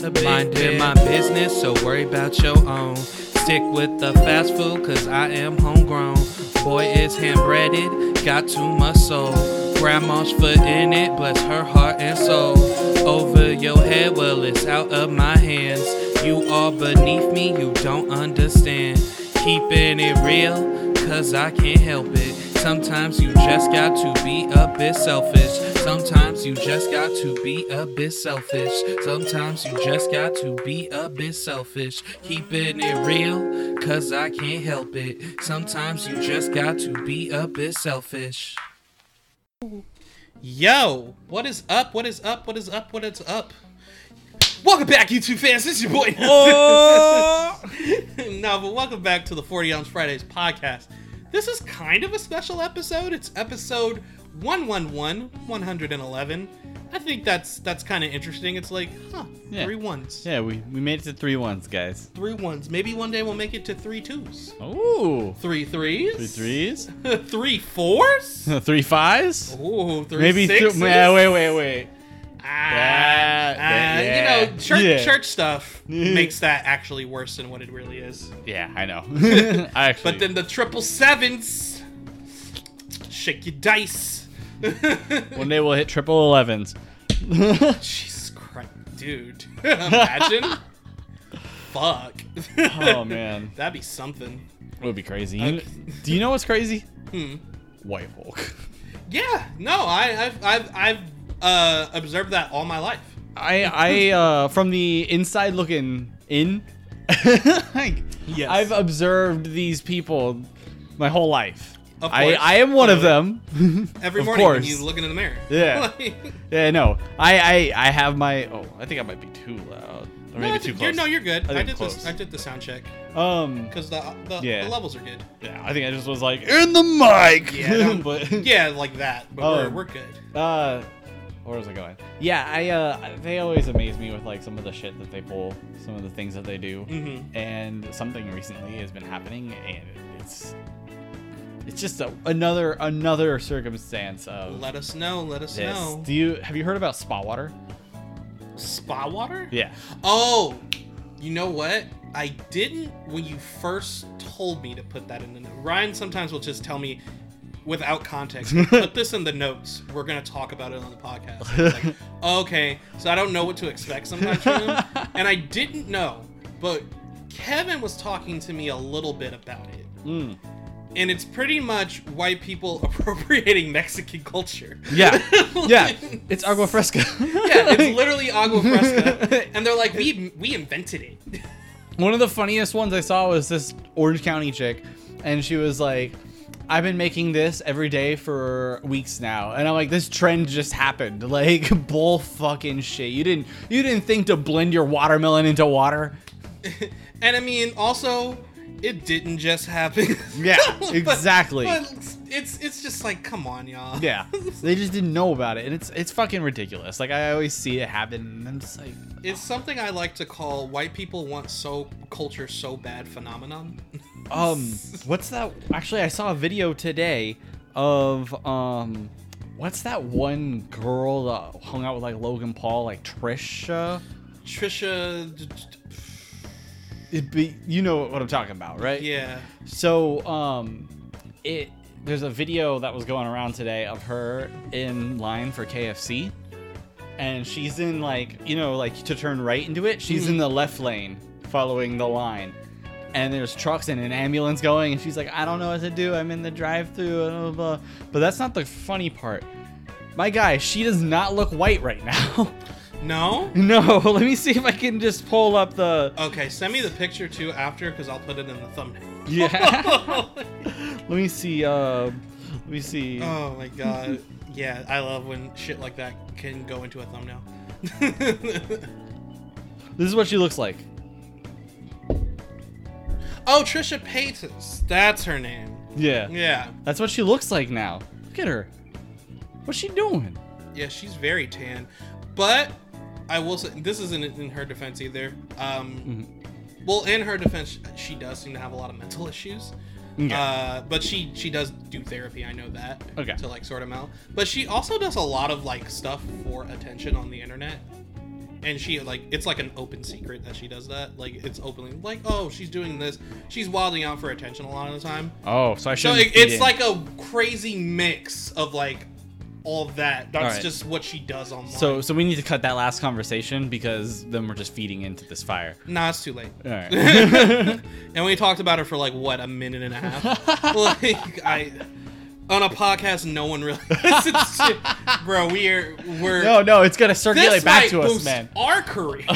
Minding my business, so worry about your own. Stick with the fast food, cause I am homegrown. Boy, it's hand breaded, got too much soul. Grandma's foot in it, bless her heart and soul. Over your head, well, it's out of my hands. You are beneath me, you don't understand. Keeping it real, cause I can't help it. Sometimes you just got to be a bit selfish. Sometimes you just got to be a bit selfish. Sometimes you just got to be a bit selfish. Keeping it real, cause I can't help it. Sometimes you just got to be a bit selfish. Yo, what is up? What is up? What is up? What is up? Welcome back, YouTube fans. This is your boy. Oh. no, but welcome back to the 40 Ounce Fridays podcast. This is kind of a special episode. It's episode 111, 111. I think that's that's kind of interesting. It's like, huh, Yeah. three ones, Yeah, we, we made it to three ones, guys. three ones. Maybe one day we'll make it to three twos, Ooh. three threes, Three threes? three fours. three fives? Ooh, three Maybe sixes. yeah, wait, wait, wait. Ah, That- ah, that- You know, church, Yeah. church stuff makes that actually worse than what it really is. Yeah, I know. I actually. But then the triple sevens, shake your dice. one day we'll hit triple elevens. Jesus Christ, dude! Imagine. Fuck. Oh man, That'd be something. it would be crazy. Okay. do you know what's crazy? Hmm. White Hulk. Yeah. No, I, I've, I've, I've uh, observed that all my life. I I uh from the inside looking in, like Yes. I've observed these people my whole life. Of I course. I am one of them. Every Of morning when course. you look into the mirror. Yeah. Like- Yeah, no. I, I I have my. Oh, I think I might be too loud. Or no, maybe too close. you're, no, you're good. I I, did this. I did the sound check um. because the, the Yeah. the levels are good. Yeah, I think I just was like in the mic. Yeah, but Yeah, like that. But we're, Um, we're good. uh, where was I going? Yeah, I uh, they always amaze me with like some of the shit that they pull, some of the things that they do, Mm-hmm. and something recently has been happening, and it's it's just a, another another circumstance of Let us know. Let us this. know. Do you have you heard about spa water? Spa water? Yeah. Oh, you know what? I didn't when you first told me to put that in the note. Ryan sometimes will just tell me without context, put this in the notes. We're gonna talk about it on the podcast. Like, okay, so I don't know what to expect sometimes from him, and I didn't know, but Kevin was talking to me a little bit about it. Mm. And it's pretty much white people appropriating Mexican culture. Yeah. Yeah. It's agua fresca. Yeah, it's literally agua fresca, and they're like, we we invented it. One of the funniest ones I saw was this Orange County chick, and she was like, I've been making this every day for weeks now. And I'm like, this trend just happened. Like bull fucking shit. You didn't you didn't think to blend your watermelon into water? And I mean, also, it didn't just happen. Yeah, But- exactly. But it's it's just like, come on, y'all. Yeah. They just didn't know about it. And it's it's fucking ridiculous. Like I always see it happen and I'm just like It's something I like to call white people want so culture so bad phenomenon. Um, what's that? Actually, I saw a video today of um, what's that one girl that hung out with like Logan Paul, like Trisha? Trisha, It'd be, you know what I'm talking about, right? yeah. So, um, it there's a video that was going around today of her in line for KFC, and she's in like you know like to turn right into it. She's in the left lane, following the line, and there's trucks and an ambulance going, and she's like, I don't know what to do. I'm in the drive-through, blah, blah, blah. But that's not the funny part. My guy, she does not look white right now. No. no, let me see if I can just pull up the. Okay, send me the picture too after, because I'll put it in the thumbnail. Yeah. let me see. Uh, let me see. oh my god. Yeah, I love when shit like that can go into a thumbnail. This is what she looks like. oh, Trisha Paytas. That's her name. Yeah. Yeah. That's what she looks like now. Look at her. What's she doing? Yeah, she's very tan. But I will say this isn't in her defense either. Um, Mm-hmm. Well, in her defense, she does seem to have a lot of mental issues. Okay. Uh, but she she does do therapy. I know that. Okay. To like sort them out. But she also does a lot of like stuff for attention on the internet. and she like it's like an open secret that she does that. Like it's openly like, oh, she's doing this. She's wilding out for attention a lot of the time. Oh, so I So should. it, it's like a crazy mix of like all that. That's just what she does online. So so we need to cut that last conversation because then we're just feeding into this fire. nah, it's too late. All right. and we talked about it for like what a minute and a half. like I on a podcast, no one really listens to. Bro, we're we're no, no, it's gonna circulate back to us, man. Our career.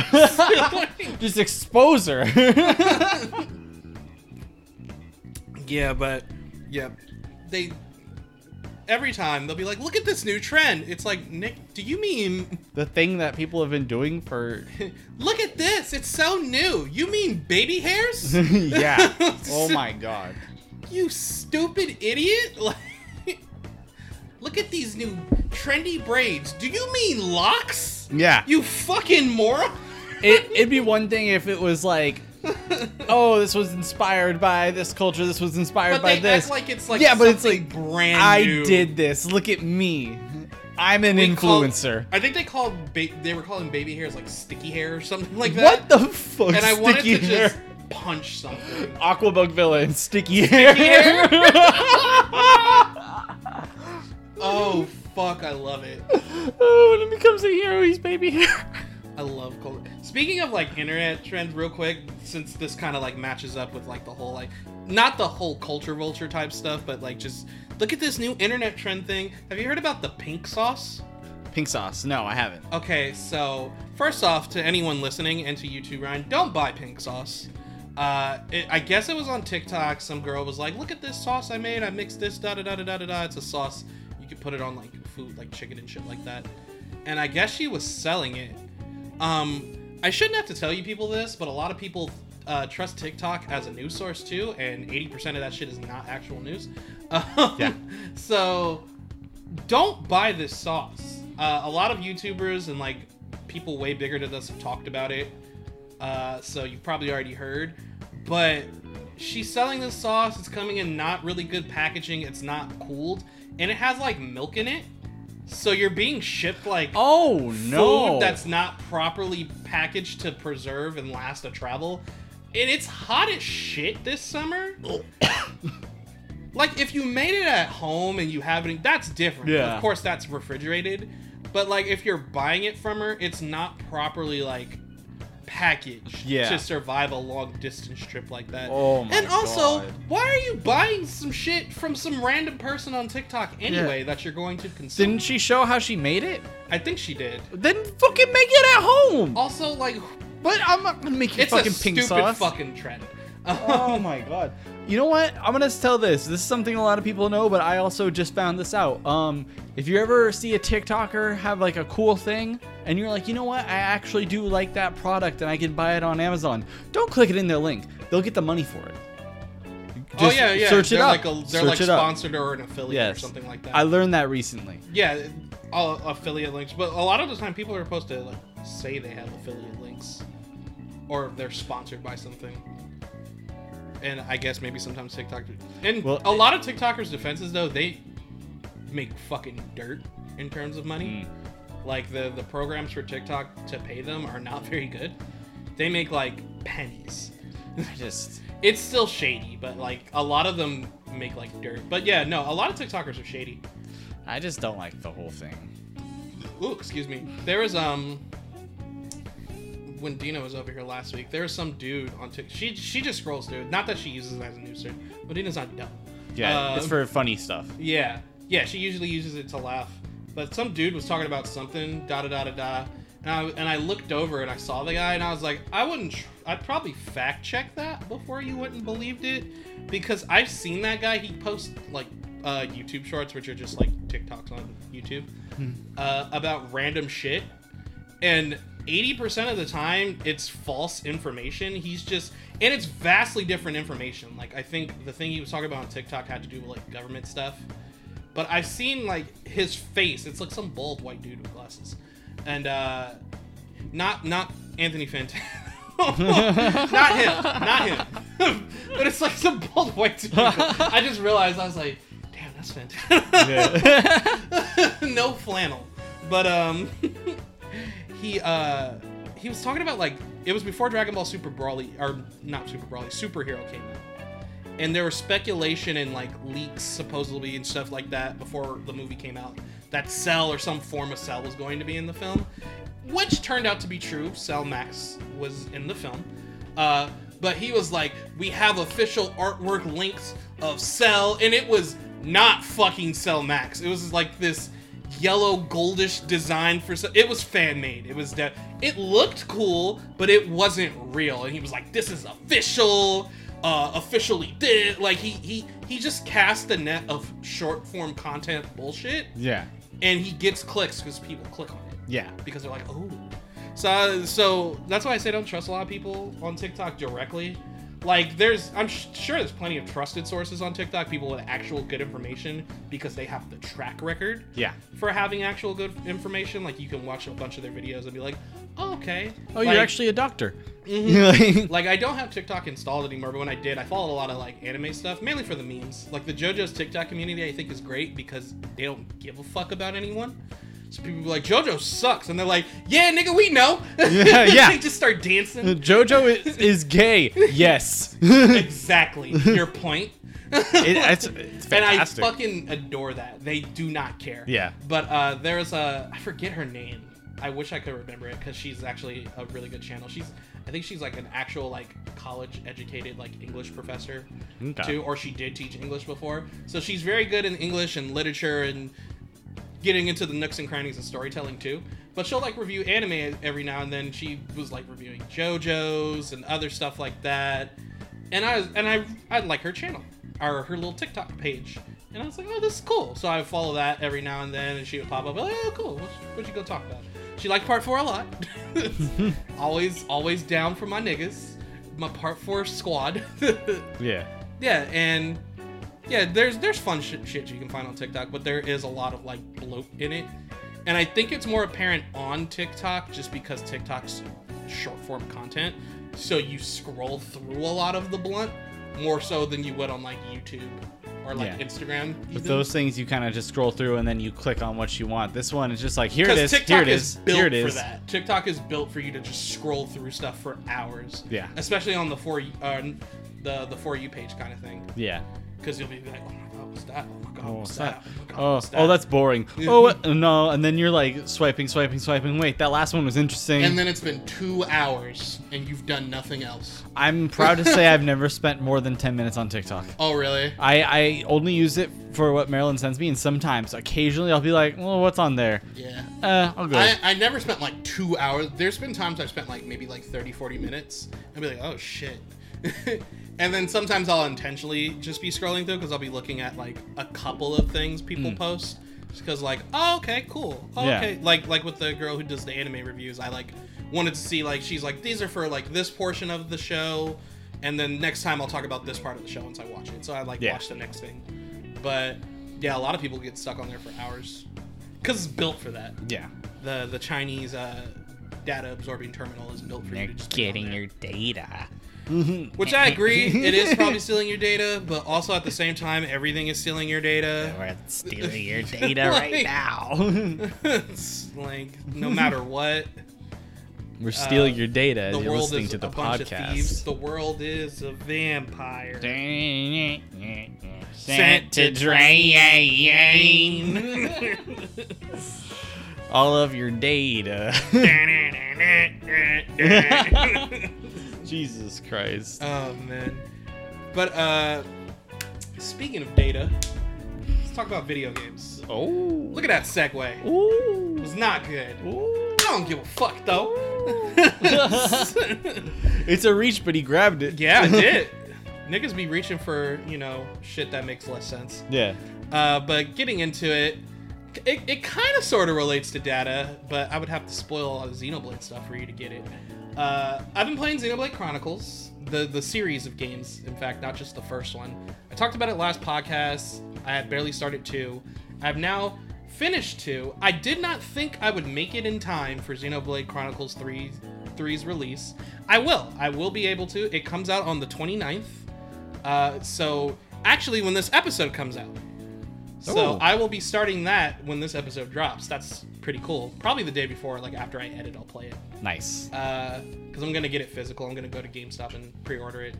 Just expose her. yeah, but yeah, they every time they'll be like, "Look at this new trend." It's like, Nick, do you mean the thing that people have been doing for look at this? It's so new. You mean baby hairs? yeah. Oh my god. You stupid idiot! Like, look at these new trendy braids. Do you mean locks? Yeah. You fucking moron! It, it'd be one thing if it was like, oh, this was inspired by this culture. This was inspired But by they this. act like it's like yeah, but it's like brand I new. did this. Look at me. I'm an We called- influencer. I think they called ba- they were calling baby hairs like sticky hair or something like that. what the fuck? And I wanted to hair. just punch something. Aquabug villain, sticky hair. hair? Oh fuck, I love it. oh, when it becomes a hero, he's baby hair. I love culture. Speaking of like internet trends, real quick, since this kind of like matches up with like the whole like, not the whole culture vulture type stuff, but like just look at this new internet trend thing. Have you heard about the pink sauce? Pink sauce. No, I haven't. Okay, so first off, to anyone listening and to you too, Ryan, don't buy pink sauce. Uh, it, I guess it was on TikTok. Some girl was like, "Look at this sauce I made. I mixed this da da da da da da. It's a sauce. You could put it on like food, like chicken and shit like that." And I guess she was selling it. Um, I shouldn't have to tell you people this, but a lot of people uh, trust TikTok as a news source too, and 80% of that shit is not actual news. Um, Yeah. So don't buy this sauce. Uh, a lot of YouTubers and like people way bigger than us have talked about it. Uh, so you've probably already heard. But she's selling this sauce. It's coming in not really good packaging. It's not cooled, and it has like milk in it. So you're being shipped like Oh no. food that's not properly packaged to preserve and last a travel. And it's hot as shit this summer. like if you made it at home and you have it, that's different. Yeah. Of course, that's refrigerated. But like if you're buying it from her, it's not properly like packaged Yeah. to survive a long distance trip like that. Oh my and also, God. why are you buying some shit from some random person on TikTok anyway that you're going to consume? Didn't she show how she made it? I think she did. Then fucking make it at home. Also, like, But I'm not gonna make you it's fucking a pink stupid sauce. fucking trend. oh my god. You know what? I'm gonna tell this. This is something a lot of people know, but I also just found this out. Um, if you ever see a TikToker have like a cool thing, and you're like, you know what? I actually do like that product, and I can buy it on Amazon. Don't click it in their link. They'll get the money for it. oh yeah, yeah. Search they're it up. Like a, they're Search like it up. sponsored or an affiliate Yes. or something like that. I learned that recently. yeah, all affiliate links. But a lot of the time, people are supposed to like say they have affiliate links, or they're sponsored by something. And I guess maybe sometimes TikTok. And Well, a lot of TikTokers' defenses though, they make fucking dirt in terms of money. Mm. Like the the programs for TikTok to pay them are not very good. They make like pennies. I just It's still shady, but like a lot of them make like dirt. But yeah, no, a lot of TikTokers are shady. I just don't like the whole thing. Ooh, excuse me. There was um when Dina was over here last week, there was some dude on TikTok. She she just scrolls through. Not that she uses it as a news search, but Dina's not dumb. Yeah, it's Um, for funny stuff. Yeah, yeah. She usually uses it to laugh. But some dude was talking about something, da da da da da, and I and I looked over and I saw the guy and I was like, I wouldn't. Tr- I'd probably fact check that before you went and believed it, because I've seen that guy. He posts like uh, YouTube shorts, which are just like TikToks on YouTube, uh, about random shit, and. 80% of the time it's false information. He's just and it's vastly different information. Like I think the thing he was talking about on TikTok had to do with like government stuff. But I've seen like his face. It's like some bald white dude with glasses, and uh, not not Anthony Fantano. not him. Not him. but it's like some bald white dude. I just realized I was like, damn, that's fantastic. no flannel. But um, he uh, he was talking about like it was before Dragon Ball Super Broly or not Super Broly, Superhero came out. And there was speculation and like leaks supposedly and stuff like that before the movie came out that Cell or some form of Cell was going to be in the film, which turned out to be true. Cell Max was in the film. Uh, but he was like, we have official artwork links of Cell, and it was not fucking Cell Max. It was like this yellow goldish design for. It was fan made. It was de- it looked cool, but it wasn't real. And he was like, this is official. Uh, officially did like he he he just cast a net of short form content bullshit Yeah. and he gets clicks because people click on it Yeah. because they're like, oh. So, so that's why I say don't trust a lot of people on TikTok directly. Like, there's, I'm sure there's plenty of trusted sources on TikTok, people with actual good information because they have the track record Yeah. for having actual good information. Like, you can watch a bunch of their videos and be like, oh, okay. Oh, Like- you're actually a doctor. Mhm. like I don't have TikTok installed anymore, but when I did, I followed a lot of like anime stuff, mainly for the memes. Like the JoJo's TikTok community, I think is great because they don't give a fuck about anyone. So people be like, JoJo sucks, and they're like, Yeah, nigga, we know. Yeah, yeah. they just start dancing. Jojo is, is gay. Yes. exactly. Your point. It- it's, it's and I fucking adore that. They do not care. Yeah. But uh, there's a I forget her name. I wish I could remember it because she's actually a really good channel. She's I think she's like an actual like college educated like English professor Okay. too, or she did teach English before. So she's very good in English and literature and getting into the nooks and crannies of storytelling too. But she'll like review anime every now and then. She was like reviewing JoJo's and other stuff like that. And I was, and I I like her channel or her little TikTok page. And I was like, oh, this is cool. So I would follow that every now and then, and she would pop up. Like, oh, cool. What what you gonna talk about? She liked part four a lot. always always down for my niggas, my part four squad. Yeah. yeah, and yeah, there's there's fun shit, shit you can find on TikTok, but there is a lot of like bloat in it, and I think it's more apparent on TikTok just because TikTok's short form content, so you scroll through a lot of the blunt more so than you would on like YouTube or like Yeah. Instagram. Even. those things, you kind of just scroll through and then you click on what you want. This one is just like, here it is, TikTok here it is is, built here it for that. TikTok is built for you to just scroll through stuff for hours. Yeah. Especially on the for uh, the the for you page kind of thing, Yeah. Because you'll be like, oh my god, what's that? Oh my god, Oh, what's what's that? that? Oh my god, Oh, what's that? oh, that's boring. oh, what? no, and then you're like swiping, swiping, swiping. Wait, that last one was interesting. And then it's been two hours and you've done nothing else. I'm proud to say I've never spent more than 10 minutes on TikTok. Oh really? I, I only use it for what Marilyn sends me, and sometimes, occasionally, I'll be like, well, what's on there? Yeah. Uh, I'll go. I, I never spent like two hours. There's been times I've spent like maybe like 30, 40 minutes. I'd be like, oh shit. and then sometimes I'll intentionally just be scrolling through because I'll be looking at like a couple of things people post. Just because like, oh okay, cool. Oh, Yeah. Okay. Like like with the girl who does the anime reviews, I like wanted to see like she's like, these are for like this portion of the show. And then next time I'll talk about this part of the show once I watch it. So I like Yeah. watch the next thing. But yeah, a lot of people get stuck on there for hours. Cause it's built for that yeah. the the Chinese uh, data absorbing terminal is built for you to just stick on there. Data. Which I agree, it is probably stealing your data, but also at the same time, everything is stealing your data. We're stealing your data Like- right now. it's like no matter what, We're stealing Uh, your data as the you're world listening is to the a bunch of thieves. podcast. The world is a vampire. Sent to drain all of your data. Jesus Christ. oh man. But uh, speaking of data, let's talk about video games. Oh. Look at that segue. It Ooh. was not good. Ooh. I don't give a fuck though. It's a reach, but he grabbed it. yeah, I did. Niggas be reaching for, you know, shit that makes less sense. Yeah. Uh, but getting into it, it, it kind of sort of relates to data, but I would have to spoil a lot of Xenoblade stuff for you to get it. Uh, I've been playing Xenoblade Chronicles, the the series of games. In fact, not just the first one. I talked about it last podcast. I had barely started two. I've now finished two. I did not think I would make it in time for Xenoblade Chronicles 3 3's release. I will. I will be able to. It comes out on the 29th. Uh, so actually, when this episode comes out, So Ooh. I will be starting that when this episode drops. That's pretty cool. Probably the day before, like after I edit, I'll play it. Nice. Because I'm gonna get it physical. I'm gonna go to GameStop and pre-order it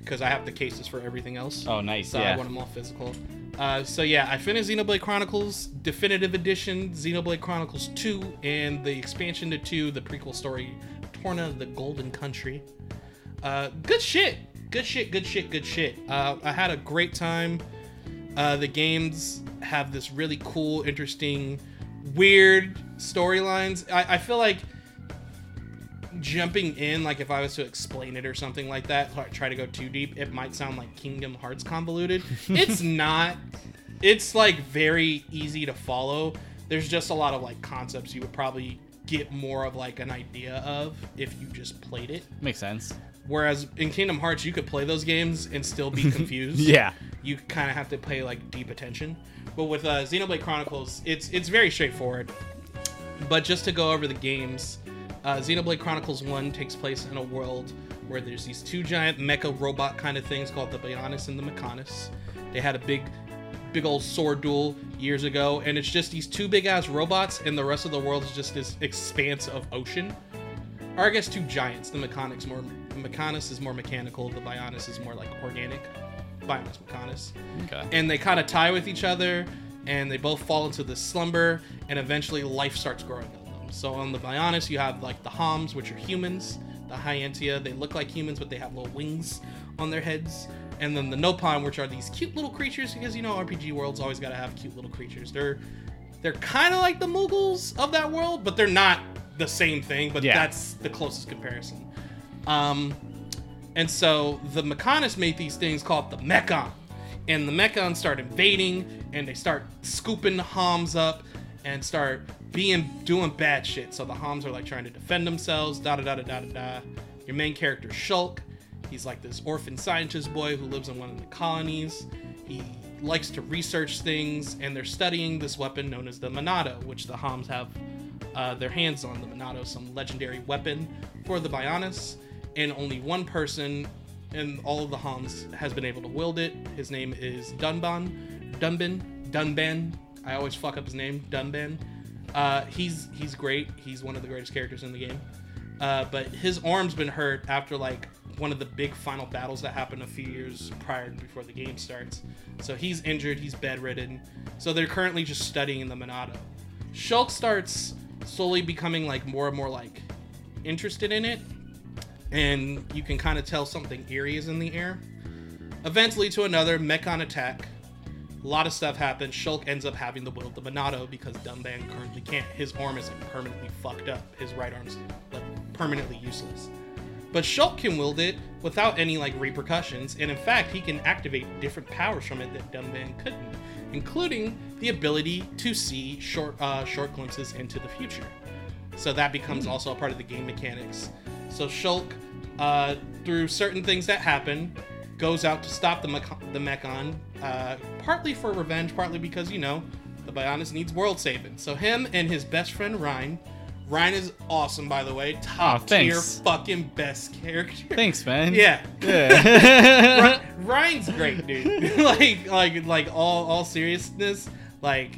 because I have the cases for everything else. Oh, nice. So I yeah. want them all physical. Uh, so yeah, I finished Xenoblade Chronicles Definitive Edition, Xenoblade Chronicles 2, and the expansion to 2, the prequel story, Torna the Golden Country. Uh, good shit. Good shit, good shit, good shit. Uh, I had a great time. Uh, the games have this really cool, interesting, weird storylines. I, I feel like jumping in, like if I was to explain it or something like that, try to go too deep, it might sound like Kingdom Hearts convoluted. it's not. It's like very easy to follow. There's just a lot of like concepts you would probably get more of like an idea of if you just played it. Makes sense. Whereas in Kingdom Hearts, you could play those games and still be confused. Yeah. You kind of have to pay like deep attention. But with uh, Xenoblade Chronicles, it's it's very straightforward. But just to go over the games, uh, Xenoblade Chronicles 1 takes place in a world where there's these two giant mecha robot kind of things called the Bionis and the Mechanis. They had a big, big old sword duel years ago, and it's just these two big ass robots, and the rest of the world is just this expanse of ocean. Or I guess two giants. The Mechanic's more Mechanis is more mechanical. The Bionis is more like organic. Bionis Mechanis Okay. and they kind of tie with each other and they both fall into this slumber and eventually life starts growing on them. So on the bionis you have like the homs which are humans the High Entia they look like humans but they have little wings on their heads. And then the nopon which are these cute little creatures because you know rpg worlds always got to have cute little creatures. They're they're kind of like the muggles of that world but they're not the same thing but Yeah. that's the closest comparison. Um and so the Mechanis made these things called the Mechon. And the Mechon start invading and they start scooping the Homs up and start being doing bad shit. So the Homs are like trying to defend themselves, da da da da da da. Your main character Shulk, he's like this orphan scientist boy who lives in one of the colonies. He likes to research things and they're studying this weapon known as the Monado, which the Homs have uh, their hands on. The Monado, some legendary weapon for the Bionis and only one person in all of the Homs has been able to wield it. His name is Dunban, Dunban, Dunban. I always fuck up his name, Dunban. Uh, he's he's great. He's one of the greatest characters in the game. Uh, but his arm's been hurt after like one of the big final battles that happened a few years prior before the game starts. So he's injured. He's bedridden. So they're currently just studying the Monado. Shulk starts slowly becoming like more and more like interested in it and you can kind of tell something eerie is in the air. Events lead to another Mechon attack. A lot of stuff happens. Shulk ends up having to wield the Monado because Dunban currently can't. His arm is like permanently fucked up. His right arm's like permanently useless. But Shulk can wield it without any like repercussions, and in fact, he can activate different powers from it that Dunban couldn't, including the ability to see short uh, short glimpses into the future. So that becomes also a part of the game mechanics. So Shulk, uh, through certain things that happen, goes out to stop the Mech- the Mechon, uh, partly for revenge, partly because you know the Bionis needs world saving. So him and his best friend Ryan. Ryan is awesome, by the way. Top tier, thanks. fucking best character. Thanks, man. Yeah. Yeah. Ryan's great, dude. like, like, like all, all seriousness, like,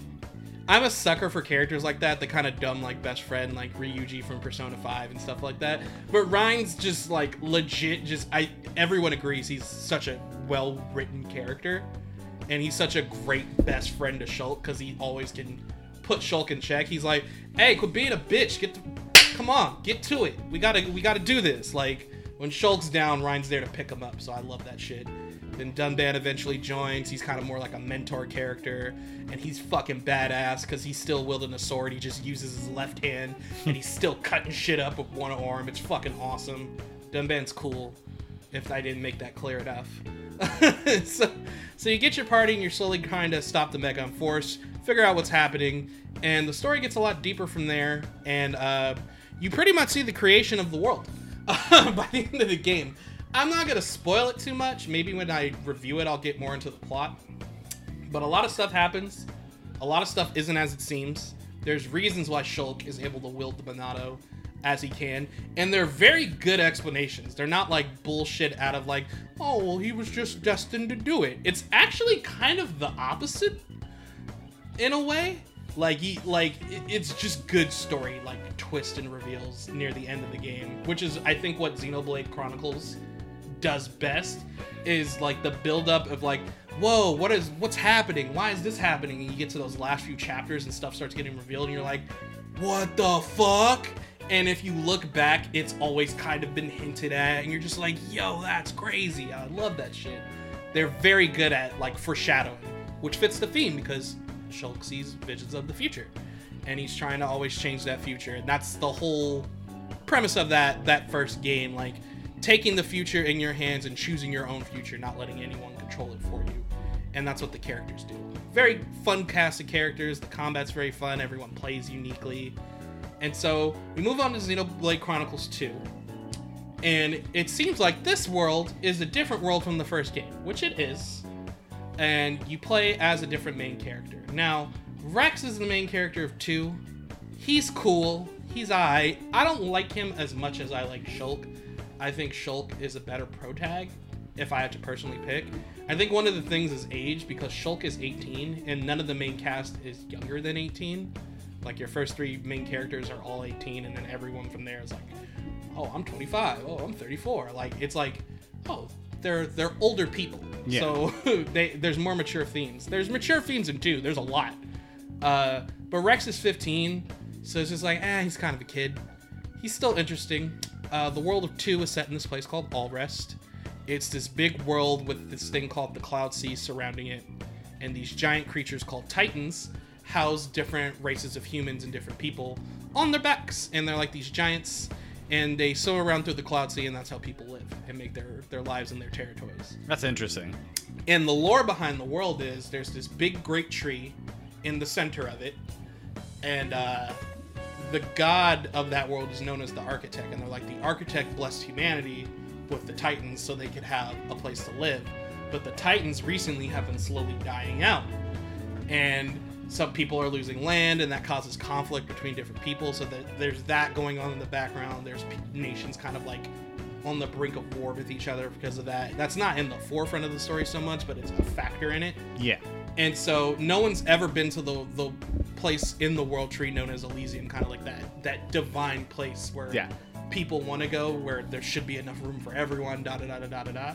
I'm a sucker for characters like that, the kind of dumb, like best friend, like Ryuji from Persona 5 and stuff like that. But Ryan's just like legit. Just I, everyone agrees he's such a well-written character, and he's such a great best friend to Shulk because he always can put Shulk in check. He's like, "Hey, quit being a bitch. Get, to, come on, get to it. We gotta, we gotta do this." Like when Shulk's down, Ryan's there to pick him up. So I love that shit. Then Dunban eventually joins. He's kind of more like a mentor character, and he's fucking badass because he's still wielding a sword. He just uses his left hand, and he's still cutting shit up with one arm. It's fucking awesome. Dunban's cool. If I didn't make that clear enough. so, so you get your party, and you're slowly trying to stop the Mechon Force, figure out what's happening, and the story gets a lot deeper from there. And uh, you pretty much see the creation of the world by the end of the game. I'm not gonna spoil it too much. Maybe when I review it, I'll get more into the plot. But a lot of stuff happens. A lot of stuff isn't as it seems. There's reasons why Shulk is able to wield the Monado as he can, and they're very good explanations. They're not like bullshit out of like, oh well, he was just destined to do it. It's actually kind of the opposite. in a way. Like he, like it's just good story, like twist and reveals near the end of the game, which is I think what Xenoblade Chronicles does best is like the buildup of like whoa what is what's happening? Why is this happening? And you get to those last few chapters and stuff starts getting revealed and you're like what the fuck? And if you look back it's always kind of been hinted at and you're just like yo that's crazy. I love that shit. They're very good at like foreshadowing which fits the theme because shulk sees visions of the future and he's trying to always change that future. And that's the whole premise of that that first game. Like taking the future in your hands and choosing your own future not letting anyone control it for you. And that's what the characters do. Very fun cast of characters. The combat's very fun. Everyone plays uniquely. And so we move on to xenoblade chronicles 2 and it seems like this world is a different world from the first game which it is. And you play as a different main character. Now rex is the main character of 2 he's cool. He's I. I don't like him as much as I like Shulk. I think Shulk is a better pro tag if I had to personally pick. I think one of the things is age because Shulk is 18 and none of the main cast is younger than 18. Like your first three main characters are all 18 and then everyone from there is like, "Oh, I'm 25. Oh, I'm 34." Like it's like, "Oh, they're they're older people." Yeah. So they there's more mature themes. There's mature themes in 2. There's a lot. Uh, but Rex is 15, so it's just like, eh, he's kind of a kid. He's still interesting. Uh, the world of two is set in this place called Alrest. It's this big world with this thing called the Cloud Sea surrounding it, and these giant creatures called Titans house different races of humans and different people on their backs, and they're like these giants, and they swim around through the Cloud Sea, and that's how people live and make their their lives in their territories. That's interesting. And the lore behind the world is there's this big great tree in the center of it, and uh, the god of that world is known as the architect, and they're like the architect blessed humanity with the Titans so they could have a place to live. But the Titans recently have been slowly dying out, and some people are losing land, and that causes conflict between different people. So that there's that going on in the background. There's nations kind of like on the brink of war with each other because of that. That's not in the forefront of the story so much, but it's a factor in it. Yeah. And so no one's ever been to the the place in the world tree known as Elysium, kind of like that that divine place where Yeah. people want to go, where there should be enough room for everyone. Da da da da da da da.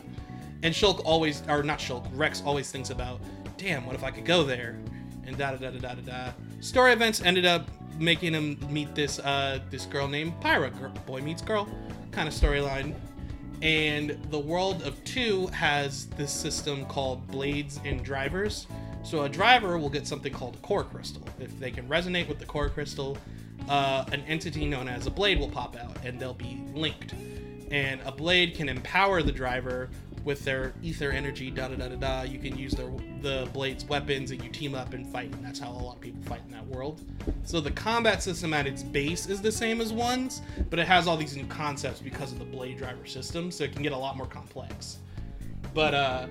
And Shulk always, or not Shulk, Rex always thinks about, damn, what if I could go there? And da da da da da da da. Story events ended up making him meet this uh this girl named Pyra, girl, boy meets girl, kind of storyline and the world of two has this system called blades and drivers. So a driver will get something called a core crystal. If they can resonate with the core crystal, uh, an entity known as a blade will pop out, and they'll be linked. And a blade can empower the driver with their ether energy. Da da da da da. You can use their the blade's weapons, and you team up and fight. And that's how a lot of people fight in that world. So the combat system at its base is the same as one's, but it has all these new concepts because of the blade driver system, so it can get a lot more complex. But uh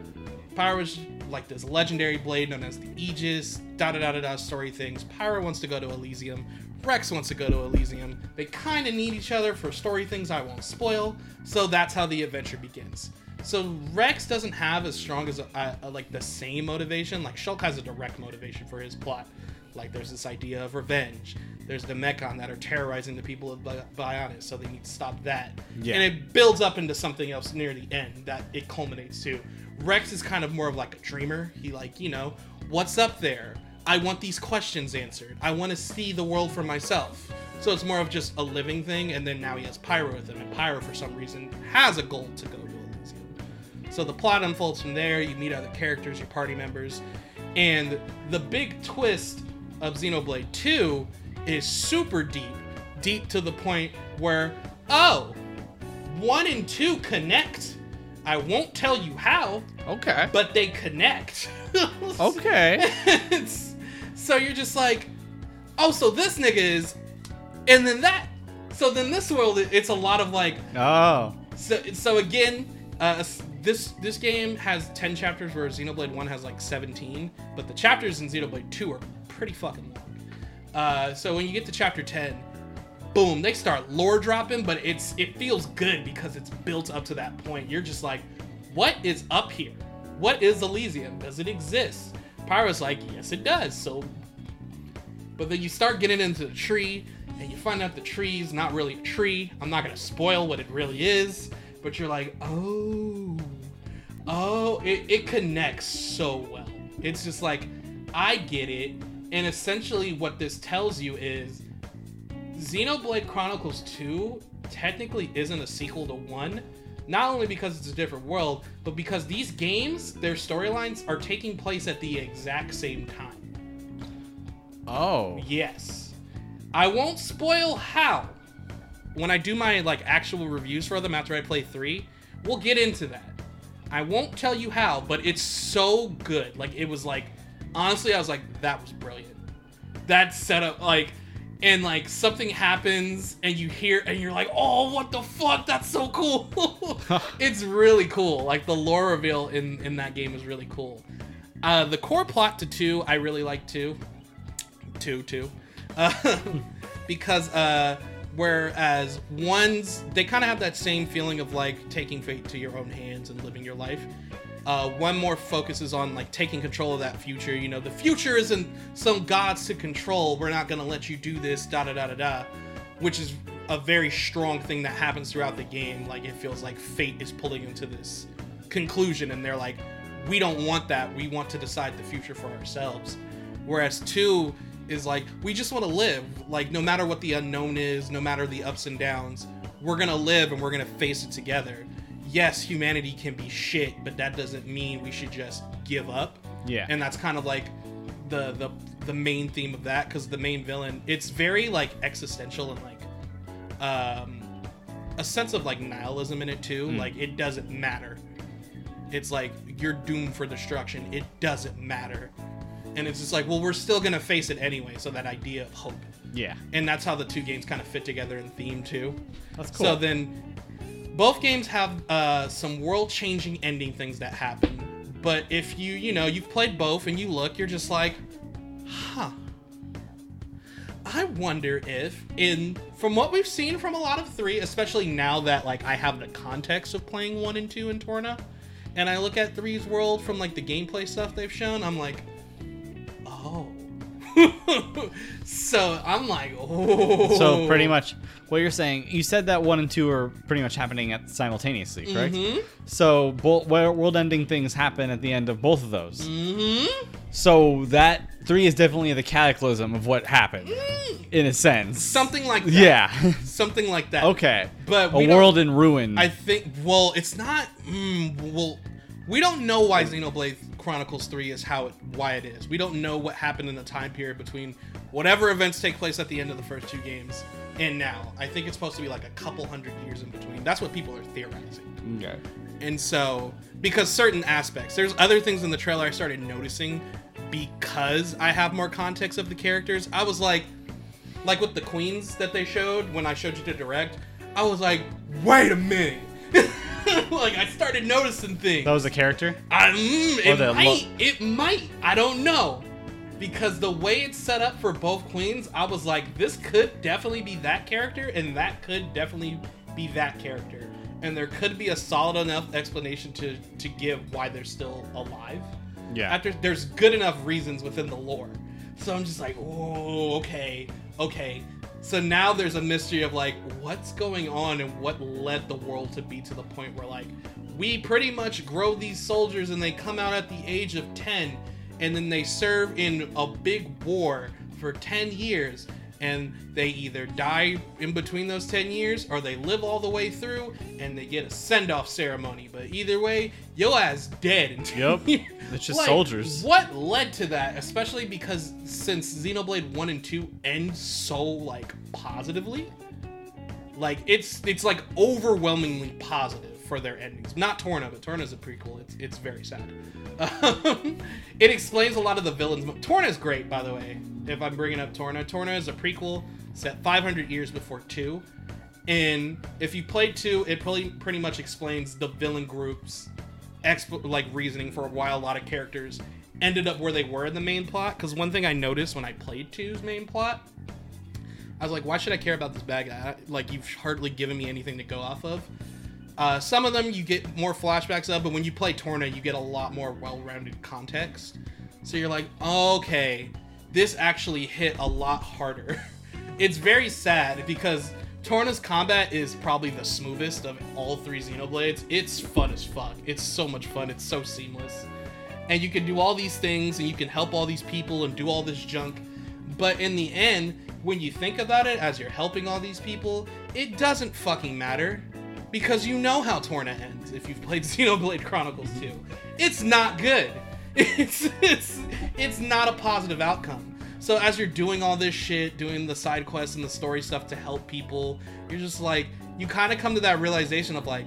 Pyra is like this legendary blade known as the Aegis, da da da da da story things. Pyra wants to go to Elysium. Rex wants to go to Elysium. They kind of need each other for story things I won't spoil. So that's how the adventure begins. So Rex doesn't have as strong as a, a, like the same motivation. Like Shulk has a direct motivation for his plot. Like there's this idea of revenge. There's the Mechon that are terrorizing the people of Bi- Bionis, so they need to stop that. Yeah. And it builds up into something else near the end that it culminates to. Rex is kind of more of like a dreamer. He like, you know, what's up there? I want these questions answered. I want to see the world for myself. So it's more of just a living thing, and then now he has Pyra with him, and Pyra for some reason has a goal to go to Elysium. So the plot unfolds from there. You meet other characters, your party members, and the big twist of Xenoblade 2 is super deep, deep to the point where oh, one and two connect. I won't tell you how, Okay. but they connect. Okay. It's- so you're just like, oh, so this nigga is, and then that. So then this world, it's a lot of like, Oh. so, so again, uh, this this game has ten chapters, where Xenoblade One has like seventeen. But the chapters in Xenoblade Two are pretty fucking long. Uh, so when you get to chapter ten, boom, they start lore dropping, but it's it feels good because it's built up to that point. You're just like, what is up here? What is Elysium? Does it exist? Pyra's like, yes, it does. So But then you start getting into the tree, and you find out the tree's not really a tree. I'm not gonna spoil what it really is, but you're like, oh, oh, it, it connects so well. It's just like, I get it. And essentially, what this tells you is Xenoblade Chronicles 2 technically isn't a sequel to 1. Not only because it's a different world, but because these games, their storylines are taking place at the exact same time. Oh. Yes. I won't spoil how. When I do my like actual reviews for them after I play 3, we'll get into that. I won't tell you how, but it's so good. Like it was like honestly I was like that was brilliant. That setup like and like something happens and you hear and you're like, "Oh, what the fuck? That's so cool." it's really cool. Like the lore reveal in in that game is really cool. Uh the core plot to 2 I really like too. 2 2. Uh, because uh whereas ones they kind of have that same feeling of like taking fate to your own hands and living your life uh, one more focuses on like taking control of that future you know the future isn't some gods to control we're not gonna let you do this da da da da da which is a very strong thing that happens throughout the game like it feels like fate is pulling into this conclusion and they're like we don't want that we want to decide the future for ourselves. Whereas two is like we just want to live like no matter what the unknown is no matter the ups and downs we're gonna live and we're gonna face it together yes humanity can be shit but that doesn't mean we should just give up. Yeah. and that's kind of like the the the main theme of that because the main villain it's very like existential and like um a sense of like nihilism in it too. Like it doesn't matter. It's like you're doomed for destruction. It doesn't matter. And it's just like well we're still gonna face it anyway so that idea of hope. Yeah. and that's how the two games kind of fit together in theme too. That's cool. so then, both games have uh, some world-changing ending things that happen. But if you, you know, you've played both and you look, you're just like, huh. I wonder if, in from what we've seen from a lot of three, especially now that like I have the context of playing one and two in Torna, and I look at three's world from like the gameplay stuff they've shown, I'm like, oh. So I'm like, oh. So pretty much what you're saying, you said that one and two are pretty much happening at simultaneously, correct? Mhm. So bo- world-ending things happen at the end of both of those. Mm-hmm. So that three is definitely the cataclysm of what happened, in a sense. Something like that. Yeah. Something like that. okay. But a world in ruin. I think. Well, it's not. Mm, well, we don't know why Xenoblade Chronicles Three is how it, why it is. We don't know what happened in the time period between whatever events take place at the end of the first two games and now. I think it's supposed to be like a couple hundred years in between. That's what people are theorizing. okay. And so, because certain aspects, there's other things in the trailer I started noticing because I have more context of the characters. I was like, like with the queens that they showed when I showed you to direct, I was like, wait a minute. like I started noticing things. That was a character? I, mm, it the lo- might, it might. I don't know. Because the way it's set up for both queens, I was like, this could definitely be that character, and that could definitely be that character. And there could be a solid enough explanation to to give why they're still alive. Yeah. After there's good enough reasons within the lore. So I'm just like, oh, okay, okay. So now there's a mystery of like, what's going on and what led the world to be to the point where like we pretty much grow these soldiers and they come out at the age of 10 and then they serve in a big war for 10 years and they either die in between those 10 years or they live all the way through and they get a send-off ceremony but either way yo ass dead in 10 Yep. years. It's just Like, soldiers. what led to that especially because since xenoblade 1 and 2 end so like positively like it's it's like overwhelmingly positive for their endings. Not Torna, but Torna's a prequel. It's it's very sad. Um, it explains a lot of the villains. Torna's great, by the way. If I'm bringing up Torna, Torna is a prequel set 500 years before two. And if you played two, it probably pretty much explains the villain groups, exp- like reasoning for why a lot of characters ended up where they were in the main plot. Because one thing I noticed when I played two's main plot I was like, why should I care about this bad guy? Like, you've hardly given me anything to go off of. Uh, some of them you get more flashbacks of, but when you play Torna, you get a lot more well rounded context. So you're like, okay, this actually hit a lot harder. it's very sad because Torna's combat is probably the smoothest of all three Xenoblades. It's fun as fuck. It's so much fun. It's so seamless. And you can do all these things and you can help all these people and do all this junk. But in the end, when you think about it as you're helping all these people, it doesn't fucking matter because you know how Torna ends if you've played Xenoblade Chronicles 2. It's not good. It's it's it's not a positive outcome. So as you're doing all this shit, doing the side quests and the story stuff to help people, you're just like you kind of come to that realization of like,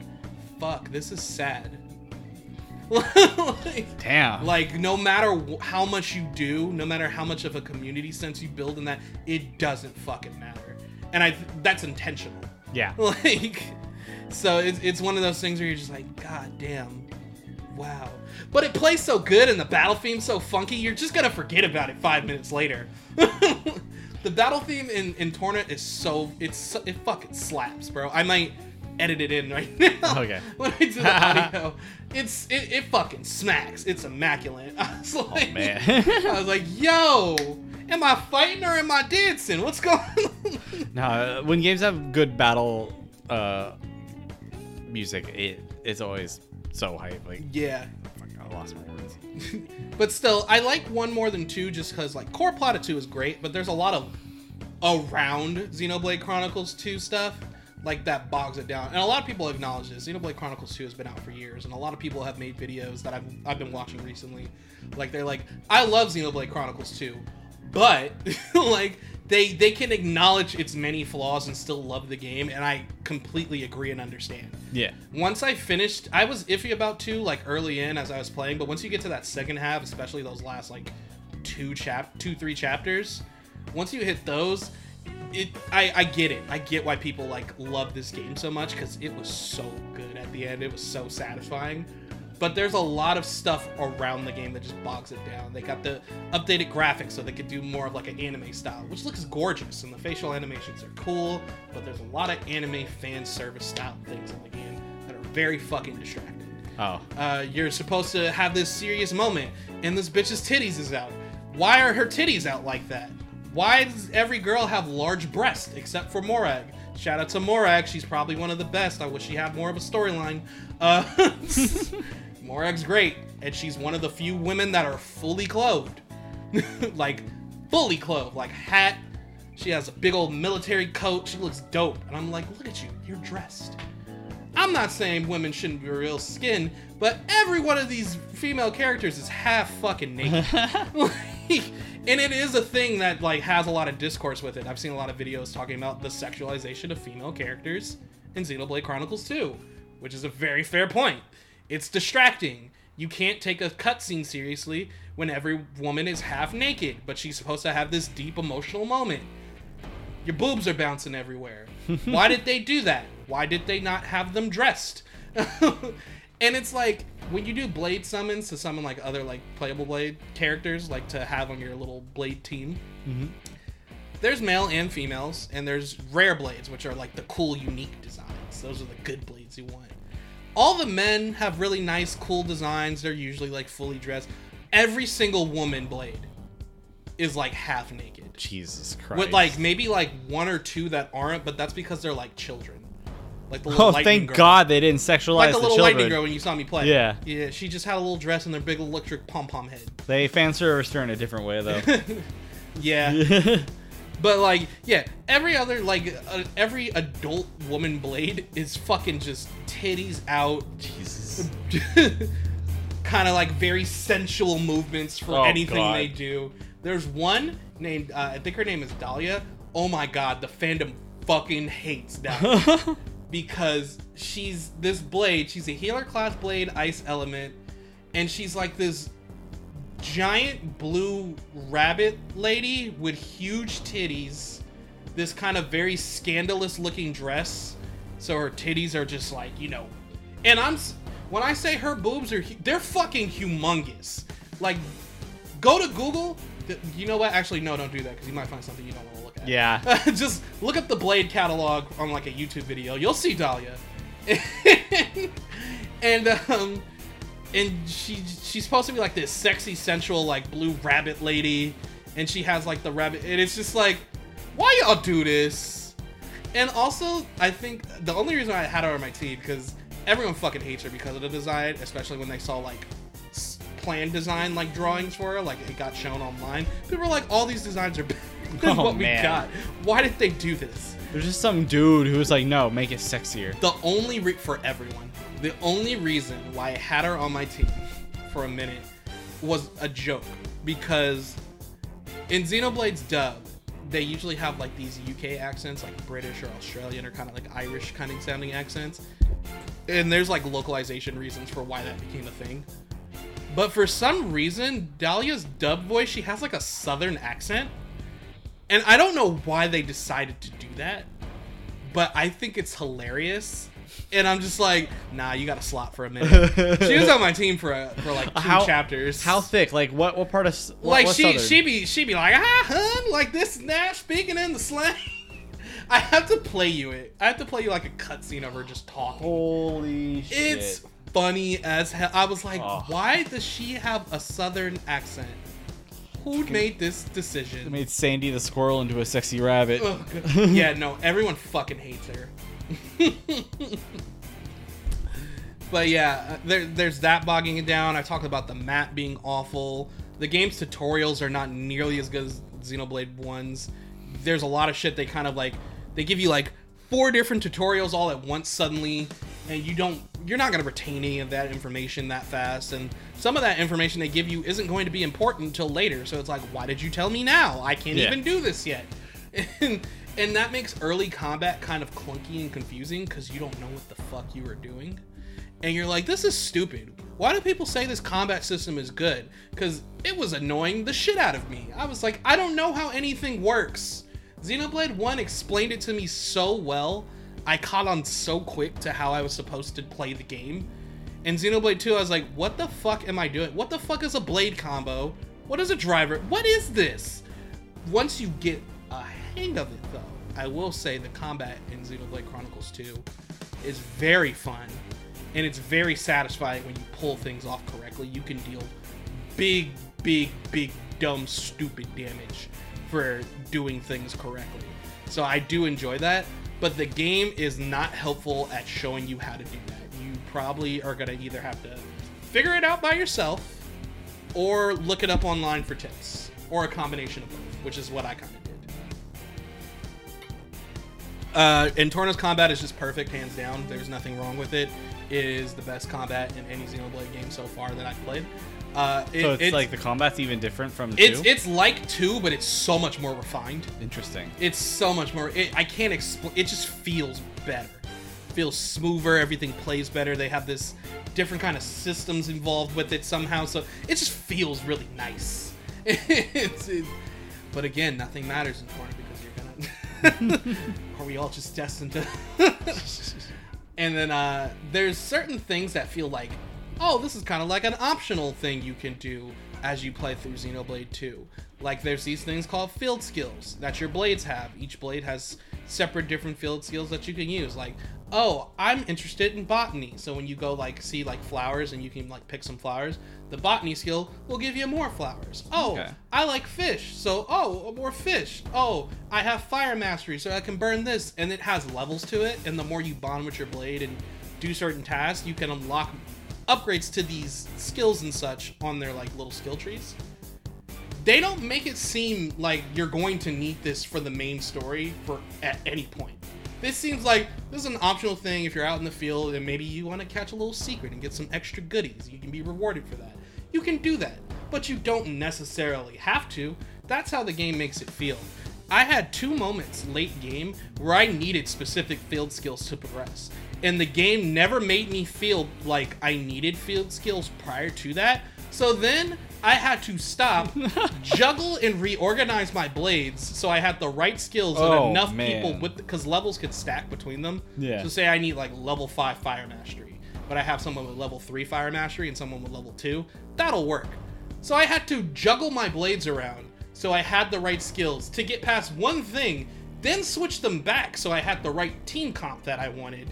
fuck, this is sad. like, Damn. like no matter wh- how much you do, no matter how much of a community sense you build in that, it doesn't fucking matter. And I that's intentional. yeah. Like so it's it's one of those things where you're just like, God damn. Wow. But it plays so good and the battle theme's so funky, you're just gonna forget about it five minutes later. the battle theme in, in Torna is so it's so, it fucking slaps, bro. I might edit it in right now. Okay. when I do the audio. It's it, it fucking smacks. It's immaculate. I was like, Oh, man. I was like, yo, am I fighting or am I dancing? What's going on? No, when games have good battle uh, music, it it's always so hype. Like, yeah. Oh I lost my words. But still, I like one more than two just because, like, core plot of two is great, but there's a lot of around Xenoblade Chronicles 2 stuff, like, that bogs it down. And a lot of people acknowledge this. Xenoblade Chronicles 2 has been out for years, and a lot of people have made videos that I've, I've been watching recently. Like, they're like, I love Xenoblade Chronicles 2, but, like, they, they can acknowledge its many flaws and still love the game, and I completely agree and understand Yeah. once I finished, I was iffy about two like early in as I was playing, but once you get to that second half, especially those last like two chap two three chapters, once you hit those, it I I get it. I get why people like love this game so much cuz it was so good at the end. It was so satisfying. But there's a lot of stuff around the game that just bogs it down. They got the updated graphics so they could do more of like an anime style, which looks gorgeous, and the facial animations are cool. But there's a lot of anime fan service style things in the game that are very fucking distracting. Oh. Uh, you're supposed to have this serious moment, and this bitch's titties is out. Why are her titties out like that? Why does every girl have large breasts except for Morag? Shout out to Morag, she's probably one of the best. I wish she had more of a storyline. Uh, Morag's great, and she's one of the few women that are fully clothed. like, fully clothed, like hat. She has a big old military coat. She looks dope. And I'm like, look at you, you're dressed. I'm not saying women shouldn't be real skin, but every one of these female characters is half fucking naked. Like, and it is a thing that like has a lot of discourse with it. I've seen a lot of videos talking about the sexualization of female characters in Xenoblade Chronicles 2, which is a very fair point. It's distracting. You can't take a cutscene seriously when every woman is half naked, but she's supposed to have this deep emotional moment. Your boobs are bouncing everywhere. Why did they do that? Why did they not have them dressed? and it's like when you do blade summons to summon like other like playable blade characters, like to have on your little blade team. Mm-hmm. There's male and females, and there's rare blades, which are like the cool, unique designs. Those are the good blades you want. All the men have really nice, cool designs. They're usually like fully dressed. Every single woman blade is like half naked Jesus Christ. with like maybe like one or two that aren't, but that's because they're like children. Like the little Oh, thank girl. God they didn't sexualize Like the the little children. lightning girl when you saw me play. Yeah. yeah. She just had a little dress and their big electric pom pom head. They fan serviced her in a different way though. Yeah, but like yeah, every other like uh, every adult woman blade is fucking just titties out, Jesus. kind of like very sensual movements for Oh, anything God. they do. There's one named uh, I think her name is Dahlia. Oh my god, the fandom fucking hates that because she's this blade. She's a healer class blade, ice element, and she's like this giant blue rabbit lady with huge titties. This kind of very scandalous looking dress. So her titties are just like, you know. And I'm when I say her boobs are they're fucking humongous. Like go to Google. You know what? Actually no, don't do that cuz you might find something you don't want to look at. Yeah. just look up the Blade catalog on like a YouTube video. You'll see Dahlia. and um and she she's supposed to be like this sexy sensual like blue rabbit lady and she has like the rabbit, and it's just like, why y'all do this? And also, I think the only reason I had her on my team because everyone fucking hates her because of the design, especially when they saw like plan design like drawings for her, like it got shown online. People were like, all these designs are better than Oh, what we man. got. Why did they do this? There's just some dude who was like, no, make it sexier. The only re- for everyone, the only reason why I had her on my team for a minute was a joke because in Xenoblade's dub, they usually have like these UK accents, like British or Australian or kind of like Irish kind of sounding accents, and there's like localization reasons for why that became a thing. But for some reason, Dahlia's dub voice, she has like a southern accent. And I don't know why they decided to do that, but I think it's hilarious. And I'm just like, nah, you got a slot for a minute. she was on my team for a, for like two How- chapters. How thick? Like what? What part of? What, like what she southern? she be she be like, ah, hun, like this and that, speaking in the slang. I have to play you it. I have to play you like a cutscene of her just talking. Holy shit! It's funny as hell. I was like, Oh. why does she have a southern accent? Who made this decision? It made Sandy the squirrel into a sexy rabbit. Yeah, no, everyone fucking hates her. But yeah, uh, there, there's that bogging it down. I talked about the map being awful. The game's tutorials are not nearly as good as Xenoblade ones. There's a lot of shit they kind of like. They give you like four different tutorials all at once suddenly, and you don't. You're not gonna retain any of that information that fast. And some of that information they give you isn't going to be important until later. So it's like, why did you tell me now? I can't Yeah. even do this yet. And, and that makes early combat kind of clunky and confusing because you don't know what the fuck you are doing. And you're like, this is stupid. Why do people say this combat system is good? Because it was annoying the shit out of me. I was like, I don't know how anything works. Xenoblade 1 explained it to me so well. I caught on so quick to how I was supposed to play the game. And Xenoblade 2, I was like, what the fuck am I doing? What the fuck is a blade combo? What is a driver? What is this? Once you get hang of it, though, I will say the combat in Xenoblade Chronicles 2 is very fun and it's very satisfying when you pull things off correctly. You can deal big, big, big, dumb, stupid damage for doing things correctly. So I do enjoy that, but the game is not helpful at showing you how to do that. You probably are going to either have to figure it out by yourself or look it up online for tips or a combination of both, which is what I kind of. Uh, and Torna's combat is just perfect, hands down. There's nothing wrong with it. It is the best combat in any Xenoblade game so far that I've played. Uh, it- so it's, like the combat's even different from it's two. it's like two, but it's so much more refined. Interesting. It's so much more. It, I can't explain. It just feels better. Feels smoother. Everything plays better. They have this different kind of systems involved with it somehow. So it just feels really nice. it's, it, but again, nothing matters in Torna because you're gonna. Are we all just destined to? and then uh, there's certain things that feel like, oh, this is kind of like an optional thing you can do as you play through Xenoblade 2. Like there's these things called field skills that your blades have. Each blade has separate different field skills that you can use. Like, oh, I'm interested in botany. So when you go like see like flowers and you can like pick some flowers, the botany skill will give you more flowers. Oh, Okay. I like fish. So, oh, more fish. Oh, I have fire mastery, so I can burn this. And it has levels to it. And the more you bond with your blade and do certain tasks, you can unlock upgrades to these skills and such on their like little skill trees. They don't make it seem like you're going to need this for the main story for at any point. This seems like this is an optional thing if you're out in the field and maybe you want to catch a little secret and get some extra goodies. You can be rewarded for that. You can do that, but you don't necessarily have to. That's how the game makes it feel. I had two moments late game where I needed specific field skills to progress. And the game never made me feel like I needed field skills prior to that. So then I had to stop, juggle, and reorganize my blades so I had the right skills and Oh, enough man. people with because levels could stack between them. Yeah. So say I need like level five fire mastery, but I have someone with level three fire mastery and someone with level two. That'll work. So I had to juggle my blades around so I had the right skills to get past one thing, then switch them back so I had the right team comp that I wanted.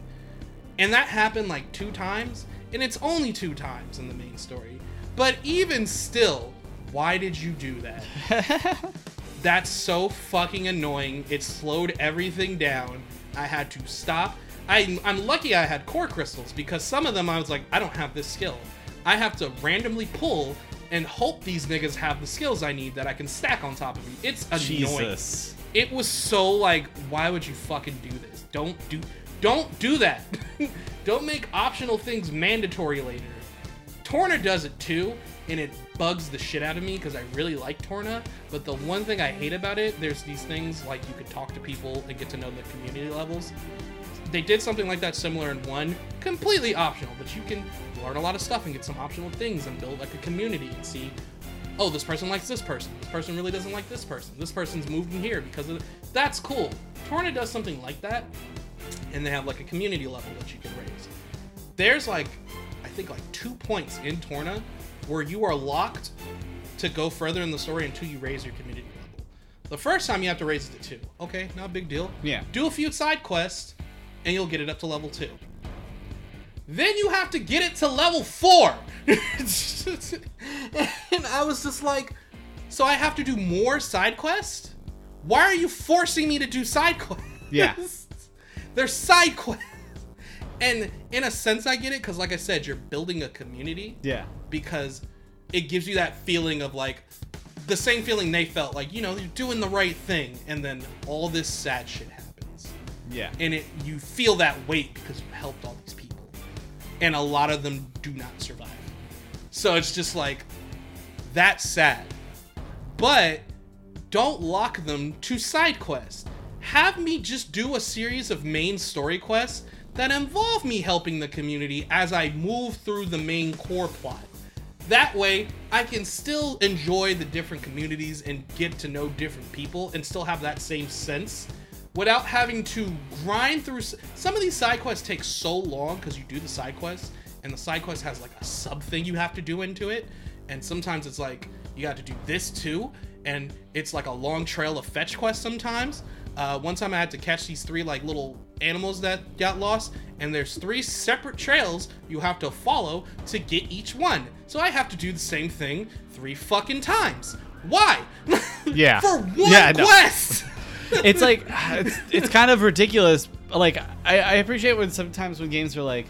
And that happened like two times, and it's only two times in the main story. But even still, Why did you do that? That's so fucking annoying. It slowed everything down. I had to stop. I, I'm lucky I had core crystals because some of them I was like, I don't have this skill. I have to randomly pull and hope these niggas have the skills I need that I can stack on top of me. It's annoying. Jesus. It was so like, why would you fucking do this? Don't do, don't do that. don't make optional things mandatory later. Torna does it too, and it bugs the shit out of me because I really like Torna. But the one thing I hate about it, there's these things like you could talk to people and get to know the community levels. They did something like that similar in one, completely optional, but you can learn a lot of stuff and get some optional things and build like a community and see, oh, this person likes this person. This person really doesn't like this person. This person's moved in here because of that's cool. Torna does something like that, and they have like a community level that you can raise. There's like, I think like two points in Torna where you are locked to go further in the story until you raise your community level. The first time you have to raise it to two. Okay, not a big deal. Yeah. Do a few side quests, and you'll get it up to level two. Then you have to get it to level four. and I was just like, so I have to do more side quests? Why are you forcing me to do side quests? Yeah. They're side quests. And in a sense, I get it because, like I said, you're building a community Yeah. because it gives you that feeling of like the same feeling they felt like, you know, you're doing the right thing. And then all this sad shit happens Yeah. and it you feel that weight because you helped all these people and a lot of them do not survive so it's just like that's sad but don't lock them to side quests have me just do a series of main story quests that involve me helping the community as i move through the main core plot. That way i can still enjoy the different communities and get to know different people and still have that same sense without having to grind through some of these side quests take so long because you do the side quests and the side quest has like a sub thing you have to do into it and sometimes it's like you got to do this too and it's like a long trail of fetch quests sometimes uh, one time i had to catch these three like little animals that got lost and there's three separate trails you have to follow to get each one so i have to do the same thing three fucking times why Yeah. for one Yeah, quest it's like it's, it's kind of ridiculous. Like I, I appreciate when sometimes when games are like,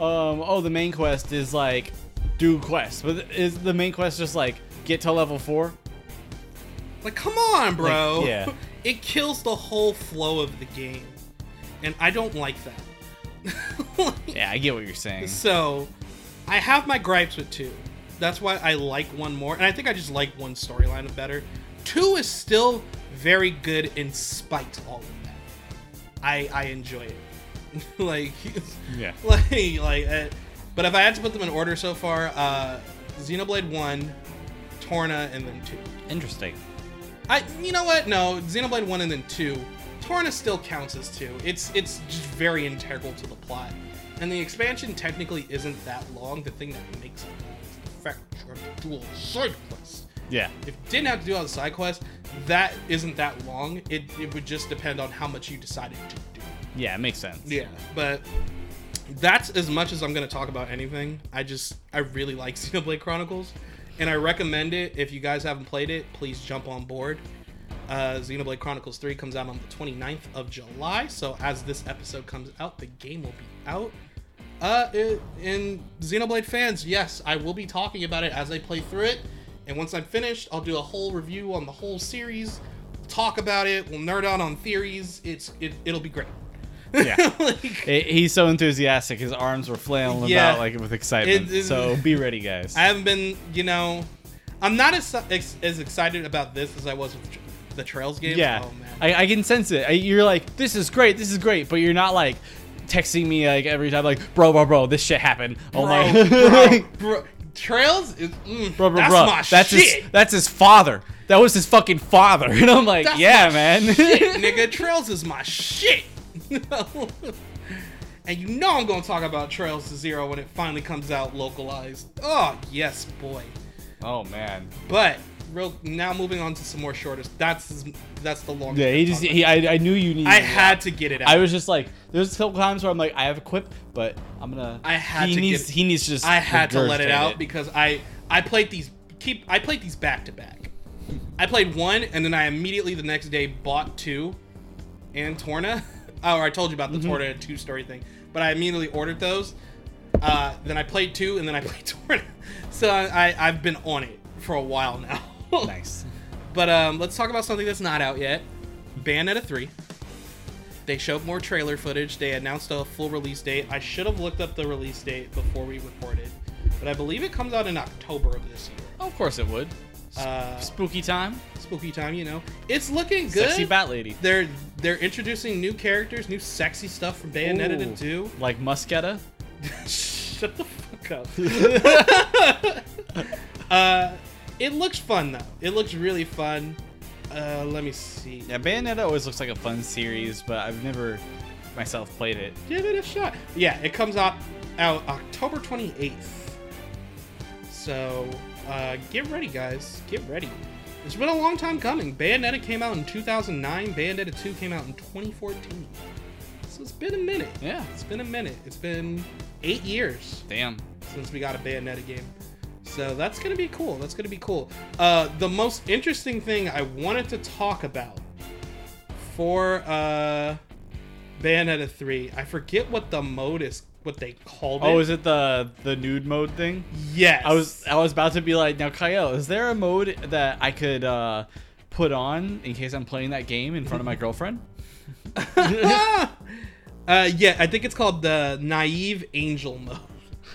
um, oh the main quest is like do quests, but is the main quest just like get to level four? Like, come on, bro. Like, yeah. It kills the whole flow of the game. And I don't like that. Yeah, I get what you're saying. so, I have my gripes with 2. That's why I like one more. And I think I just like one storyline better. 2 is still very good in spite all of that. I I enjoy it. like Yeah. like like uh, but if I had to put them in order so far, uh Xenoblade 1, Torna and then 2. Interesting. I you know what? No, Xenoblade 1 and then 2. Torna still counts as 2. It's it's just very integral to the plot. And the expansion technically isn't that long. The thing that makes it is the fact that you have to do all the side quests. Yeah. If you didn't have to do all the side quests, that isn't that long. It, it would just depend on how much you decided to do. Yeah, it makes sense. Yeah, but that's as much as I'm gonna talk about anything. I just I really like Xenoblade Chronicles, and I recommend it. If you guys haven't played it, please jump on board. Uh, Xenoblade Chronicles 3 comes out on the 29th of July, so as this episode comes out, the game will be out. Uh, and Xenoblade fans, yes, I will be talking about it as I play through it. And once I'm finished, I'll do a whole review on the whole series, talk about it, we'll nerd out on theories. It's it, it'll be great. Yeah. like, He- He's so enthusiastic. His arms were flailing Yeah. about like with excitement. It- it- so be ready, guys. I haven't been, you know, I'm not as as excited about this as I was with the Trails game. yeah, Oh man. I, I can sense it. I, you're like, this is great, this is great, but you're not like texting me like every time, like, bro, bro, bro, this shit happened. Oh my, bro, bro, Trails is mm, bro, bro, that's bro. my that's shit. his, that's his father. That was his fucking father. And I'm like, That's yeah, man. shit, nigga. Trails is my shit. and you know I'm gonna talk about Trails to Zero when it finally comes out localized. Oh yes, boy. oh man. But real now moving on to some more shortest. That's that's the longest. Yeah, he just he. I, I knew you needed. I it. had to get it out. I was just like, there's a couple times where I'm like, I have a quip, but I'm gonna. I had he to needs. get- he needs to just. I had to let it out because I I played these keep. I played these back to back. I played one, and then I immediately the next day bought two, and Torna. Oh, I told you about the Torna two story thing, but I immediately ordered those. Uh, then I played two, and then I played Torna. So I, I I've been on it for a while now. Nice. But um, let's talk about something that's not out yet. Bayonetta 3. They showed more trailer footage. They announced a full release date. I should have looked up the release date before we recorded, but I believe it comes out in October of this year. Of course it would. Uh, Spooky time. spooky time, you know. It's looking good. Sexy bat lady. They're they're introducing new characters, new sexy stuff from Bayonetta Ooh. to do. Like Musketa. Shut the fuck up. uh, it looks fun though. It looks really fun. Uh, let me see. Yeah, Bayonetta always looks like a fun series, but I've never myself played it. Give it a shot. Yeah, it comes out out October 28th. So, uh, get ready, guys. Get ready. It's been a long time coming. Bayonetta came out in 2009. Bayonetta 2 came out in 2014. So it's been a minute. Yeah. It's been a minute. It's been eight years Damn. since we got a Bayonetta game. So that's gonna be cool. That's gonna be cool. Uh, the most interesting thing I wanted to talk about for uh, Bayonetta 3, I forget what the mode is, what they called it. Oh, is it the the nude mode thing? yes. I was I was about to be like, now Kyle, is there a mode that I could uh, put on in case I'm playing that game in front of my girlfriend? uh, yeah, I think it's called the naive angel mode.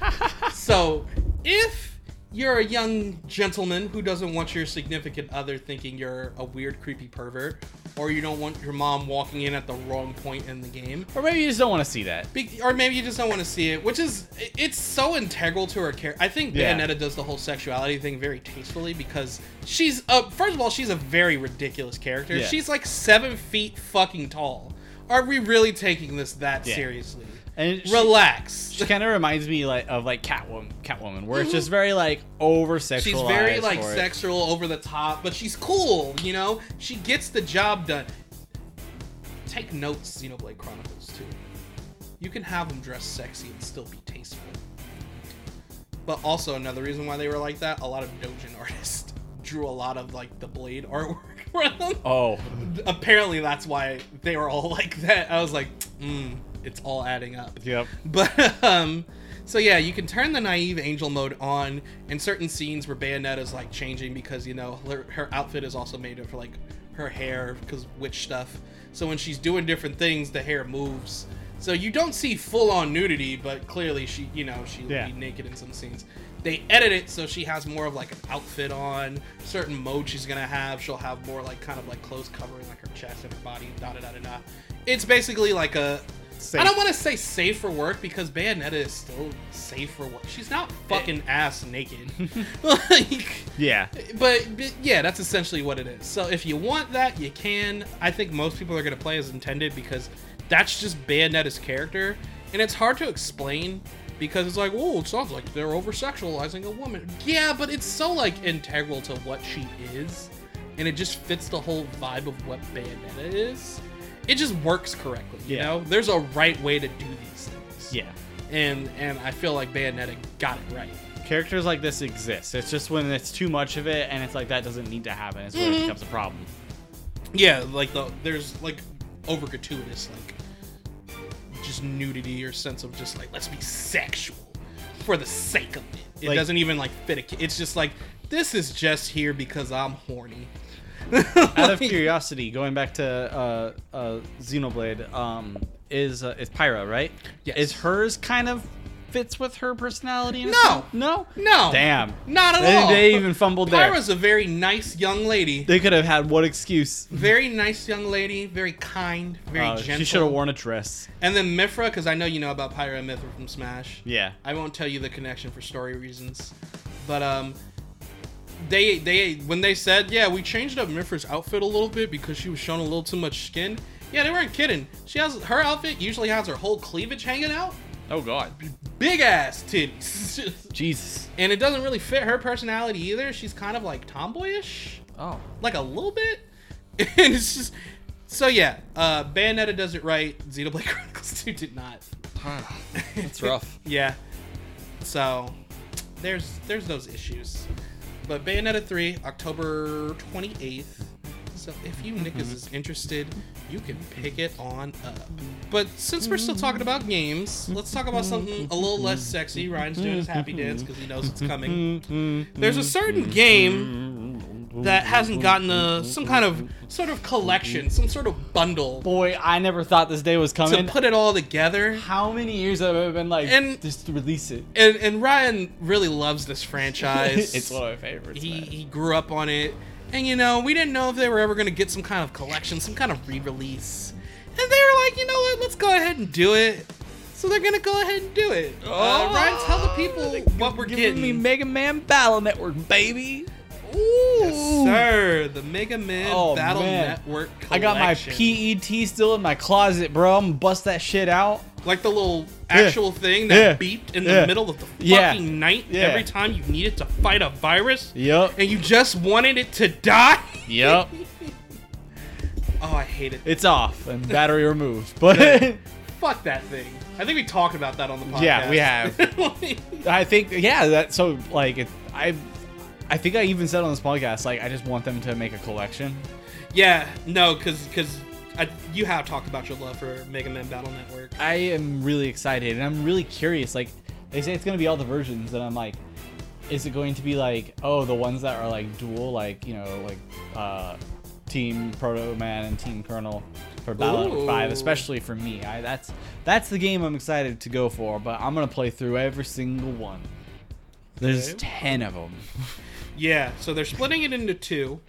so, if you're a young gentleman who doesn't want your significant other thinking you're a weird, creepy pervert, or you don't want your mom walking in at the wrong point in the game, Or maybe you just don't want to see that. Be- or maybe you just don't want to see it, which is it's so integral to her character. I think Yeah. Bayonetta does the whole sexuality thing very tastefully because she's uh first of all she's a very ridiculous character. Yeah. She's like seven feet fucking tall. Are we really taking this that Yeah. seriously? And she, Relax. she kind of reminds me like of like Catwoman, Catwoman, where it's just very like over sexualized. She's very like it. sexual, over the top, but she's cool. You know, she gets the job done. Take notes, Xenoblade Chronicles too. You can have them dress sexy and still be tasteful. But also another reason why they were like that, a lot of Dojin artists drew a lot of like the blade artwork for them. Oh, Apparently that's why they were all like that. I was like, mm, it's all adding up. yep. But um so yeah, you can turn the naive angel mode on in certain scenes where Bayonetta's like changing because you know her, her outfit is also made of like her hair because witch stuff. So when she's doing different things, the hair moves. So you don't see full on nudity, but clearly she, you know, she'll Yeah. be naked in some scenes. They edit it so she has more of like an outfit on. Certain mode she's gonna have, she'll have more like kind of like clothes covering like her chest and her body. Da da da da da. It's basically like a Safe. I don't want to say safe for work because Bayonetta is still safe for work. She's not eh. fucking ass naked. like, Yeah. but, but yeah, that's essentially what it is. So if you want that, you can. I think most people are gonna play as intended because that's just Bayonetta's character, and it's hard to explain because it's like, oh, it sounds like they're over sexualizing a woman. Yeah, but it's so like integral to what she is, and it just fits the whole vibe of what Bayonetta is. It just works correctly, you Yeah. know. There's a right way to do these things. Yeah. and and I feel like Bayonetta got it right. Characters like this exist. It's just when it's too much of it and it's like that doesn't need to happen. It's when it mm-hmm. becomes a problem. Yeah, like the there's like over gratuitous like just nudity or sense of just like let's be sexual for the sake of it. It Like- doesn't even like fit a. It's just like this is just here because I'm horny. Out of curiosity, going back to uh, uh, Xenoblade, um, is uh, is Pyra right? Yes. Is hers kind of fits with her personality? No. No. No, Damn. not at They, all. they even fumbled there. Pyra's a very nice young lady. They could have had what excuse. Very nice young lady, very kind, very Uh, gentle. she should have worn a dress. And then Mythra, because I know you know about Pyra and Mythra from Smash. Yeah. I won't tell you the connection for story reasons, but um, they they when they said yeah we changed up Mythra's outfit a little bit because she was showing a little too much skin. Yeah, they weren't kidding. She has her outfit usually has her whole cleavage hanging out, Oh God. big ass titties, Jesus. and it doesn't really fit her personality either. She's kind of like tomboyish, Oh. like a little bit, and it's just. So yeah, uh, Bayonetta does it right. Xenoblade Chronicles 2 did not. That's rough. Yeah. So there's there's those issues. But Bayonetta 3, October 28th. So if you niggas mm-hmm. is interested, you can pick it on up. But since we're still talking about games, let's talk about something a little less sexy. Ryan's doing his happy dance because he knows it's coming. There's a certain game that hasn't gotten a some kind of sort of collection, some sort of bundle Boy, I never thought this day was coming. to put it all together. How many years have I been like, And- just release it? And, and Ryan really loves this franchise. it's one of my favorites. he, man. he grew up on it and you know we didn't know if they were ever going to get some kind of collection some kind of re-release and they were like you know what let's go ahead and do it so they're going to go ahead and do it uh, ryan tell the people what we're Oh, Giving getting me Mega Man Battle Network, baby. Ooh. yes, sir the mega man Oh, battle man. network I got my. PET still in my closet, bro. I'm gonna bust that shit out. like the little actual thing that Yeah. beeped in the middle of the fucking Yeah. night Yeah. every time you needed to fight a virus Yep. and you just wanted it to die Yep. oh i hate it it's off and battery removed. But Fuck that thing. I think we talked about that on the podcast. Yeah, we have. I think yeah, that so like it, I I think I even said on this podcast like I just want them to make a collection. yeah, no, because because you have talked about your love for Mega Man Battle Network. I am really excited and I'm really curious. Like they say it's gonna be all the versions, and I'm like, is it going to be like oh the ones that are like dual, like you know like uh, Team Proto Man and Team Colonel for Battle Network Five, especially for me. I that's that's the game I'm excited to go for. But I'm gonna play through every single one. There's Okay. ten of them. Yeah, so they're splitting it into two.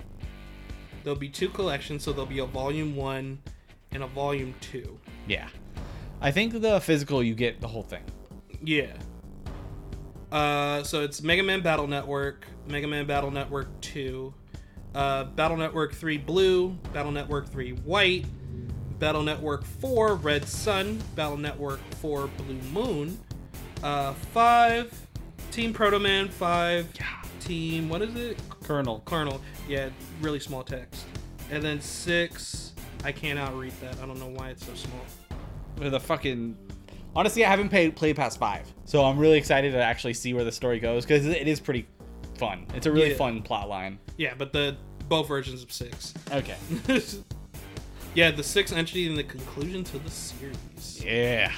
There'll be two collections, so there'll be a volume one and a volume two. Yeah, I think the physical you get the whole thing. Yeah. Uh, so it's Mega Man Battle Network, Mega Man Battle Network 2, uh, Battle Network 3 Blue, Battle Network 3 White, Battle Network 4 Red Sun, Battle Network 4 Blue Moon, uh, 5 Team Proto Man 5, Team, what is it? Colonel. Colonel. Yeah, really small text. And then 6, I cannot read that. I don't know why it's so small. a fucking honestly i haven't played played past five so i'm really excited to actually see where the story goes because it is pretty fun it's a really Yeah. fun plot line Yeah, but the both versions of 6. okay yeah, the sixth entity in the conclusion to the series. yeah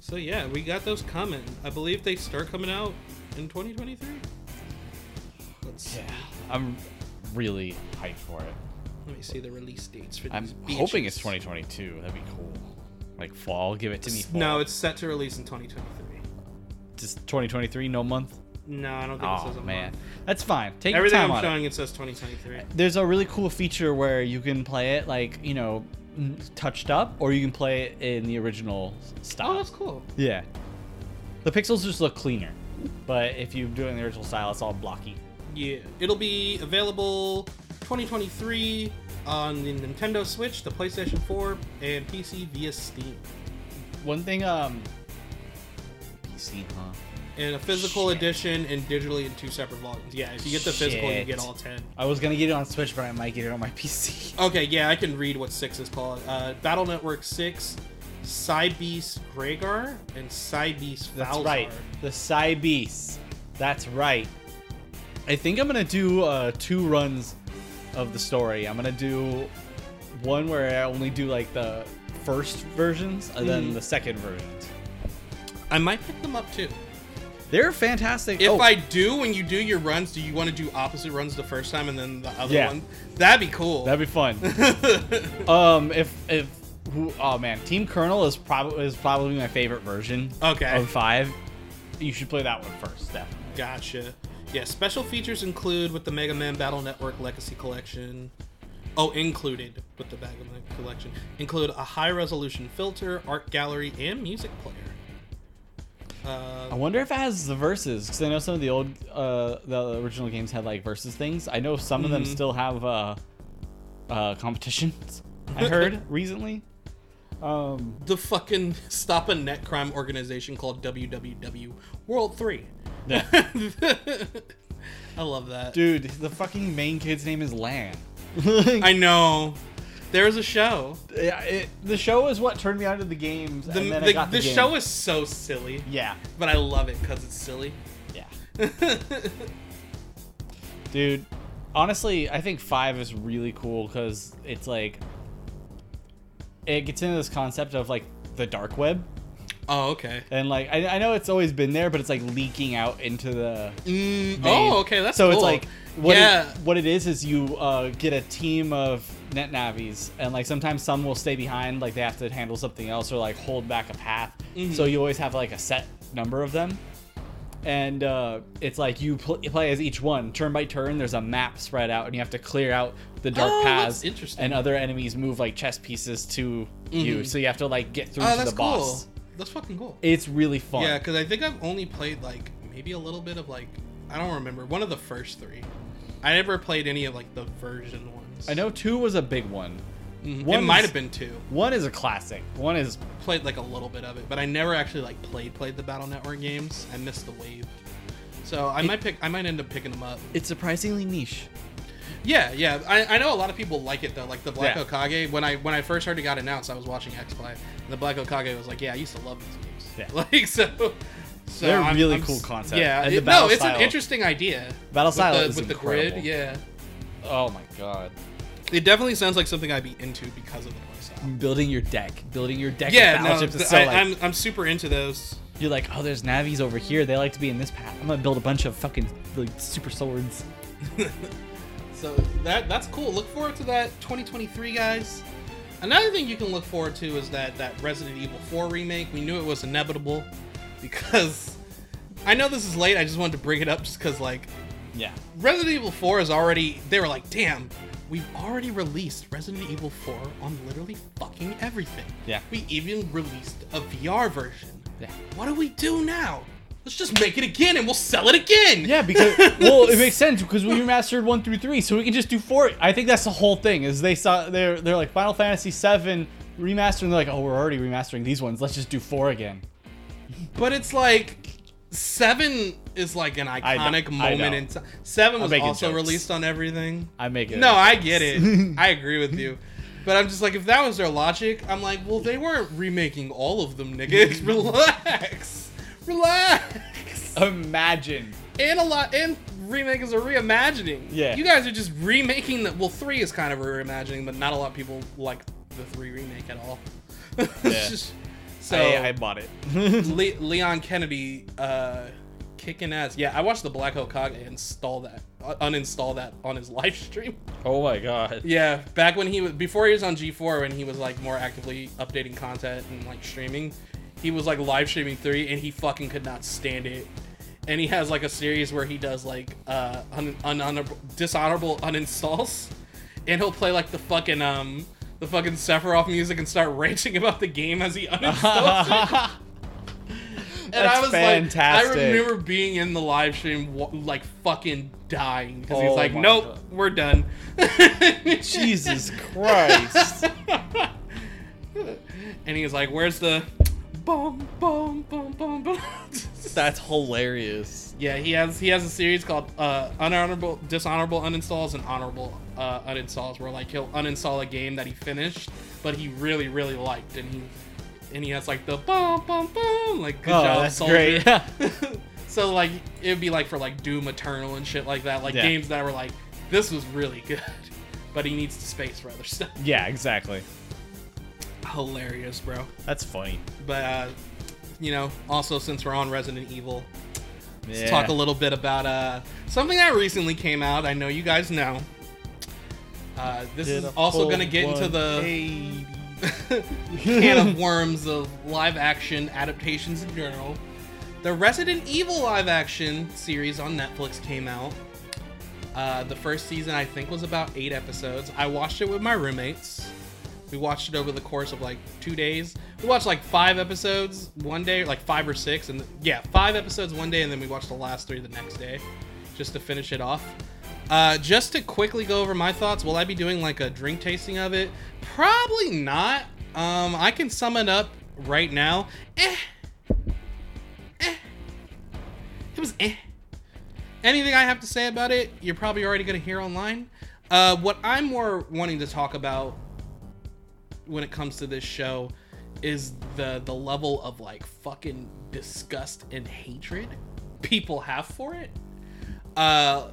So yeah, we got those coming. I believe they start coming out in 2023. Yeah i'm really hyped for it Let me see the release dates for this. i'm these. hoping it's 2022 that'd be cool like fall give it to me fall. No, it's set to release in 2023. just 2023 no month No, I don't think it oh says a man month. that's fine take Everything your time I'm on it. showing it says 2023. there's a really cool feature where you can play it like you know touched up or you can play it in the original style Oh, that's cool. Yeah. The pixels just look cleaner. But if you do it in the original style, it's all blocky. Yeah, it'll be available 2023 on the Nintendo Switch, the PlayStation 4, and PC via Steam. One thing, um PC, huh? in a physical Shit. edition and digitally in two separate volumes. Yeah, if you get the physical, you Shit. get all ten. I was gonna get it on Switch, but I might get it on my PC. Okay, yeah, I can read what six is called. Uh, Battle Network Six, Cybeast Gregar, and Cybeast That's Falzar. right. The Cybeast. That's right. I think I'm gonna do uh, two runs of the story. I'm gonna do one where I only do like the first versions and then Mhm. the second versions. I might pick them up too. They're fantastic. If Oh, I do, when you do your runs, do you want to do opposite runs the first time and then the other Yeah. one? That'd be cool. that'd be fun. Um, if if who? Oh man, Team Colonel is probably is probably my favorite version. Okay. Of five, you should play that one first. Definitely. Gotcha. Yeah, special features include with the Mega Man Battle Network Legacy Collection. Oh, included with the Mega Man Collection include a high resolution filter, art gallery, and music player. I Uh, wonder if it has the verses because I know some of the old uh the original games had like verses things. I know some of them Mhm. still have uh uh competitions. I heard recently. Um, the fucking stop a net crime organization called WWW World 3. I love that. dude, the fucking main kid's name is Lan. I know. There's a show. Yeah, it, the show is what turned me onto the games. The, and then I the, the, the, game. show is so silly, yeah, but I love it because it's silly. yeah. Dude, honestly, I think five is really cool because it's like it gets into this concept of like the dark web, Oh, okay. and like I, I know it's always been there, but it's like leaking out into the. Mm, oh, okay. That's so cool. it's like what yeah. it, what it is is you uh, get a team of NetNavis, and like sometimes some will stay behind, like they have to handle something else or like hold back a path. Mhm. So you always have like a set number of them, and uh, it's like you pl- play as each one turn by turn. There's a map spread out, and you have to clear out the dark Oh, that's paths. interesting. And other enemies move like chess pieces to you, Mhm. so you have to like get through oh, to that's the cool. Boss. That's fucking cool. It's really fun. Yeah, because I think I've only played like maybe a little bit of like I don't remember one of the first three. I never played any of like the version ones. I know two was a big one. Mhm. One it might have been two. One is a classic. One is Played like a little bit of it, but I never actually like played played the Battle Network games. I missed the wave. So I It- might pick. I might end up picking them up. it's surprisingly niche. Yeah, yeah. I, I know a lot of people like it though. Like the Black Yeah. Okage. When I when I first heard it got announced, I was watching X Play, and the Black Hokage was like, "Yeah, I used to love these games." Yeah. Like so. so They're I'm- really I'm cool s- concept. Yeah. And the it- no, battle it's an interesting idea. Battle with style the, is with the grid. Yeah. Oh my god. It definitely sounds like something I'd be into because of the playstyle. Building your deck, building your deck. Yeah, no, battleships is th- so I, like I'm I'm super into those. you're like, oh, there's Navis over here. They like to be in this path. I'm gonna build a bunch of fucking like super swords. So that that's cool. Look forward to that 2023, guys. Another thing you can look forward to is that that Resident Evil 4 remake. We knew it was inevitable because I know this is late. I just wanted to bring it up just because like Yeah. Resident Evil 4 is already. They were like, damn, we've already released Resident Evil 4 on literally fucking everything. Yeah. We even released a VR version. Yeah. What do we do now? Let's just make it again and we'll sell it again. Yeah, because well, it makes sense because we remastered one through three, so we can just do four. I think that's the whole thing. Is they saw they're they're like Final Fantasy VII remaster, and they're like, oh, we're already remastering these ones. Let's just do four again. But it's like seven is like an iconic moment in time. Seven was also jokes. released on everything. I make it. No, I get it. I agree with you. But I'm just like, if that was their logic, I'm like, well, they weren't remaking all of them, nigga. Relax, relax. Imagine. And a lot, and remake is a reimagining. Yeah. you guys are just remaking the. Well, three is kind of a reimagining, but not a lot of people like the three remake at all. It's Yeah. just- so I, I bought it. Le- Leon Kennedy uh, kicking ass. Yeah, I watched the Black Hokage install that, uh, uninstall that on his live stream. oh my god. Yeah, back when he was before he was on G4 when he was like more actively updating content and like streaming, he was like live streaming three and he fucking could not stand it. And he has like a series where he does like uh un- unhonorable dishonorable uninstalls, and he'll play like the fucking um the fucking Sephiroth music and start ranting about the game as he uninstalls it. And That's I was fantastic. like, I remember being in the live stream, like fucking dying because Oh he's like, "Nope, God. we're done." Jesus Christ. and he's like, "Where's the boom, boom, boom, boom, boom?" That's hilarious. yeah, he has he has a series called uh, "Unhonorable, Dishonorable Uninstalls" and "Honorable uh, Uninstalls," where like he'll uninstall a game that he finished, but he really, really liked, and he and he has like the boom, boom, boom, like good oh, job, that's soldier. great. so like it'd be like for like Doom Eternal and shit like that, like Yeah. games that were like this was really good, but he needs the space for other stuff. yeah, exactly. Hilarious, bro. That's funny. But uh, you know, also since we're on Resident Evil, let's talk a little bit about uh something that recently came out. I know you guys know. Uh, this is also gonna get into the can of worms of live action adaptations in general. The Resident Evil live action series on Netflix came out. Uh, the first season, I think, was about eight episodes. I watched it with my roommates. We watched it over the course of like two days. We watched like five episodes one day, like five or six, and yeah, five episodes one day, and then we watched the last three the next day, just to finish it off. Uh, just to quickly go over my thoughts, will I be doing like a drink tasting of it? Probably not. Um, I can sum it up right now. Eh. Eh. It was eh. Anything I have to say about it, you're probably already gonna hear online. Uh, what I'm more wanting to talk about when it comes to this show is the the level of like fucking disgust and hatred people have for it. Uh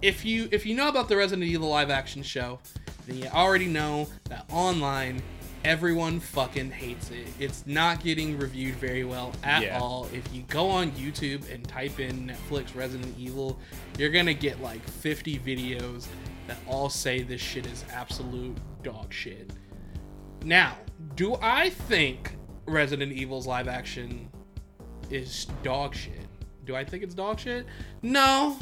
if you if you know about the Resident Evil live action show, then you already know that online everyone fucking hates it. It's not getting reviewed very well at Yeah. all. If you go on YouTube and type in Netflix Resident Evil, you're gonna get like 50 videos that all say this shit is absolute dog shit. Now, do I think Resident Evil's live action is dog shit? Do I think it's dog shit? No.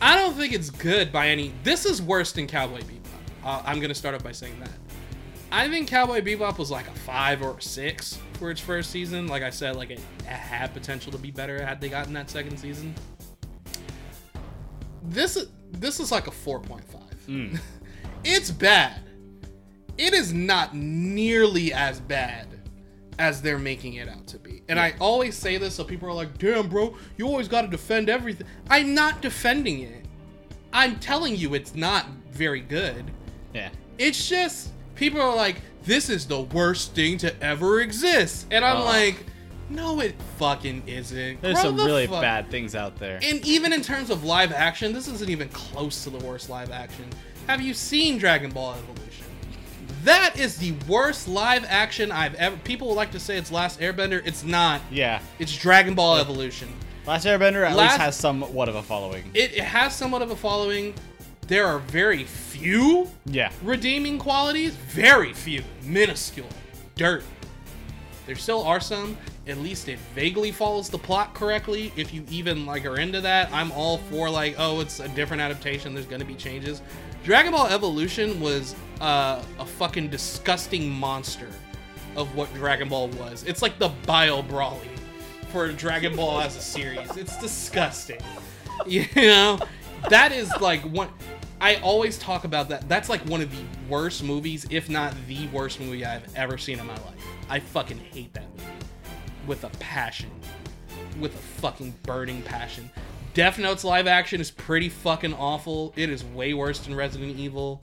I don't think it's good by any. This is worse than Cowboy Bebop. Uh, I'm gonna start off by saying that. I think Cowboy Bebop was like a five or a six for its first season. Like I said, like it, it had potential to be better had they gotten that second season. This is this is like a four point five. it's bad. It is not nearly as bad as they're making it out to be. And I always say this so people are like, damn, bro, you always got to defend everything. I'm not defending it. I'm telling you it's not very good. Yeah. It's just, people are like, this is the worst thing to ever exist. And I'm Oh. like, no, it fucking isn't. There's Grow some the really fuck- bad things out there. and even in terms of live action, this isn't even close to the worst live action. Have you seen Dragon Ball? That is the worst live action I've ever. People like to say it's Last Airbender. It's not. yeah. It's Dragon Ball Evolution. Last Airbender at Last- least has somewhat of a following. It, it has somewhat of a following. There are very few yeah. redeeming qualities. Very few. Minuscule. Dirt. There still are some. At least it vaguely follows the plot correctly. If you even like are into that, I'm all for like, oh, it's a different adaptation. There's gonna be changes. Dragon Ball Evolution was uh, a fucking disgusting monster of what Dragon Ball was. It's like the Bio Broly for Dragon Ball as a series. It's disgusting. You know, that is like one. I always talk about that. That's like one of the worst movies, if not the worst movie I've ever seen in my life. I fucking hate that movie with a passion, with a fucking burning passion. Death Note's live action is pretty fucking awful. It is way worse than Resident Evil.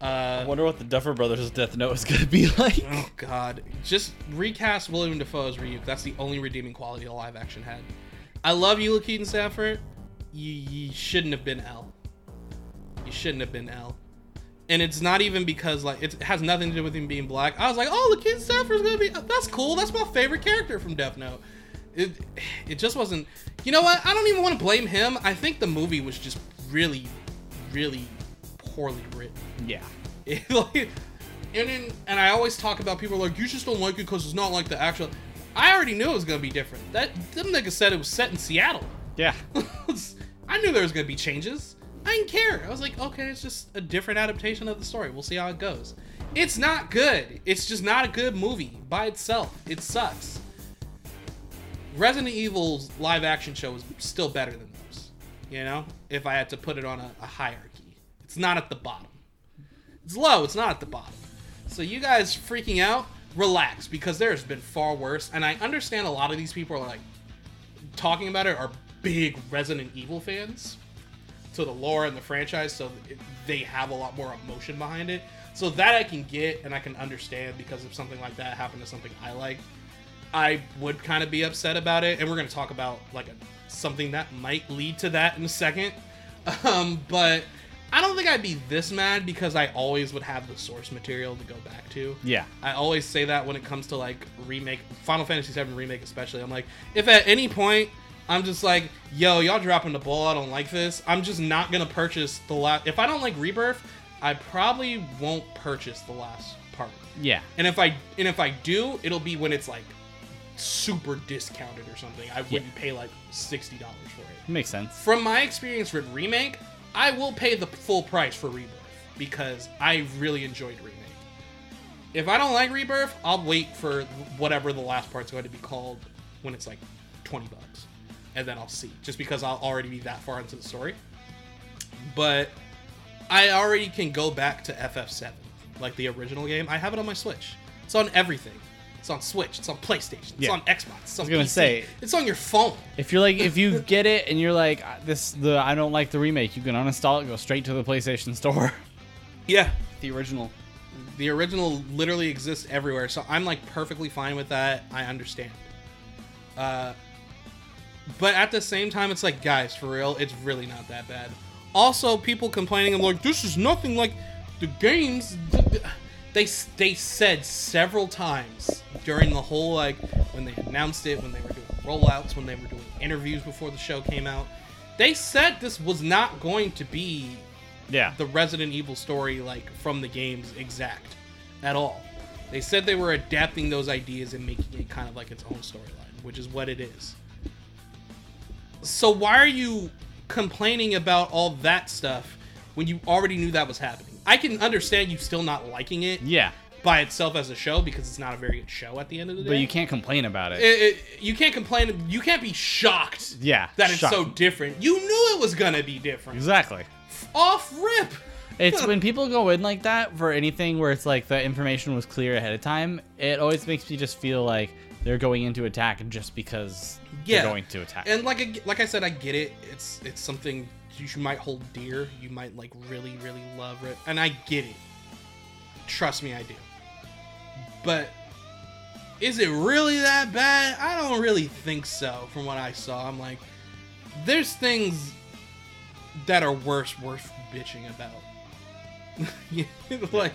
Uh, I wonder what the Duffer Brothers' Death Note is gonna be like. Oh God! Just recast William Dafoe as Ryuk. That's the only redeeming quality a live action had. I love you, Lakeith and Stafford. You, you shouldn't have been L. You shouldn't have been L. And it's not even because like it has nothing to do with him being black. I was like, oh, Lakeith Stanfield's gonna be. That's cool. That's my favorite character from Death Note. It it just wasn't. You know what? I don't even want to blame him. I think the movie was just really, really poorly written. Yeah. It, like, and then, and I always talk about people like you just don't like it because it's not like the actual. I already knew it was gonna be different. That them niggas said it was set in Seattle. Yeah. I knew there was gonna be changes. I didn't care. I was like, okay, it's just a different adaptation of the story. We'll see how it goes. It's not good. It's just not a good movie by itself. It sucks. Resident Evil's live action show is still better than those. You know, if I had to put it on a, a hierarchy, it's not at the bottom. It's low. It's not at the bottom. So you guys freaking out, relax because there's been far worse. And I understand a lot of these people are like talking about it are big Resident Evil fans to the lore and the franchise, so it, they have a lot more emotion behind it. So that I can get and I can understand because if something like that happened to something I like, I would kind of be upset about it. And we're going to talk about like a, something that might lead to that in a second. Um, but I don't think I'd be this mad because I always would have the source material to go back to. Yeah. I always say that when it comes to like remake Final Fantasy VII remake, especially. I'm like, if at any point I'm just like, yo, y'all dropping the ball, I don't like this. I'm just not gonna purchase the last. If I don't like Rebirth, I probably won't purchase the last part. Yeah. And if I and if I do, it'll be when it's like super discounted or something. I wouldn't pay like sixty dollars for it. Makes sense. From my experience with remake, I will pay the full price for Rebirth because I really enjoyed remake. If I don't like Rebirth, I'll wait for whatever the last part's going to be called when it's like 20 bucks. And then I'll see. Just because I'll already be that far into the story. But I already can go back to FF7, like the original game. I have it on my Switch. It's on everything. It's on Switch. It's on PlayStation. It's Yeah. on Xbox. It's on was gonna PC. say- it's on your phone. If you're like, if you get it and you're like, "Uh, this, the I don't like the remake, you can uninstall it, go straight to the PlayStation Store. Yeah, The original. the original literally exists everywhere so i'm like perfectly fine with that i understand uh but at the same time it's like guys for real it's really not that bad also people complaining. I'm like, this is nothing like the games. They they said several times during the whole like when they announced it, when they were doing rollouts, when they were doing interviews before the show came out. They said this was not going to be Yeah. the Resident Evil story like from the games exact at all. They said they were adapting those ideas and making it kind of like its own storyline, which is what it is. So why are you complaining about all that stuff when you already knew that was happening? I can understand you still not liking it yeah. by itself as a show because it's not a very good show at the end of the day. But you can't complain about it. It- it- you can't complain. You can't be shocked. Yeah, that it's so different. You knew it was gonna be different. exactly. Off rip. It's when people go in like that for anything where it's like the information was clear ahead of time. It always makes me just feel like they're going into attack just because Yeah. they're going to attack. And like I- like I said, I get it. It's it's something you might hold dear. You might like really really love it, and I get it. Trust me, I do. But is it really that bad? I don't really think so. From what I saw, I'm like, there's things that are worse worth bitching about. Like,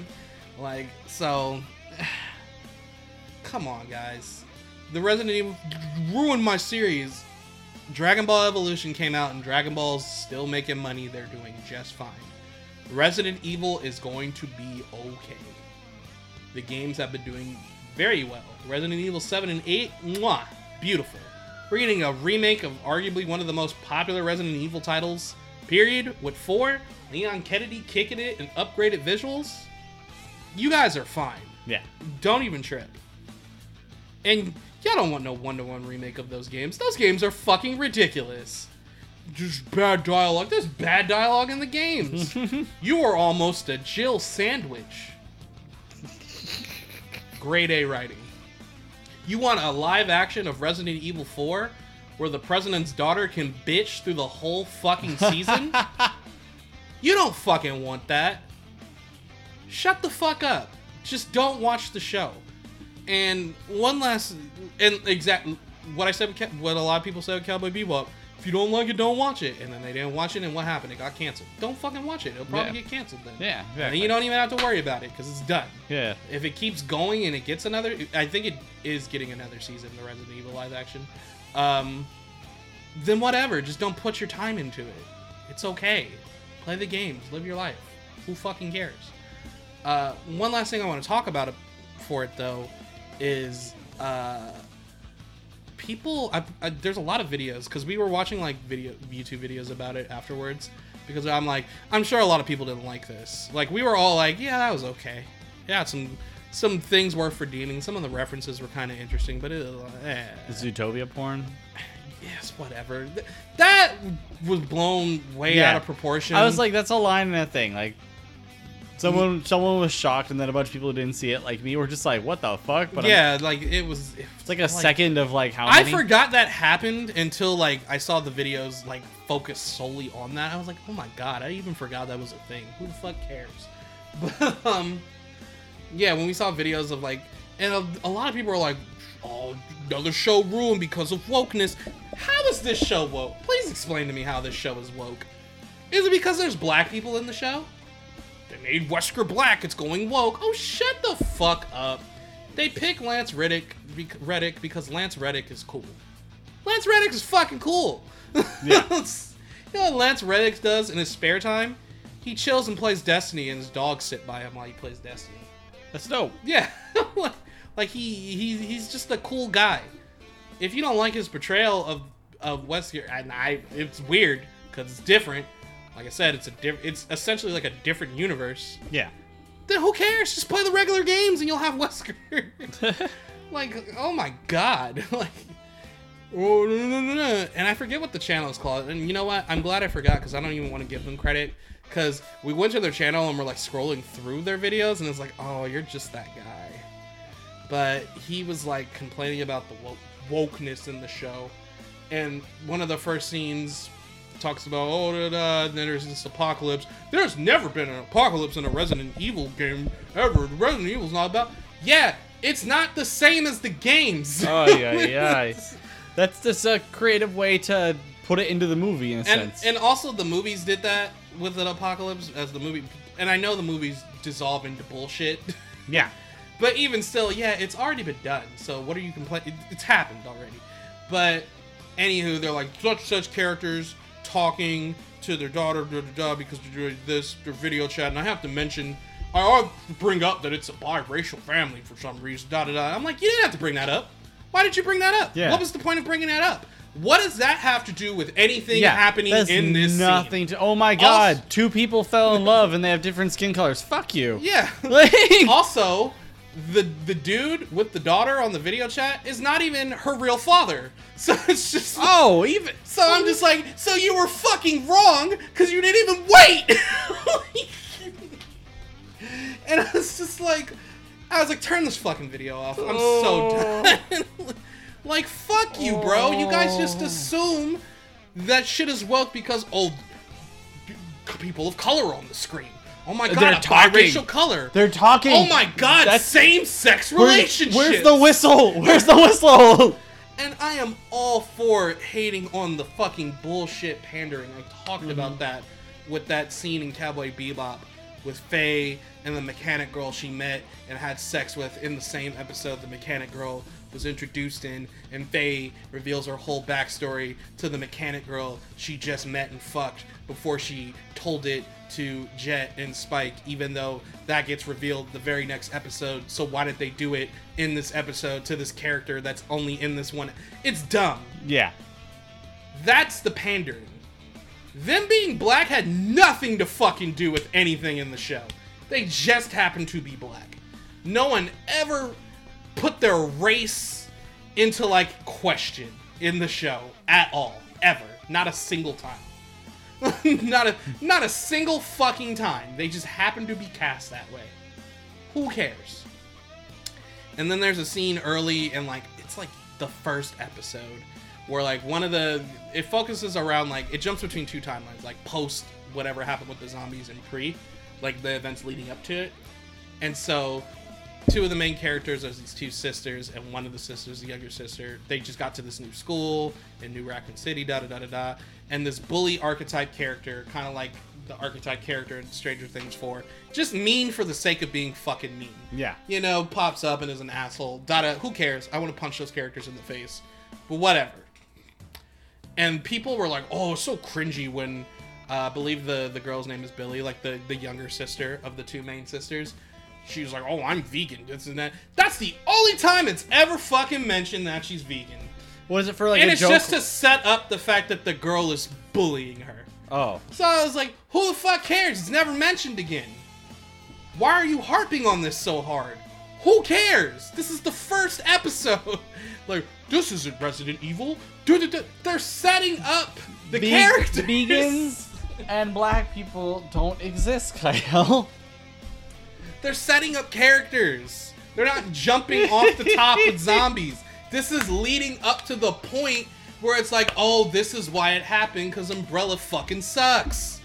like so. Come on, guys. The Resident Evil ruined my series. Dragon Ball Evolution came out, and Dragon Ball's still making money. They're doing just fine. Resident Evil is going to be okay. The games have been doing very well. Resident Evil 7 and 8, mwah, beautiful. We're getting a remake of arguably one of the most popular Resident Evil titles, period, with 4, Leon Kennedy kicking it and upgraded visuals. You guys are fine. yeah. Don't even trip. And y'all don't want no one to one remake of those games. Those games are fucking ridiculous. Just bad dialogue. There's bad dialogue in the games. you are almost a Jill sandwich. Grade A writing. You want a live action of Resident Evil 4 where the president's daughter can bitch through the whole fucking season? you don't fucking want that. Shut the fuck up. Just don't watch the show. And one last, and exact what I said, what a lot of people said with Cowboy Bebop. If you don't like it, don't watch it. And then they didn't watch it, and what happened? It got canceled. Don't fucking watch it. It'll probably Yeah. get canceled then. Yeah, And you don't even have to worry about it because it's done. Yeah. If it keeps going and it gets another, I think it is getting another season, the Resident Evil live action. Um, then whatever. Just don't put your time into it. It's okay. Play the games. Live your life. Who fucking cares? Uh, one last thing I want to talk about for it though is uh, people. I, I, there's a lot of videos because we were watching like video YouTube videos about it afterwards because I'm like I'm sure a lot of people didn't like this. Like we were all like, yeah, that was okay. Yeah, some some things worth redeeming. Some of the references were kind of interesting, but it, eh. Zootopia porn. yes, whatever. Th- That was blown way Yeah. out of proportion. I was like, that's a line in a thing. Like, someone someone was shocked, and then a bunch of people who didn't see it, like me, were just like, "What the fuck?" But I'm- yeah, like it was. it's like a second of like how I many. forgot that happened until like I saw the videos like focus solely on that. I was like, oh my god, I even forgot that was a thing. Who the fuck cares? But um, yeah, when we saw videos of like, and a, a lot of people were like, oh, another show ruined because of wokeness. How is this show woke? Please explain to me how this show is woke. Is it because there's black people in the show? They made Wesker black. It's going woke. Oh, shut the fuck up. They pick Lance Reddick, Reddick because Lance Reddick is cool. Lance Reddick is fucking cool. Yeah. you know what Lance Reddick does in his spare time? He chills and plays Destiny, and his dogs sit by him while he plays Destiny. That's dope. Yeah, like he, he he's just a cool guy. If you don't like his portrayal of of Wesker, and I, it's weird because it's different. Like I said, it's a diff- it's essentially like a different universe. Yeah. Then who cares? Just play the regular games and you'll have Wesker. like, oh my god, like. Oh, no, no, no, no. And I forget what the channel is called. And you know what? I'm glad I forgot because I don't even want to give them credit. Because we went to their channel and we're like scrolling through their videos, and it's like, oh, you're just that guy. But he was like complaining about the woke- wokeness in the show. And one of the first scenes talks about, oh, da, da, and then there's this apocalypse. There's never been an apocalypse in a Resident Evil game ever. Resident Evil's not about. Yeah, it's not the same as the games. Oh yeah, yeah. That's just a creative way to put it into the movie in a and sense. and also the movies did that with an apocalypse as the movie and i know the movies dissolve into bullshit yeah. but even still yeah it's already been done so what are you complaining it's happened already but anywho they're like such such characters talking to their daughter da, da, da, because they're doing this their video chat and i have to mention i bring up that it's a biracial family for some reason da da da i'm like you didn't have to bring that up why did you bring that up Yeah. what was the point of bringing that up what does that have to do with anything Yeah, happening in this scene? nothing to. Oh my god, Also- two people fell in love and they have different skin colors. Fuck you. Yeah. Like, also, the the dude with the daughter on the video chat is not even her real father. So it's just oh, even so I'm just like, so you were fucking wrong because you didn't even wait. and I was just like, I was like, turn this fucking video off. I'm so oh. done. like, fuck you, bro. You guys just Oh. assume that shit is woke because oh, p- people of color on the screen. Oh my god, They're talking. biracial color. they're talking. Oh my god, That's- same-sex relationships. Where's the whistle? Where's the whistle? And I am all for hating on the fucking bullshit pandering. I talked Mm-hmm. about that with that scene in Cowboy Bebop with Faye and the mechanic girl she met and had sex with in the same episode the mechanic girl was introduced in and Faye reveals her whole backstory to the mechanic girl she just met and fucked before she told it to Jet and Spike, even though that gets revealed the very next episode. So why did they do it in this episode to this character that's only in this one? It's dumb. Yeah. That's the pandering. Them being black had nothing to fucking do with anything in the show. They just happened to be black. No one ever put their race into like question in the show at all. Ever. Not a single time. not a not a single fucking time. They just happen to be cast that way. Who cares? And then there's a scene early in like it's like the first episode where like one of the it focuses around like it jumps between two timelines, like post whatever happened with the zombies and pre, like the events leading up to it. And so two of the main characters are these two sisters, and one of the sisters, the younger sister, they just got to this new school in New Raccoon City, da da da da da. And this bully archetype character, kind of like the archetype character in Stranger Things 4, just mean for the sake of being fucking mean. Yeah. You know, pops up and is an asshole. Da da. Who cares? I want to punch those characters in the face. But whatever. And people were like, "Oh, it's so cringy when." Uh, I believe the the girl's name is Billy, like the the younger sister of the two main sisters. She was like, "Oh, I'm vegan." This and that. That's the only time it's ever fucking mentioned that she's vegan, Was it for like a- and it's joke? just to set up the fact that the girl is bullying her. oh. So I was like, "Who the fuck cares? It's never mentioned again. Why are you harping on this so hard? Who cares? This is the first episode. like, this isn't Resident Evil. They're setting up the Ve- characters. Vegans and black people don't exist, Kyle. They're setting up characters. They're not jumping off the top with zombies. This is leading up to the point where it's like, oh, this is why it happened because Umbrella fucking sucks.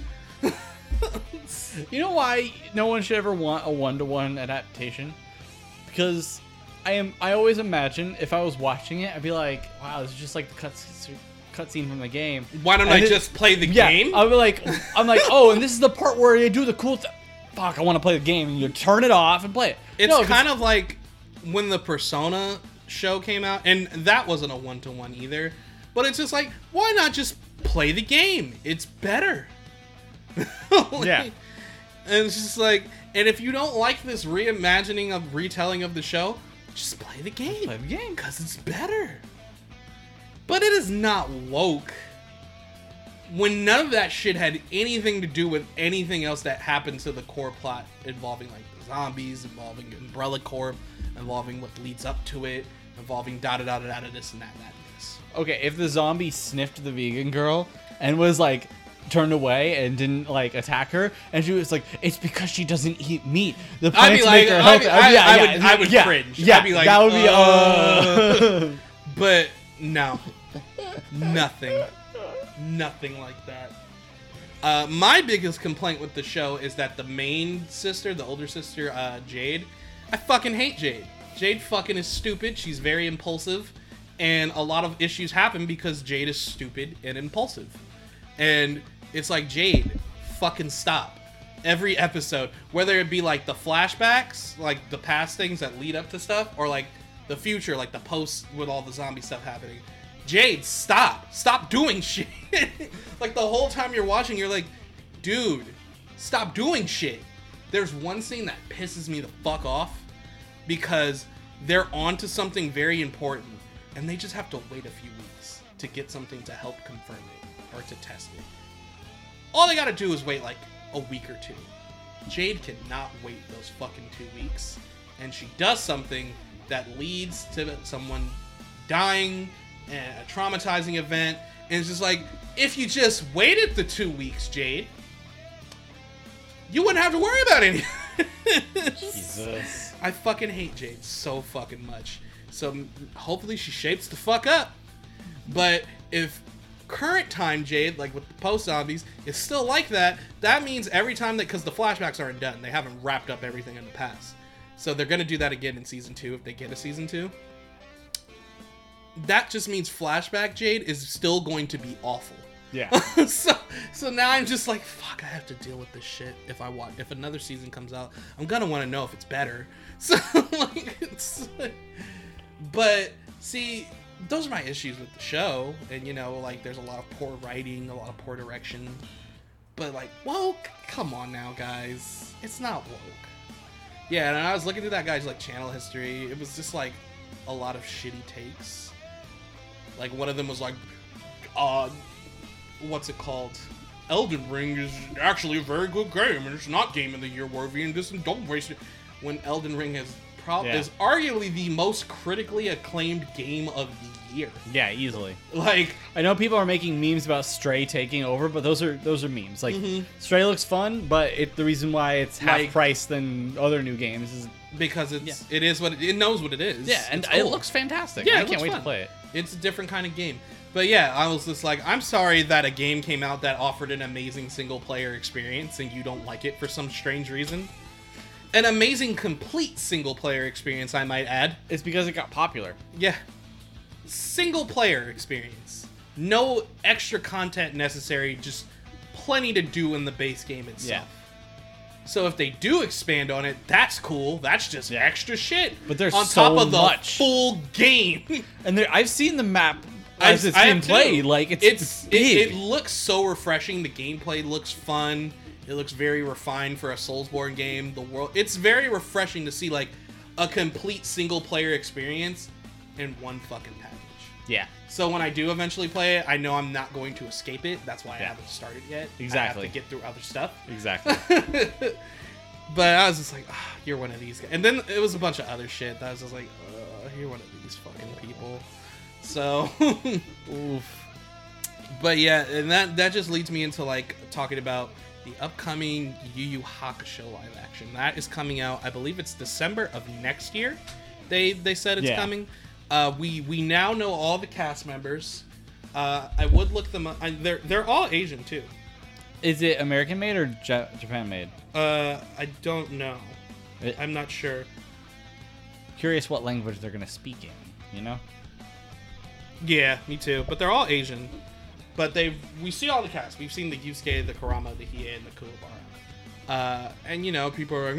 You know why no one should ever want a one-to-one adaptation? Because I am I always imagine if I was watching it, I'd be like, wow, this is just like the cut cutscene from the game. Why don't And I it- just play the yeah, game? I'll be like, I'm like, oh, and this is the part where they do the cool stuff. Fuck, I want to play the game, and you turn it off and play it. It's kind of like when the Persona show came out, and that wasn't a one to one either. But it's just like, why not just play the game? It's better. Like, Yeah. And it's just like, and if you don't like this reimagining of retelling of the show, just play the game. play the game. Because it's better. But it is not woke. When none of that shit had anything to do with anything else that happened to the core plot involving like the zombies, involving Umbrella Corp, involving what leads up to it, involving da da da da da this and that and that and this. Okay, if the zombie sniffed the vegan girl and was like turned away and didn't like attack her, and she was like, "It's because she doesn't eat meat. The I'd plants be like, make her healthy." I- yeah, I yeah, would- I would yeah, cringe. Yeah, I'd be like, that would be. uh. Uh... But no, nothing, nothing like that. Uh, my biggest complaint with the show is that the main sister, the older sister, uh, Jade, I fucking hate Jade. Jade fucking is stupid. She's very impulsive, and a lot of issues happen because Jade is stupid and impulsive. And it's like Jade, fucking stop. Every episode, whether it be like the flashbacks, like the past things that lead up to stuff, or like the future, like the post with all the zombie stuff happening. Jade, stop. Stop doing shit. like the whole time you're watching, you're like, dude, stop doing shit. There's one scene that pisses me the fuck off because they're onto something very important and they just have to wait a few weeks to get something to help confirm it or to test it. All they gotta do is wait like a week or two. Jade cannot wait those fucking two weeks, and she does something that leads to someone dying and a traumatizing event. And it's just like, if you just waited the two weeks, Jade, you wouldn't have to worry about anything. Jesus. I fucking hate Jade so fucking much. So hopefully she shapes the fuck up. But if current time Jade, like with the post zombies, is still like that, that means every time that because the flashbacks aren't done, they haven't wrapped up everything in the past. So they're gonna do that again in season two if they get a season two. That just means flashback Jade is still going to be awful. Yeah. so so now I'm just like fuck I have to deal with this shit if I watch if another season comes out I'm gonna want to know if it's better so like it's but see those are my issues with the show and you know like there's a lot of poor writing a lot of poor direction but like woke, come on now guys it's not woke yeah and I was looking through that guy's like channel history it was just like a lot of shitty takes like one of them was like uh what's it called? Elden Ring is actually a very good game, and it's not Game of the Year worthy, and this and don't waste it. When Elden Ring is prob- Yeah. is arguably the most critically acclaimed game of the year. Yeah, easily. Like, I know people are making memes about Stray taking over, but those are those are memes. Like Mhm. Stray looks fun, but it, the reason why it's half Like- price than other new games is because it's it is what it, it knows what it is. yeah, and it looks fantastic. Yeah, I can't wait fun. to play it. It's a different kind of game. But yeah, I was just like, I'm sorry that a game came out that offered an amazing single player experience and you don't like it for some strange reason. An amazing complete single player experience, I might add. It's because it got popular. Yeah. Single player experience. No extra content necessary, just plenty to do in the base game itself. So if they do expand on it, that's cool. That's just extra shit. But there's on so top of the much. full game. And there, I've seen the map as I- it's I being have too. played. Like it's it's it, it looks so refreshing. The gameplay looks fun. It looks very refined for a Soulsborne game. The world it's very refreshing to see like a complete single player experience in one fucking package. Yeah. So when I do eventually play it, I know I'm not going to escape it. That's why I Yeah. haven't started yet. Exactly. I have to get through other stuff. Exactly. But I was just like, ah, you're one of these guys. And then it was a bunch of other shit that I was just like, uh, you're one of these fucking people. So Oof. But yeah, and that that just leads me into like talking about the upcoming Yu Yu Hakusho live action. That is coming out, I believe it's December of next year. They they said it's Yeah. coming. Uh, we we now know all the cast members. Uh, I would look them up. I, they're they're all Asian too. Is it American made or Ja- Japan made? Uh, I don't know. It- I'm not sure. Curious what language they're gonna speak in. You know? Yeah, me too. But they're all Asian. But they've we see all the cast. We've seen the Yusuke, the Kurama, the Hiei, and the Kuwabara. Uh, and you know, people are like,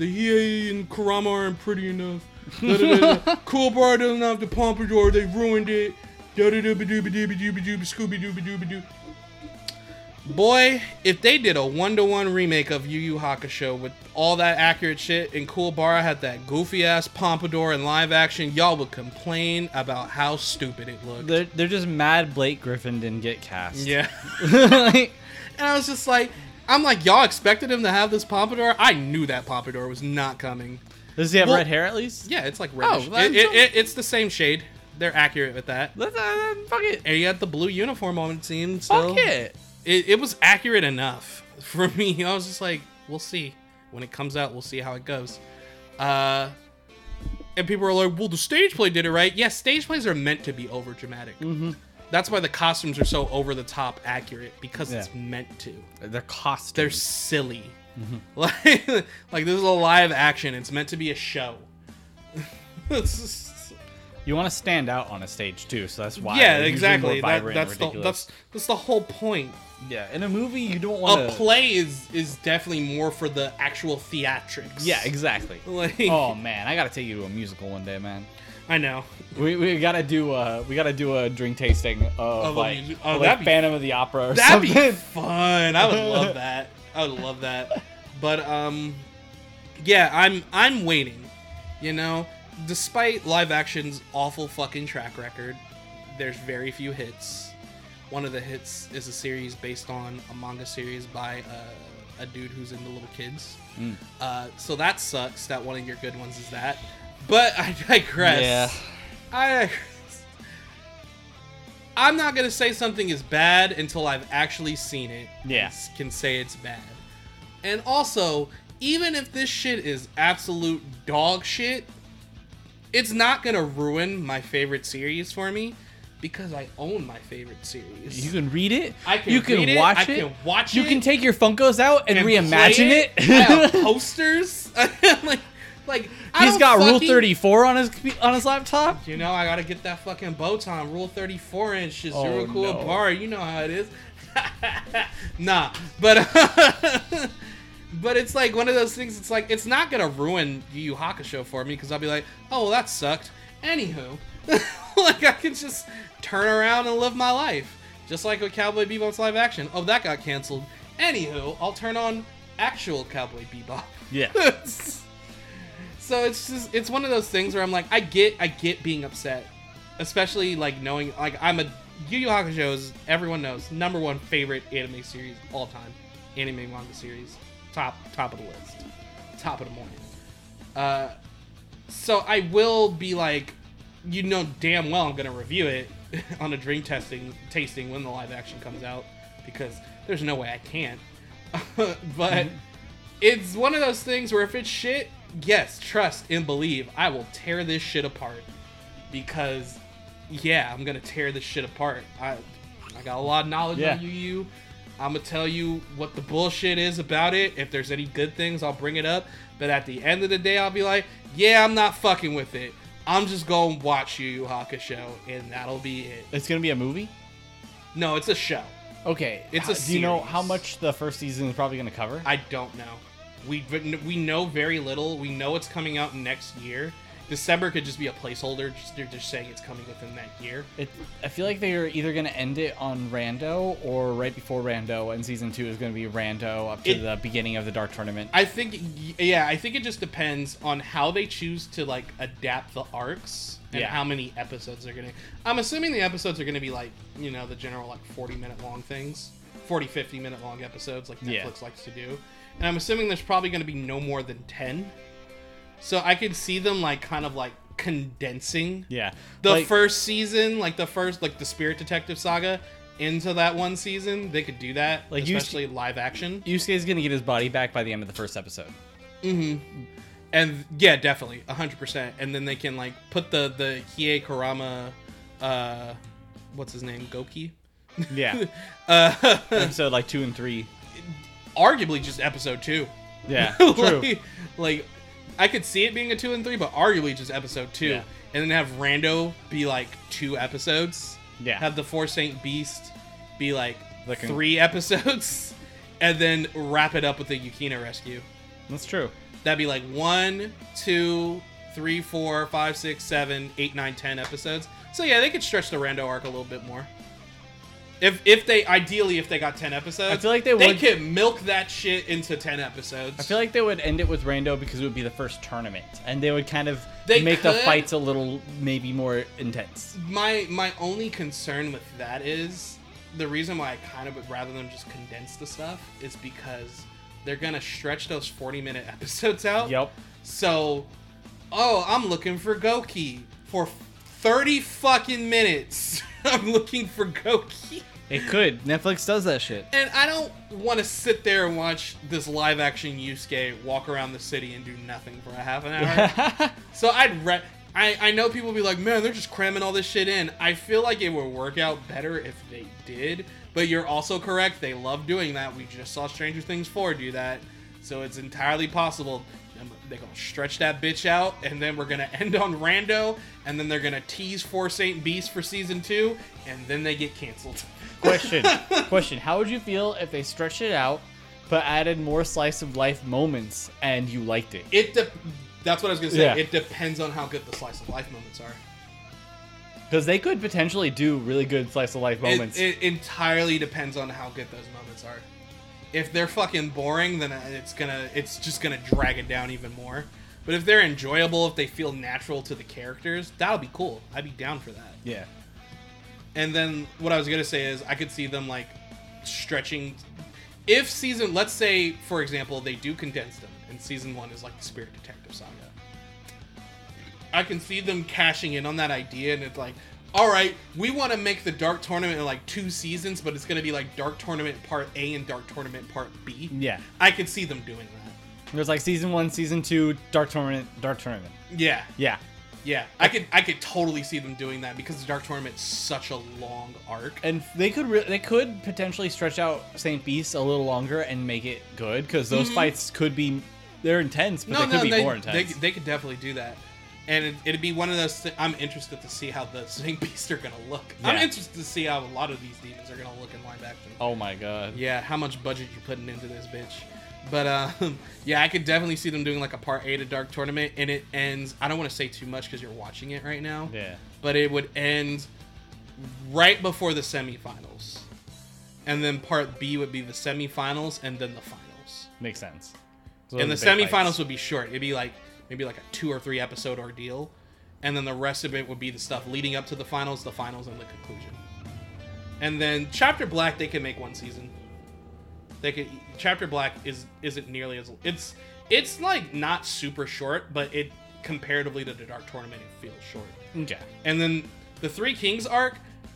the Hiei and Kurama aren't pretty enough. Da, da, da, da. Kuwabara doesn't have the pompadour. They ruined it. Da da da ba doo ba doo ba doo ba doo ba scooby doo ba doo ba doo. Boy, if they did a one to one remake of Yu Yu Hakusho with all that accurate shit, and Kuwabara had that goofy ass pompadour in live action, y'all would complain about how stupid it looked. They're they're just mad Blake Griffin didn't get cast. yeah. Like, and I was just like, I'm like, y'all expected him to have this pompadour? I knew that pompadour was not coming. Does he have Well- red hair at least? Yeah, it's like reddish. Oh, it, it, it- it's the same shade. They're accurate with that. Let's uh, fuck it. And you had the blue uniform on it seemed Fuck it. it, it was accurate enough for me. I was just like, we'll see. When it comes out, we'll see how it goes. Uh, and people are like, well, the stage play did it right. Yes, stage plays are meant to be over dramatic. Mm-hmm. That's why the costumes are so over the top accurate because it's meant to. They're costumes. They're silly. Mm-hmm. Like, like this is a live action. It's meant to be a show. You want to stand out on a stage too, so that's why. yeah, exactly. That, that's the that's that's the whole point. yeah. In a movie, you don't want A to. play is is definitely more for the actual theatrics. Yeah, exactly. Like, oh man, I gotta take you to a musical one day, man. I know. We, we gotta do uh we gotta do a drink tasting of, a like, music- oh, like be- Phantom of the Opera or That'd something. be fun. I would love that. I would love that. But um, yeah, I'm I'm waiting. You know, despite live action's awful fucking track record, there's very few hits. One of the hits is a series based on a manga series by uh, a dude who's into little kids. Mm. Uh, so that sucks. That one of your good ones is that. But I digress. Yeah. I digress. I'm not gonna say something is bad until I've actually seen it. Yeah. can say it's bad. And also, even if this shit is absolute dog shit, it's not gonna ruin my favorite series for me because I own my favorite series. You can read it. I can you can read it, watch I it. can watch You it, can take your Funkos out and, and reimagine play it. I have posters. like, like I He's don't got Rule 34 on his on his laptop. You know, I gotta get that fucking bow tie Rule 34 inch Oh, zero cool no. bar. You know how it is. nah, but but it's like one of those things. It's like it's not gonna ruin Yu Yu Hakusho for me because I'll be like, oh, well, that sucked. Anywho, like I can just turn around and live my life, just like with Cowboy Bebop's live action. Oh, that got canceled. Anywho, I'll turn on actual Cowboy Bebop. Yeah. So it's just it's one of those things where I'm like I get I get being upset, especially like knowing like I'm a Yu Yu Hakusho is everyone knows number one favorite anime series all time, anime manga series, top top of the list, top of the morning. Uh, so I will be like, you know damn well I'm gonna review it on a drink testing tasting when the live action comes out because there's no way I can't. but it's one of those things where if it's shit, yes, trust and believe, I will tear this shit apart. Because, yeah, I'm gonna tear this shit apart. I, I got a lot of knowledge Yeah. on Yu Yu. I'm gonna tell you what the bullshit is about it. If there's any good things, I'll bring it up. But at the end of the day, I'll be like, yeah, I'm not fucking with it. I'm just going to watch Yu Yu Hakusho, and that'll be it. It's gonna be a movie. No, it's a show. Okay. It's How- a Do you know how much the first season is probably gonna cover? I don't know. We we know very little. We know it's coming out next year. December could just be a placeholder. Just, they're just saying it's coming within that year. It, I feel like they're either going to end it on Rando or right before Rando, and season two is going to be Rando up to It- the beginning of the Dark Tournament. I think, yeah, I think it just depends on how they choose to like adapt the arcs and Yeah. how many episodes they're gonna. I'm assuming the episodes are gonna be like you know the general like 40 minute long things, 40 50 minute long episodes like Netflix Yeah. likes to do, and I'm assuming there's probably gonna be no more than 10. So I could see them like kind of like condensing yeah. the Like, first season, like the first, like the Spirit Detective saga, into that one season. They could do that, Like, especially live action. Yusuke's going to get his body back by the end of the first episode. Mhm. And yeah, definitely, hundred percent. And then they can like put the the Hiei Kurama, uh, what's his name, Goki. Yeah. Uh, episode like two and three. Arguably just episode two. Yeah. True. like, like, I could see it being a two and three, but arguably just episode two. Yeah. And then have Rando be like two episodes. Yeah. Have the Four Saint Beast be like con- three episodes, and then wrap it up with the Yukina rescue. That's true. That'd be like one, two, three, four, five, six, seven, eight, nine, ten episodes. So yeah, they could stretch the Rando arc a little bit more. If if they ideally if they got ten episodes, I feel like they they would- could milk that shit into ten episodes. I feel like they would end it with Rando because it would be the first tournament, and they would kind of They make the could. fights a little maybe more intense. my my only concern with that is the reason why I kind of would rather them just condense the stuff is because they're gonna stretch those forty minute episodes out. Yep. So, oh, I'm looking for Goki for 30 fucking minutes. I'm looking for Goki. It could. Netflix does that shit. And I don't want to sit there and watch this live action Yusuke walk around the city and do nothing for a half an hour. so I'd re- I, I know people be like, man, they're just cramming all this shit in. I feel like it would work out better if they did. But you're also correct. They love doing that. We just saw Stranger Things 4 do that. So it's entirely possible. Um, they're gonna stretch that bitch out, and then we're gonna end on Rando, and then they're gonna tease Four Saint Beast for season two, and then they get canceled. Question. Question. How would you feel if they stretched it out, but added more slice of life moments, and you liked it? It de- that's what I was gonna say. Yeah. It depends on how good the slice of life moments are. Because they could potentially do really good slice of life moments. It, it entirely depends on how good those moments are. If they're fucking boring, then uh, it's gonna it's just gonna drag it down even more. But if they're enjoyable, if they feel natural to the characters, that'll be cool. I'd be down for that. yeah. And then what I was gonna say is I could see them like stretching. If season, let's say for example, they do condense them, and season one is like the Spirit Detective saga. I can see them cashing in on that idea, and it's like, all right, we want to make the Dark Tournament in like two seasons, but it's gonna be like Dark Tournament Part A and Dark Tournament Part B. Yeah. I could see them doing that. There's like season one, season two, Dark Tournament, Dark Tournament. Yeah, Yeah. Yeah, I could, I could totally see them doing that because the Dark Tournament's such a long arc. And they could re- they could potentially stretch out Saint Beast a little longer and make it good because those mm-hmm. fights could be they're intense, but they could be they, more intense. they could definitely do that. And it, it'd be one of those. Th- I'm interested to see how the Snake Beasts are gonna look. I'm interested to see how a lot of these demons are gonna look in live action. oh my god. Yeah, how much budget you putting into this bitch? But um, yeah, I could definitely see them doing like a part A to Dark Tournament, and it ends. I don't want to say too much because you're watching it right now. Yeah. But it would end right before the semifinals, and then part B would be the semifinals and then the finals Makes sense. and the Those are big semifinals fights. would be short. It'd be like maybe like a two or three episode ordeal, and then the rest of it would be the stuff leading up to the finals, the finals, and the conclusion. And then Chapter Black, they can make one season. They could Chapter Black is isn't nearly as it's it's like not super short, but it comparatively to the Dark Tournament, it feels short. Okay. And then the Three Kings arc,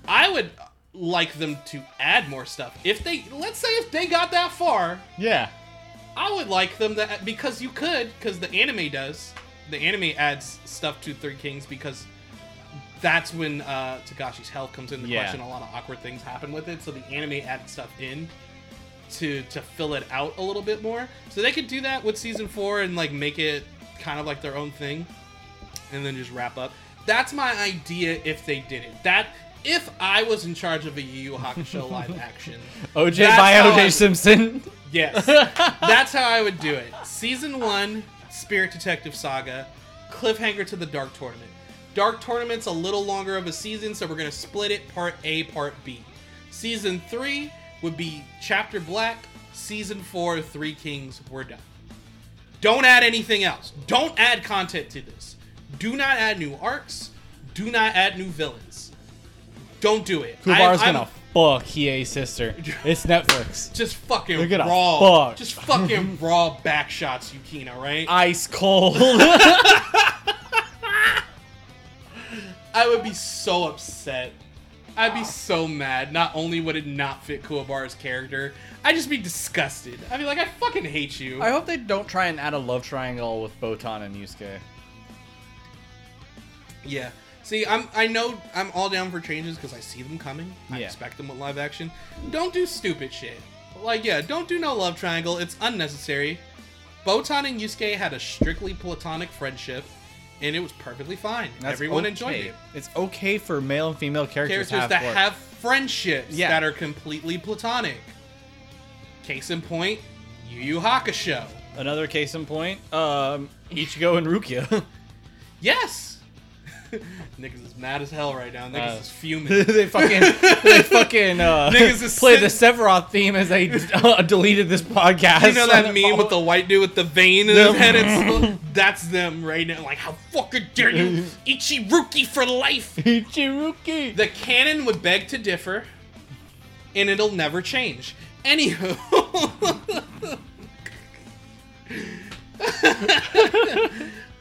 I would like them to add more stuff. If they let's say if they got that far, Yeah. I would like them that because you could because the anime does. The anime adds stuff to Three Kings because that's when uh, Togashi's health comes into Yeah. question. A lot of awkward things happen with it, so the anime added stuff in to to fill it out a little bit more. So they could do that with season four and like make it kind of like their own thing, and then just wrap up. That's my idea if they did it. That if I was in charge of a Yu Yu Hakusho live action, OJ by OJ Simpson. Yes. That's how I would do it. Season 1, Spirit Detective Saga, cliffhanger to the Dark Tournament. Dark Tournament's a little longer of a season, so we're to split it part A, part B. Season 3 would be Chapter Black. Season 4, Three Kings, we're done. Don't add anything else. Don't add content to this. Do not add new arcs. Do not add new villains. Don't do it. I- Kubar's I'm- gonna fuck Hiei's sister. It's Netflix. just fucking They're gonna raw, fuck. just fucking raw back shots, Yukina, right? Ice cold. I would be so upset. I'd be so mad. Not only would it not fit Kuwabara's character, I'd just be disgusted. I'd be like, I fucking hate you. I hope they don't try and add a love triangle with Botan and Yusuke. Yeah. See, I'm I know I'm all down for changes because I see them coming. I Yeah. expect them with live action. Don't do stupid shit. Like, yeah, don't do no love triangle. It's unnecessary. Botan and Yusuke had a strictly platonic friendship, and it was perfectly fine. That's Everyone okay. enjoyed it. It's okay for male and female characters, characters to have have friendships Yeah. that are completely platonic. Case in point, Yu Yu Hakusho. Another case in point, um, Ichigo and Rukia. Yes. Niggas is mad as hell right now. Niggas Uh, is fuming. they fucking, they fucking uh, Niggas is play the Sephiroth theme as they uh, deleted this podcast. You know that meme with the white dude with the vein in his head? It's, that's them right now. Like, how fucking dare you, Ichiruki for life? Ichiruki. The canon would beg to differ, and it'll never change. Anywho.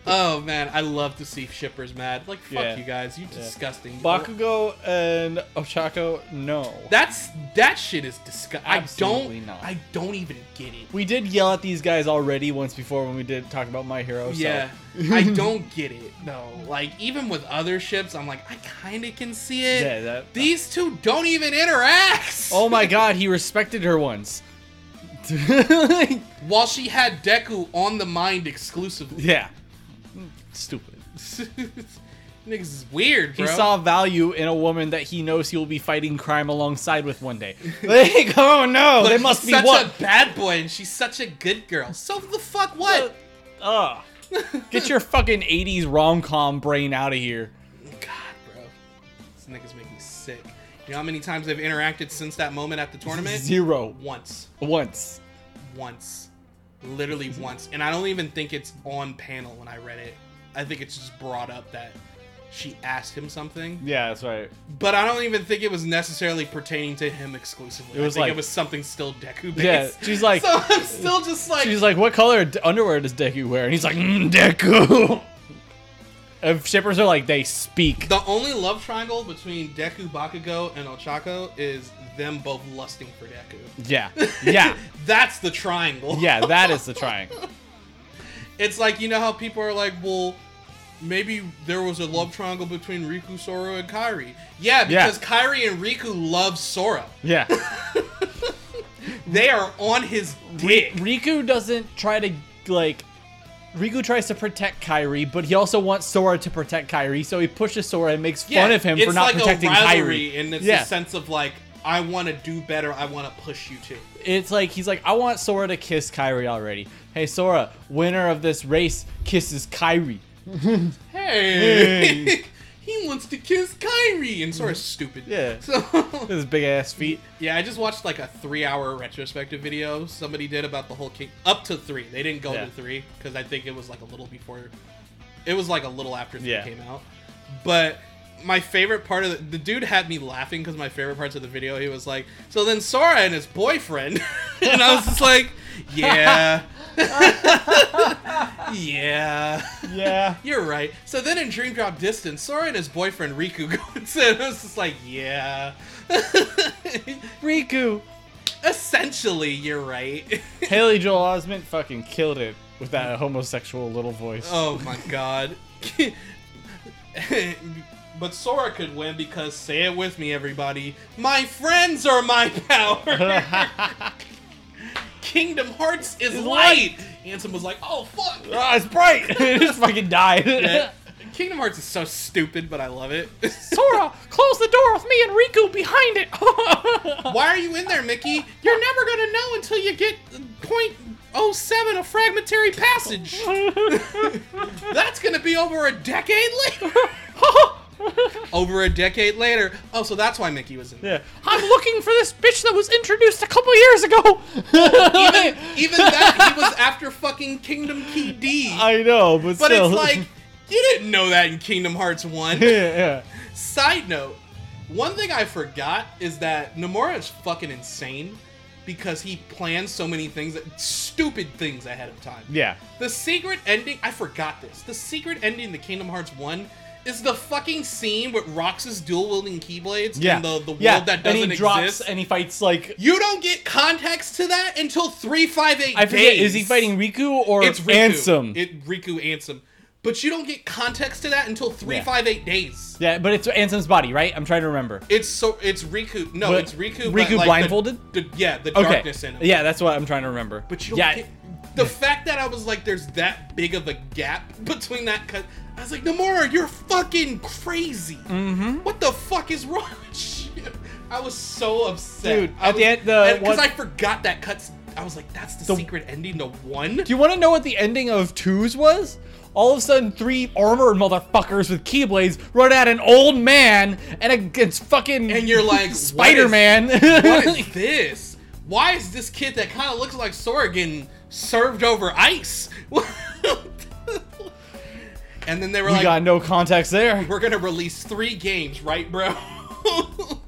Oh man, I love to see shippers mad. Like, fuck Yeah. you guys, you disgusting. Bakugo and Ochako, no. That's that shit is disgusting. I Absolutely don't. not. I don't even get it. We did yell at these guys already once before when we did talk about My Hero. So. Yeah, I don't get it. No, like even with other ships, I'm like, I kind of can see it. Yeah, that- These two don't even interact. Oh my god, he respected her once. while she had Deku on the mind exclusively. Stupid. Niggas is weird, bro. He saw value in a woman that he knows he will be fighting crime alongside with one day. Like, oh no, But they must be such what? a bad boy, and she's such a good girl. So the fuck what? Ugh. Get your fucking 80s rom com brain out of here. God, bro, this niggas make me sick. You know how many times they've interacted since that moment at the tournament? Zero. Once, Once. once, literally once. And I don't even think it's on panel when I read it. I think it's just brought up that she asked him something, Yeah, that's right. but I don't even think it was necessarily pertaining to him exclusively. It was I think like- it was something still Deku based. Yeah, she's like- so I'm still just like, She's like, what color underwear does Deku wear? And he's like, mm, Deku. If shippers are like, they speak. The only love triangle between Deku Bakugo and Ochako is them both lusting for Deku. Yeah. Yeah. That's the triangle. Yeah, that is the triangle. It's like you know how people are like, well, maybe there was a love triangle between Riku, Sora, and Kairi. Yeah, Yeah. because Kairi and Riku love Sora. Yeah. They are on his dick. Riku doesn't try to, like, Riku tries to protect Kairi, but he also wants Sora to protect Kairi, so he pushes Sora and makes fun of him for not like protecting a rivalry, Kairi. and it's Yeah. a sense of like, I want to do better. I want to push you too. It's like he's like, I want Sora to kiss Kairi already. Hey Sora, winner of this race kisses Kairi. Hey, he wants to kiss Kairi, and Sora's stupid. Yeah. So his big ass feet. Yeah, I just watched like a three-hour retrospective video somebody did about the whole king up to three. They didn't go Yeah. to three because I think it was like a little before. It was like a little after three Yeah. came out. But my favorite part of the, the dude had me laughing because my favorite parts of the video he was like, so then Sora and his boyfriend, and I was just like, yeah, yeah. Yeah. You're right. So then in Dream Drop Distance, Sora and his boyfriend Riku go and I was just like, yeah. Riku. Essentially, you're right. Haley Joel Osment fucking killed it with that homosexual little voice. oh my god. but Sora could win because, say it with me, everybody, my friends are my power. Kingdom Hearts is light. Ansem was like, oh fuck. Ah, it's bright. it just fucking died. Yeah. Kingdom Hearts is so stupid, but I love it. Sora, close the door with me and Riku behind it. Why are you in there, Mickey? You're never gonna know until you get point oh seven a fragmentary passage. That's gonna be over a decade later. over a decade later. Oh, so that's why Mickey was in there. yeah. I'm looking for this bitch that was introduced a couple years ago. Even, even that, he was after fucking Kingdom Key D. I know, but, but still. it's like, you didn't know that in Kingdom Hearts 1. yeah, yeah. Side note, one thing I forgot is that Nomura is fucking insane because he plans so many things, that, stupid things ahead of time. Yeah. The secret ending, I forgot this. The secret ending to Kingdom Hearts 1 is the fucking scene with Roxas dual wielding Keyblades Yeah. in the, the world yeah. that doesn't and he drops exist. and he fights like you don't get context to that until 358 I forget. days. Is he fighting Riku or It's Riku. Ansem? It Riku Ansem. But you don't get context to that until 358 days. yeah, but it's Ansem's body, right? I'm trying to remember. It's so it's Riku. No, But it's Riku. but, Riku like, the- blindfolded? The, yeah, the Okay. darkness in him. Yeah, that's what I'm trying to remember. But you don't yeah, get the fact that I was like, there's that big of a gap between that cut. I was like, Nomura, you're fucking crazy. Mm-hmm. What the fuck is wrong with you? I was so upset. Dude, I at the was- end- the because I forgot that cuts. I was like, that's the, The- secret ending to one. Do you want to know what the ending of Twos was? All of a sudden, three armored motherfuckers with keyblades run at an old man and against fucking And you're like, Spider Man. what is this? Why is this kid that kind of looks like Sora getting served over ice? and then they were we like, got no context there. we're gonna release three games, right, bro?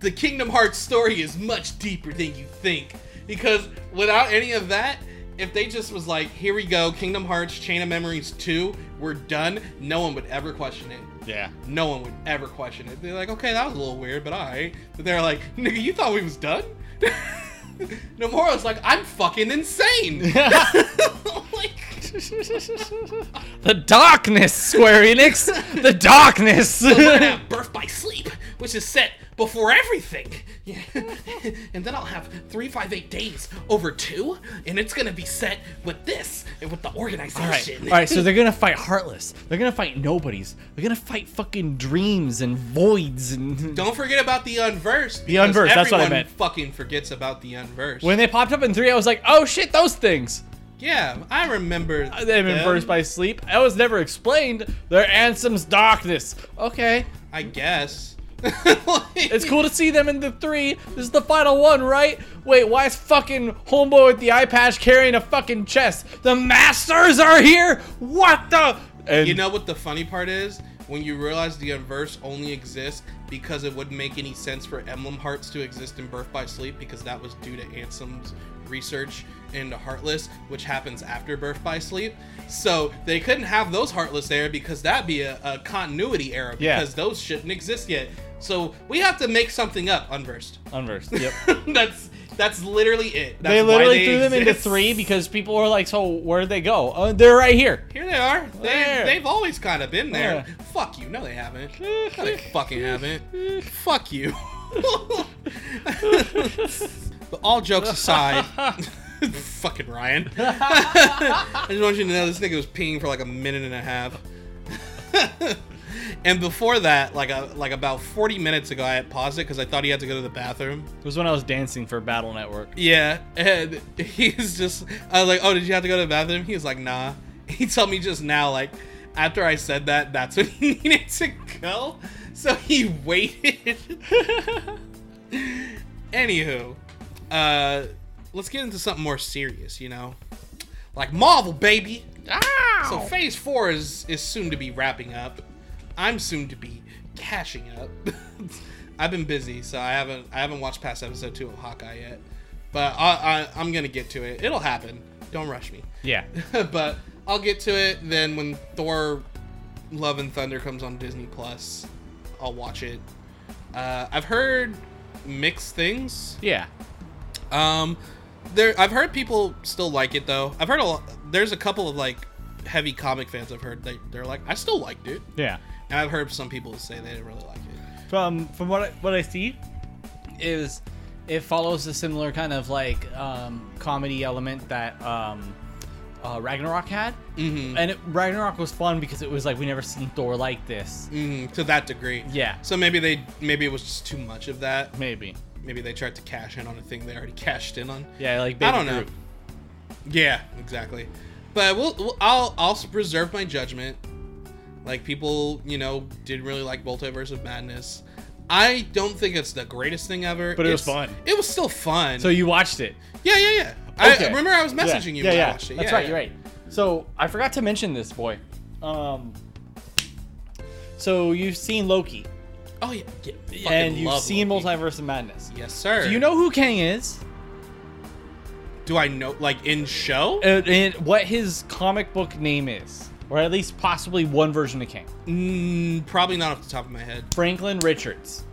the Kingdom Hearts story is much deeper than you think. Because without any of that, if they just was like, here we go, Kingdom Hearts Chain of Memories 2, we're done, no one would ever question it. Yeah. No one would ever question it. They're like, okay, that was a little weird, but alright. But they're like, nigga, you thought we was done? Nomura's like, I'm fucking insane. like, the darkness, Square Enix. The darkness. we're gonna have Birth by Sleep, which is set before everything. Yeah. and then I'll have three five eight days over two, and it's gonna be set with this and with the organization. All right, All right So they're gonna fight Heartless. They're gonna fight nobodies. They're gonna fight fucking dreams and voids and. Don't forget about the unversed. The unversed, that's what I meant. Fucking forgets about the unversed. When they popped up in three, I was like, "Oh shit, those things!" yeah, I remember. Uh, They've been them. versed by sleep. That was never explained. They're Ansem's darkness. Okay, I guess. it's cool to see them in the three. This is the final one, right? Wait, why is fucking homeboy with the eye patch carrying a fucking chest? The masters are here. What the? And You know what the funny part is? When you realize the unverse only exists because it wouldn't make any sense for emblem hearts to exist in Birth by Sleep because that was due to Ansem's research into Heartless, which happens after Birth by Sleep. So they couldn't have those Heartless there because that'd be a, a continuity error Yeah. because those shouldn't exist yet. So we have to make something up unversed. unversed. Yep. that's that's literally it. That's they literally threw them into three because people were like, "So where'd they go? Uh, they're right here." Here they are. They, There. they've always kind of been there. Yeah. Fuck you. No, they haven't. No, they fucking haven't. Fuck you. but all jokes aside, fucking Ryan. I just want you to know this nigga was peeing for like a minute and a half. And before that, like a, like about 40 minutes ago, I had paused it because I thought he had to go to the bathroom. It was when I was dancing for Battle Network. Yeah, and he's just, I was like, oh, did you have to go to the bathroom? He was like, nah. He told me just now, like, after I said that, that's when he needed to go. So he waited. Anywho, uh, let's get into something more serious, you know? Like Marvel, baby! So phase four is, is soon to be wrapping up. I'm soon to be cashing up. I've been busy, so I haven't I haven't watched past episode two of Hawkeye yet. But I, I I'm gonna get to it. It'll happen. Don't rush me. Yeah. but I'll get to it. Then when Thor: Love and Thunder comes on Disney Plus, I'll watch it. Uh, I've heard mixed things. Yeah. Um, there I've heard people still like it though. I've heard a lot. There's a couple of like heavy comic fans I've heard they they're like I still liked it. Yeah. And I've heard some people say they didn't really like it. From from what I, what I see, is it follows a similar kind of like um, comedy element that um, uh, Ragnarok had, Mm-hmm. and it, Ragnarok was fun because it was like we never seen Thor like this. Mm, to that degree. Yeah. So maybe they maybe it was just too much of that. Maybe. Maybe they tried to cash in on a thing they already cashed in on. Yeah, like I don't know. Yeah, exactly. But we'll, we'll I'll I'll reserve my judgment. Like people, you know, didn't really like Multiverse of Madness. I don't think it's the greatest thing ever. But it was fun. It was still fun. So you watched it. yeah, yeah, yeah. I remember I was Yeah, messaging you Yeah, when yeah. It. That's Yeah, right. yeah. You're right. So I forgot to mention this, boy. Um. So you've seen Loki, Oh yeah, yeah and you've seen Loki. Multiverse of Madness. Yes, sir. Do you know who Kang is? Do I know like in show? Uh, and what his comic book name is, or at least possibly one version of Kang. Mm, probably not off the top of my head. Franklin Richards.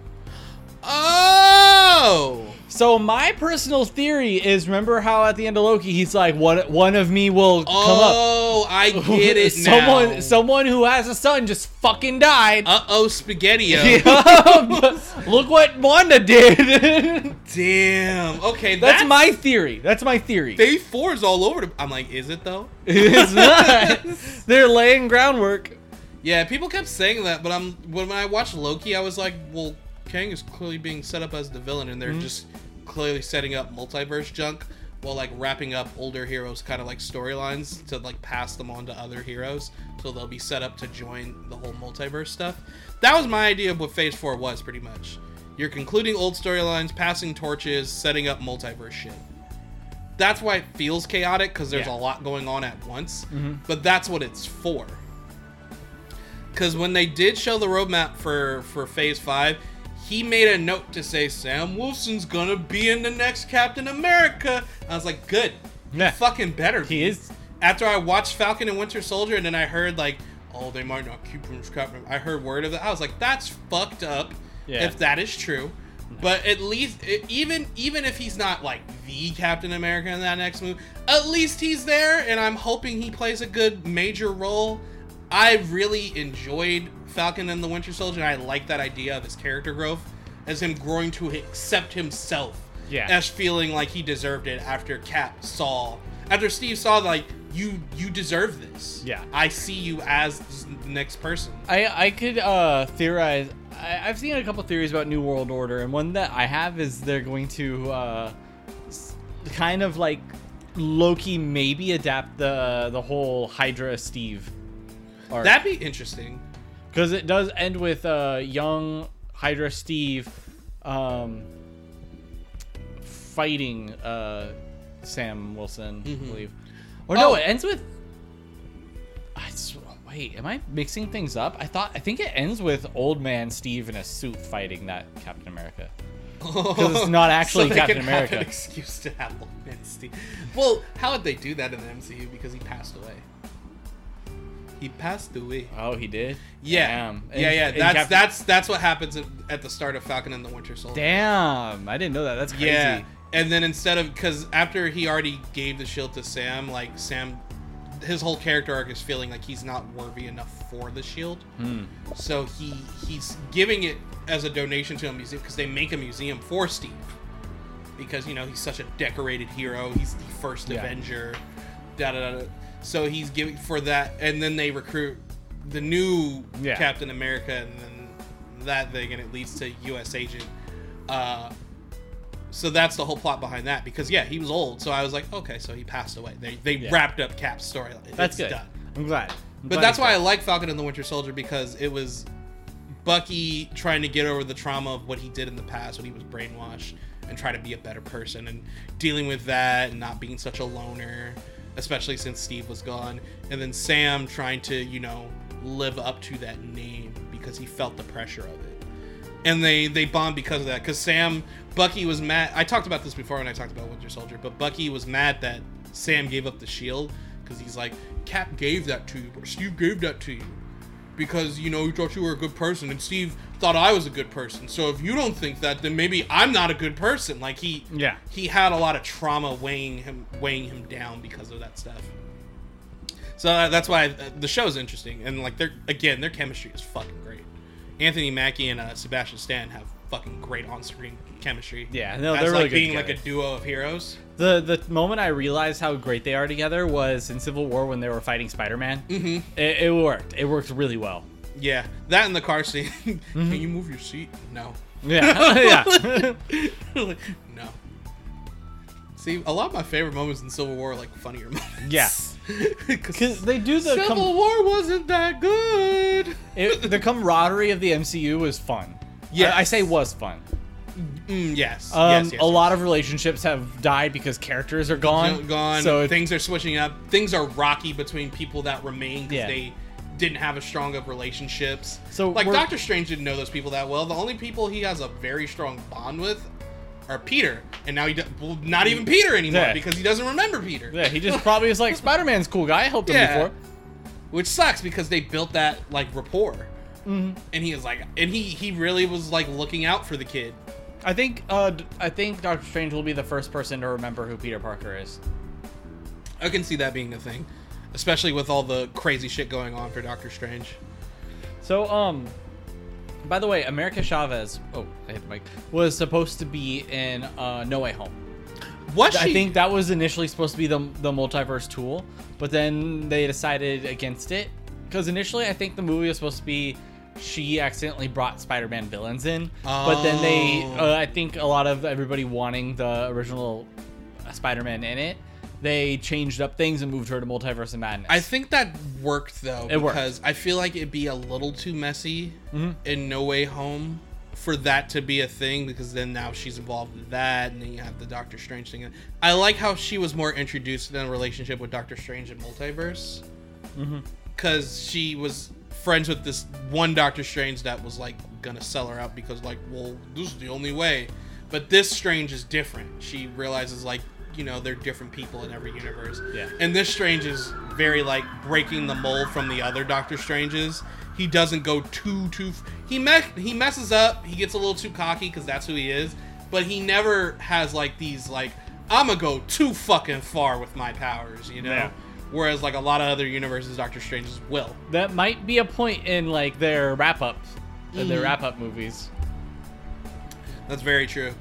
Oh. So my personal theory is, remember how at the end of Loki he's like, one one of me will come up. Oh, I get it now. someone someone who has a son just fucking died. Uh oh, spaghetti. Look what Wanda did. Damn. Okay, That's my theory. That's my theory. Phase four is all over. The, I'm like, is it though? it's not. They're laying groundwork. Yeah, people kept saying that, but I'm when I watched Loki, I was like, well, Kang is clearly being set up as the villain, and they're Mm-hmm. just clearly setting up multiverse junk while like wrapping up older heroes, kind of like storylines to like pass them on to other heroes, so they'll be set up to join the whole multiverse stuff. That was my idea of what Phase Four was, pretty much. You're concluding old storylines, passing torches, setting up multiverse shit. That's why it feels chaotic because there's Yeah. a lot going on at once. Mhm. But that's what it's for because when they did show the roadmap for for phase five he made a note to say sam wilson's gonna be in the next captain america. I was like good. Yeah. fucking better He is. after i watched falcon and winter soldier and then i heard like oh they might not keep him captain i heard word of that i was like that's fucked up Yeah. if that is true. But at least even even if he's not like the captain america in that next movie at least he's there and i'm hoping he plays a good major role. I really enjoyed falcon and the winter soldier and i like that idea of his character growth as him growing to accept himself Yeah. as feeling like he deserved it after Cap saw after Steve saw like you you deserve this. Yeah. I see you as the next person. I I could uh, theorize. I, I've seen a couple theories about New World Order, and one that I have is they're going to uh, kind of like Loki maybe adapt the the whole Hydra Steve. arc. That'd be interesting. Because it does end with uh, young Hydra Steve um, fighting uh, Sam Wilson, I believe. Or no, Oh. it ends with. I s- wait, am I mixing things up? I thought I think it ends with old man Steve in a suit fighting that Captain America. Because it's not actually they Captain America. excuse to have old man Steve. Well, how would they do that in the MCU? Because he passed away. He passed away. Oh, he did. Yeah, Damn. yeah, yeah. That's Cap- that's that's what happens at, the start of Falcon and the Winter Soldier. Damn, I didn't know that. That's crazy. Yeah, and then instead of because after he already gave the shield to Sam, like Sam, his whole character arc is feeling like he's not worthy enough for the shield. Hmm. So he he's giving it as a donation to a museum because they make a museum for Steve because you know he's such a decorated hero. He's the first Yeah. Avenger. Da, da, da, da. So he's giving for that, and then they recruit the new Yeah. Captain America, and then that thing, and it leads to U.S. Agent. Uh, so that's the whole plot behind that because yeah, he was old. So I was like, okay, so he passed away. They they Yeah. wrapped up Cap's storyline. That's It's good. done. I'm glad. I'm But glad that's why I like Falcon and the Winter Soldier because it was Bucky trying to get over the trauma of what he did in the past when he was brainwashed and try to be a better person and dealing with that and not being such a loner, especially since Steve was gone. And then Sam trying to, you know, live up to that name because he felt the pressure of it. And they they bond because of that. Because Sam, Bucky was mad. I talked about this before when I talked about Winter Soldier, but Bucky was mad that Sam gave up the shield because he's like, Cap gave that to you, or Steve gave that to you because you know you thought you were a good person, and Steve thought I was a good person. So if you don't think that, then maybe I'm not a good person. Like he, Yeah. he had a lot of trauma weighing him weighing him down because of that stuff. So uh, that's why uh, the show is interesting, and like they're again their chemistry is fucking great. Anthony Mackie and uh, Sebastian Stan have fucking great on-screen chemistry. Yeah, no, As, they're really like being like a duo of heroes. The the moment I realized how great they are together was in Civil War when they were fighting Spider Man. Mm-hmm. It, it worked. It worked really well. Yeah, that in the car scene. Mm-hmm. Can you move your seat? No. Yeah, yeah. Like, no. See, a lot of my favorite moments in Civil War are like funnier moments. Yeah. Because they do the Civil com- War wasn't that good. it, the camaraderie of the MCU was fun. Yeah, I, I say was fun. Mm, yes. Um, yes, yes. a lot of relationships have died because characters are gone. gone. So things are switching up. Things are rocky between people that remain because Yeah. they didn't have as strong of relationships. So like Doctor Strange didn't know those people that well. The only people he has a very strong bond with are Peter, and now he do- well, not even Peter anymore Yeah. because he doesn't remember Peter. yeah, he just probably is like Spider Man's cool guy. I helped him Yeah. before. which sucks because they built that like rapport. Mm-hmm. And he was like, and he he really was like looking out for the kid. I think uh, I think Doctor Strange will be the first person to remember who Peter Parker is. I can see that being a thing, especially with all the crazy shit going on for Doctor Strange. So, um, by the way, America Chavez, oh, I hit the mic, was supposed to be in uh, No Way Home. What I think that was initially supposed to be the, the multiverse tool, but then they decided against it. Because initially, I think the movie was supposed to be she accidentally brought Spider Man villains in, but then they, Oh. uh, I think a lot of everybody wanting the original Spider Man in it, they changed up things and moved her to Multiverse of Madness. I think that worked though It worked. because I feel like it'd be a little too messy Mm-hmm. in No Way Home for that to be a thing because then now she's involved with that and then you have the Doctor Strange thing. I like how she was more introduced in a relationship with Doctor Strange in Multiverse Mm-hmm. because she was friends with this one Doctor Strange that was like gonna sell her out because like well this is the only way, but this Strange is different. She realizes like you know they're different people in every universe. Yeah. And this Strange is very like breaking the mold from the other Doctor Stranges. He doesn't go too too. He me- he messes up. He gets a little too cocky because that's who he is. But he never has like these like I'm gonna go too fucking far with my powers, you know. Yeah. Whereas like a lot of other universes, Doctor Strange's will. that might be a point in like their wrap ups, Mm-hmm. their wrap up movies. That's very true.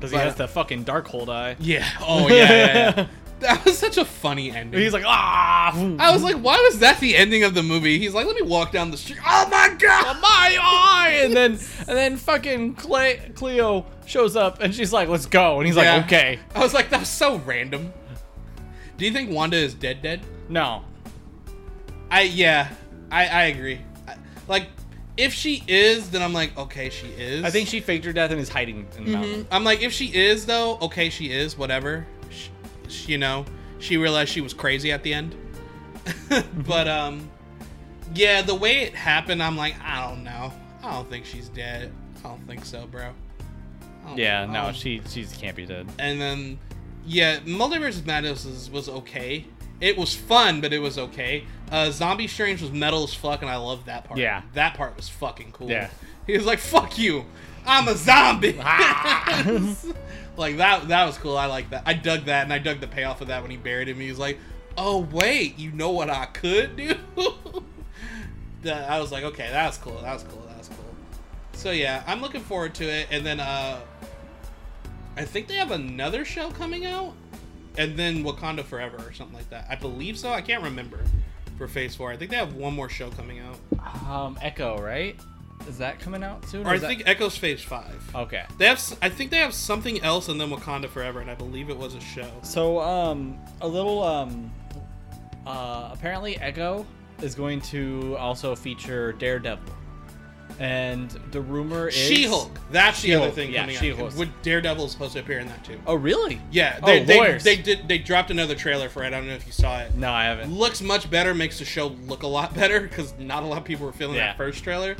Because he But- has the fucking Darkhold eye. Yeah. Oh yeah, yeah, yeah. that was such a funny ending. He's like ah. I was like, why was that the ending of the movie? He's like, let me walk down the street. Oh my god! my eye, and then and then fucking Cle- Cleo shows up, and she's like, "Let's go," and he's Yeah. like, "Okay." I was like, that was so random. Do you think Wanda is dead? Dead? No, I yeah, I I agree. I, like, if she is, then I'm like, okay, she is. I think she faked her death and is hiding in the mountain. Mhm. I'm like, if she is though, okay, she is. Whatever. Sh sh- you know, she realized she was crazy at the end. but um, yeah, the way it happened, I'm like, I don't know. I don't think she's dead. I don't think so, bro. Yeah, I no, she she can't be dead. and then yeah multiverse of madness was, was okay it was fun but it was okay uh zombie strange was metal as fuck and i love that part. Yeah. that part was fucking cool. Yeah. he was like fuck you. I'm a zombie. Ah. like that that was cool. I like that. I dug that and i dug the payoff of that when he buried him. He was like oh wait. You know what i could do? That, i was like okay that's cool. That's cool. That's cool. So yeah i'm looking forward to it. And then uh I think they have another show coming out, and then Wakanda Forever or something like that. I believe so. I can't remember for Phase Four. I think they have one more show coming out, Um, Echo, right? Is that coming out soon? or I that- think Echo's Phase Five. Okay. They have. I think they have something else, and then Wakanda Forever, and I believe it was a show. So, um, a little, um, uh, apparently Echo is going to also feature Daredevil. And the rumor is She-Hulk. That's the other She-Hulk, thing yeah, coming She-Hulk. out. Would Daredevil is supposed to appear in that too? Oh, really? Yeah, Oh, they, they, lawyers. they did. They dropped another trailer for it. I don't know if you saw it. No, I haven't. looks much better makes the show look a lot better because not a lot of people were feeling Yeah. that first trailer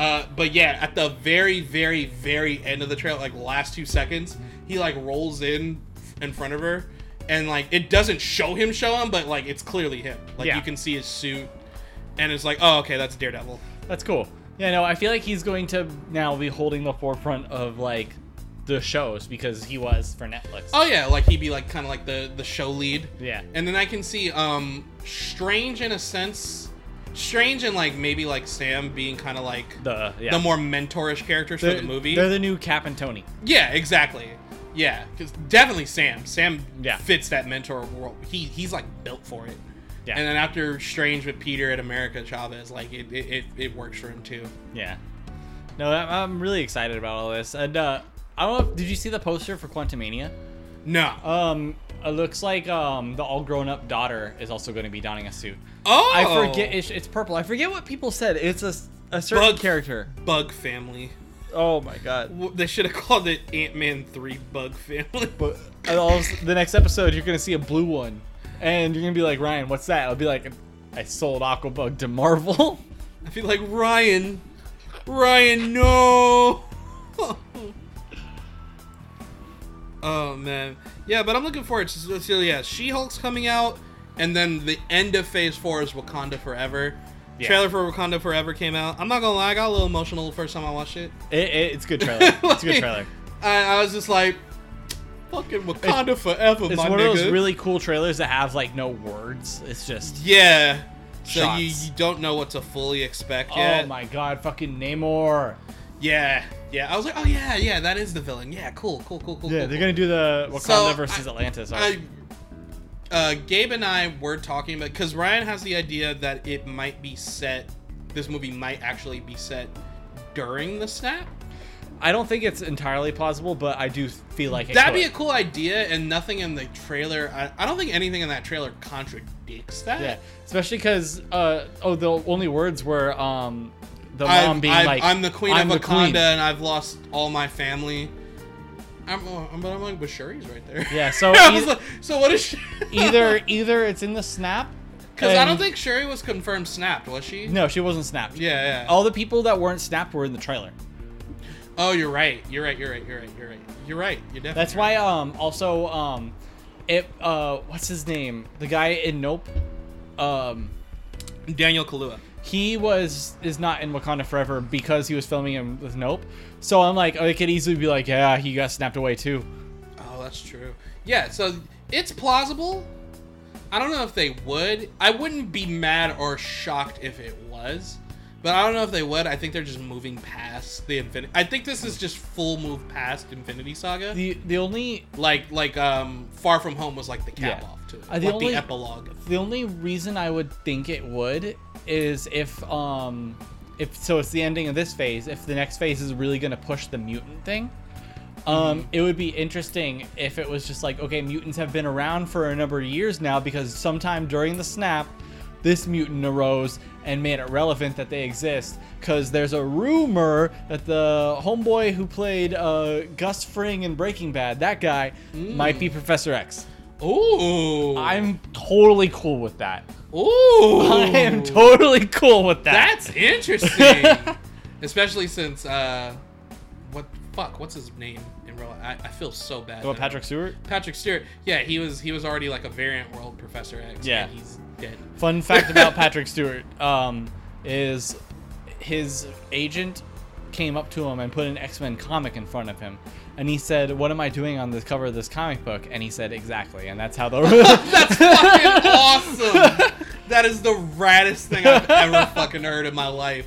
uh, but yeah at the very very very end of the trailer like last two seconds he like rolls in in front of her and like it doesn't show him show him but like it's clearly him like Yeah. you can see his suit and it's like oh okay that's daredevil That's cool. Yeah, no, I feel like he's going to now be holding the forefront of like the shows because he was for Netflix. oh yeah like he'd be like kind of like the the show lead Yeah. and then i can see um strange in a sense strange and like maybe like sam being kind of like The yeah. the more mentorish characters for they're, the movie. They're the new Cap and Tony. yeah, exactly. Yeah, because definitely Sam. Sam Yeah. fits that mentor role. He he's like built for it. Yeah. And then after Strange with Peter at America Chavez, like it it, it, it works for him too. Yeah. No, I'm really excited about all this. And uh I don't know. If, did you see the poster for Quantumania? No. Um, it looks like um the all grown up daughter is also going to be donning a suit. oh, I forget. It's, it's purple. I forget what people said. It's a a certain Bug. character. Bug Family. Oh my god. They should have called it Ant Man Three Bug Family. But all the next episode, you're gonna see a blue one, and you're gonna be like, Ryan, what's that? I'll be like, I sold Aquabug to Marvel. I feel like Ryan. Ryan, no. oh man, yeah, but I'm looking forward to. So, so yeah, She-Hulk's coming out, and then the end of Phase Four is Wakanda Forever. Yeah. Trailer for Wakanda Forever came out. I'm not gonna lie, I got a little emotional the first time I watched it. It, it, it's a good trailer. It's a good trailer. I, I was just like, fucking Wakanda Forever, It's my one of those really cool trailers that have like no words. It's just yeah. So you, Shots. you don't know what to fully expect oh yet. my god, fucking Namor. Yeah, yeah. I was like, oh yeah, yeah, that is the villain. Yeah, cool, cool, cool, cool. Yeah, cool, they're cool. gonna do the Wakanda So, versus I- Atlantis. I, uh, Gabe and I were talking about because Ryan has the idea that it might be set. This movie might actually be set during the snap. I don't think it's entirely plausible, but I do feel like it That'd could. be a cool idea, and nothing in the trailer. I, I don't think anything in that trailer contradicts that. Yeah, especially because uh oh the only words were um the I've- mom being I've- like I'm the queen I'm of Wakanda, and I've lost all my family. I'm, oh, but I'm like, but Shuri's right there. Yeah, so eith- like, so what is she? either either it's in the snap Because I don't think Shuri was confirmed snapped, was she? no she wasn't snapped. Yeah, yeah. All the people that weren't snapped were in the trailer. Oh, you're right. You're right. You're right. You're right. You're right. You're right. You're definitely. That's why um also um it uh what's his name the guy in Nope um Daniel Kaluuya. he was is not in Wakanda Forever because he was filming him with Nope. So I'm like, I could easily be like, yeah, he got snapped away too. Oh, that's true. Yeah. So it's plausible. I don't know if they would. I wouldn't be mad or shocked if it was, But I don't know if they would. I think they're just moving past the Infinity. I think this is just full move past Infinity Saga. The the only like like um Far From Home was like the cap Yeah. off to it. Uh, the like only- the epilogue. the only reason I would think it would is if um if so it's the ending of this phase. If the next phase is really gonna push the mutant thing, um, it would be interesting if it was just like okay, mutants have been around for a number of years now because sometime during the snap, this mutant arose and made it relevant that they exist. Because there's a rumor that the homeboy who played uh, Gus Fring in Breaking Bad, that guy, might be Professor X. Ooh. I'm totally cool with that. Ooh. I am totally cool with that. That's interesting. Especially since uh what fuck, what's his name in real I, I feel so bad. What. Patrick Stewart? Patrick Stewart. Yeah, he was he was already like a variant world Professor X. Yeah. he's dead. Fun fact about Patrick Stewart um, is his agent came up to him and put an X Men comic in front of him. And he said, What am I doing on the cover of this comic book? And he said, Exactly. And that's how the. That's fucking awesome. That is the raddest thing I've ever fucking heard in my life.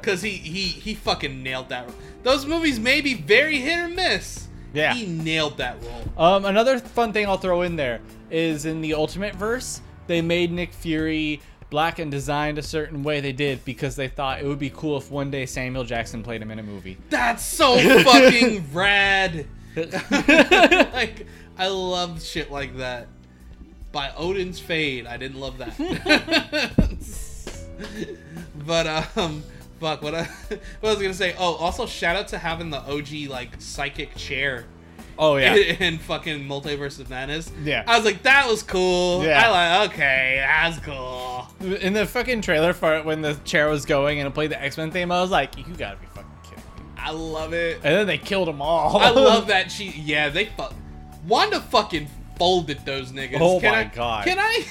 Cause he he he fucking nailed that. Those movies may be very hit or miss. Yeah. He nailed that role. um, another fun thing I'll throw in there is in the Ultimate Verse, they made Nick Fury black and designed a certain way they did because they thought it would be cool if one day Samuel Jackson played him in a movie. That's so fucking rad. like I love shit like that. By Odin's Fade, I didn't love that. but um fuck what I what I was gonna say. Oh, also shout out to having the OG like psychic chair Oh, yeah. in, fucking Multiverse of Madness. Yeah. I was like, that was cool. Yeah. I like okay, that's cool. In the fucking trailer for it, when the chair was going and it played the X Men theme, I was like, "You gotta be fucking kidding me!" I love it. And then they killed them all. I love that she. Yeah, they fuck. Wanda fucking folded those niggas. Oh can my I, God. Can I?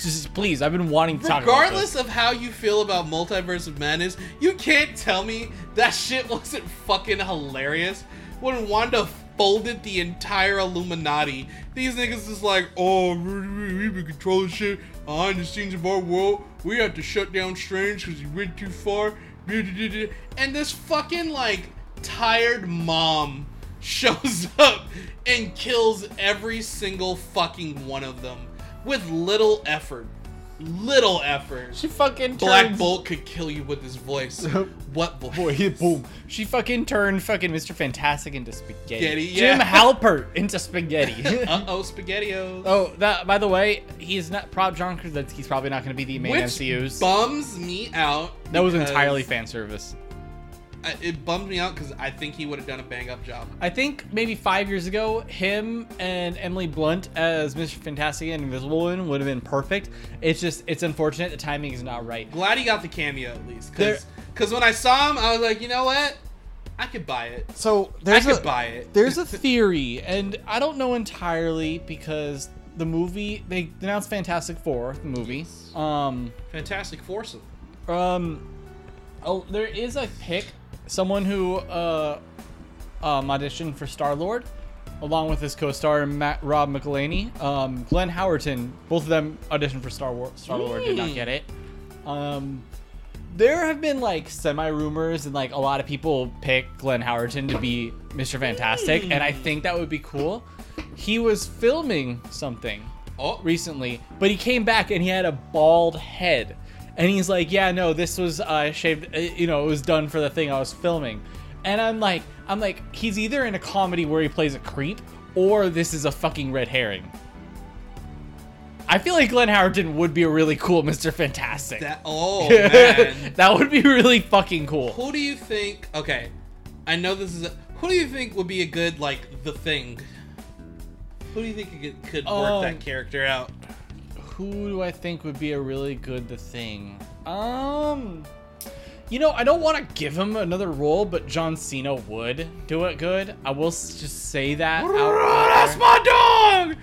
Just please, I've been wanting to talk about Regardless of how you feel about Multiverse of Madness, you can't tell me that shit wasn't fucking hilarious when Wanda folded the entire Illuminati. These niggas is like, oh, we- we've been controlling shit behind the scenes of our world. We have to shut down Strange because he went too far. And this fucking like tired mom shows up and kills every single fucking one of them with little effort. Little effort. She fucking Black turned- Bolt could kill you with his voice. what voice? Boy, boom. She fucking turned fucking Mr. Fantastic into spaghetti. Spaghetti, Jim yeah. Halpert into spaghetti. Uh oh, SpaghettiOs. oh, that by the way, he's not Prop John he's probably not going to be the main Which MCU's. bums me out. that was because- entirely fan service. I- It bummed me out because I think he would have done a bang up job. I think maybe five years ago, him and Emily Blunt as Mr. Fantastic and Invisible Woman would have been perfect. It's just, it's unfortunate the timing is not right. Glad he got the cameo at least. There- Because when I saw him, I was like, you know what? I could buy it. So I there's could a buy it. there's a theory, and I don't know entirely because the movie they announced Fantastic Four the movie. Um, Fantastic Foursome. um, oh, there is a pick, someone who uh, um, auditioned for Star Lord, along with his co-star Matt, Rob McElhenney. Um, Glenn Howerton, both of them auditioned for Star War Star Lord, did not get it. Um, there have been like semi rumors and like a lot of people pick Glenn Howerton to be Mr. Fantastic, and I think that would be cool. He was filming something Oh, recently, but he came back and he had a bald head. And he's like, "Yeah, no, this was uh, shaved. Uh, you know, it was done for the thing I was filming." And I'm like, I'm like, he's either in a comedy where he plays a creep, or this is a fucking red herring. I feel like Glenn Howerton would be a really cool Mr. Fantastic. that. Oh man. that would be really fucking cool. Who do you think? Okay, I know this is. A, who do you think would be a good like the thing? Who do you think could, could work Um, that character out? Who do I think would be a really good the thing? Um, you know, I don't want to give him another role, but John Cena would do it good. I will just say that. That's my dog.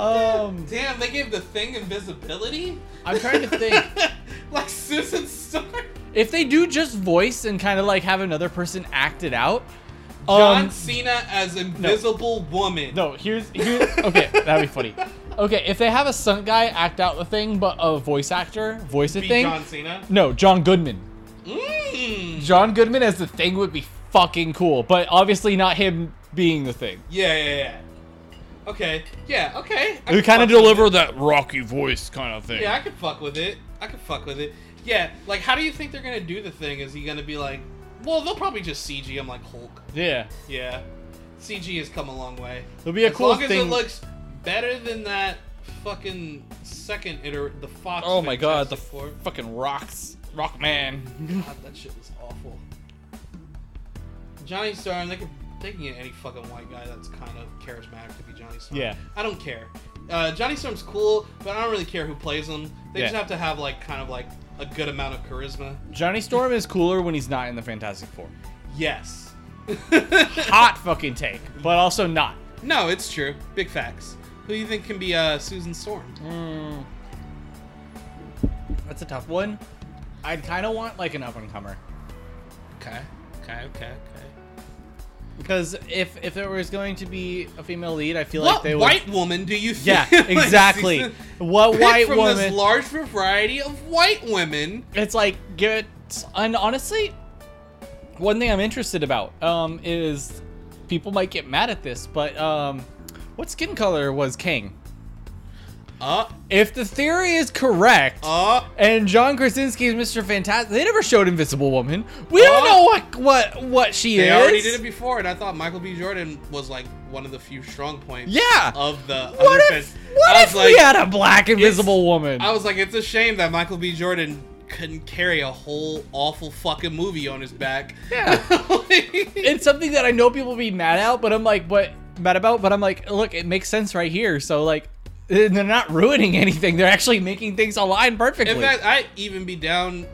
um, Damn, they gave the thing invisibility. I'm trying to think. like Susan Stark. if they do just voice and kind of like have another person act it out, John Um, Cena as Invisible Woman. No, here's here's okay. That'd be funny. Okay, if they have a stunt guy act out the thing, but a voice actor voice the Be thing. John Cena. No, John Goodman. Mm. John Goodman as the thing would be fucking cool, but obviously not him being the thing. Yeah, yeah, yeah. Okay. Yeah. Okay. I We kind of deliver that rocky voice kind of thing. Yeah, I could fuck with it. I could fuck with it. Yeah. Like, how do you think they're gonna do the thing? Is he gonna be like? Well, they'll probably just CG him like Hulk. Yeah. Yeah. CG has come a long way. It'll be a as cool long as it looks better than that fucking second iter the Fox. oh my god, the Four. fucking rocks, rock man. God, that shit was awful. Johnny Storm, they could they can get any fucking white guy that's kind of charismatic to be Johnny Storm. Yeah. I don't care. Uh, Johnny Storm's cool, but I don't really care who plays him. They just have to have like kind of like a good amount of charisma. Johnny Storm is cooler when he's not in the Fantastic Four. Yes. Hot fucking take, but also not. no, it's true. Big facts. Who do you think can be uh, Susan Storm? Mm. That's a tough one. I'd kind of want like an up and comer. Okay. Okay. Okay. Okay. Because if if there was going to be a female lead, I feel What like they would. white woman do you think? Yeah, exactly. Susan- what white from woman? From this large variety of white women. it's like get and honestly, one thing I'm interested about um is people might get mad at this, but um, what skin color was King? Uh, If the theory is correct, uh, and John Krasinski is Mr. Fantastic, they never showed Invisible Woman. We don't Oh. know what what what she They is. They already did it before, and I thought Michael B. Jordan was like one of the few strong points. Yeah. Of the What other if, what I if was we had a black Invisible Woman? I was like, it's a shame that Michael B. Jordan couldn't carry a whole awful fucking movie on his back. Yeah. it's something that I know people will be mad at, but I'm like, what mad about? But I'm like, look, it makes sense right here. So like, they're not ruining anything. They're actually making things align perfectly. In fact, I'd even be down.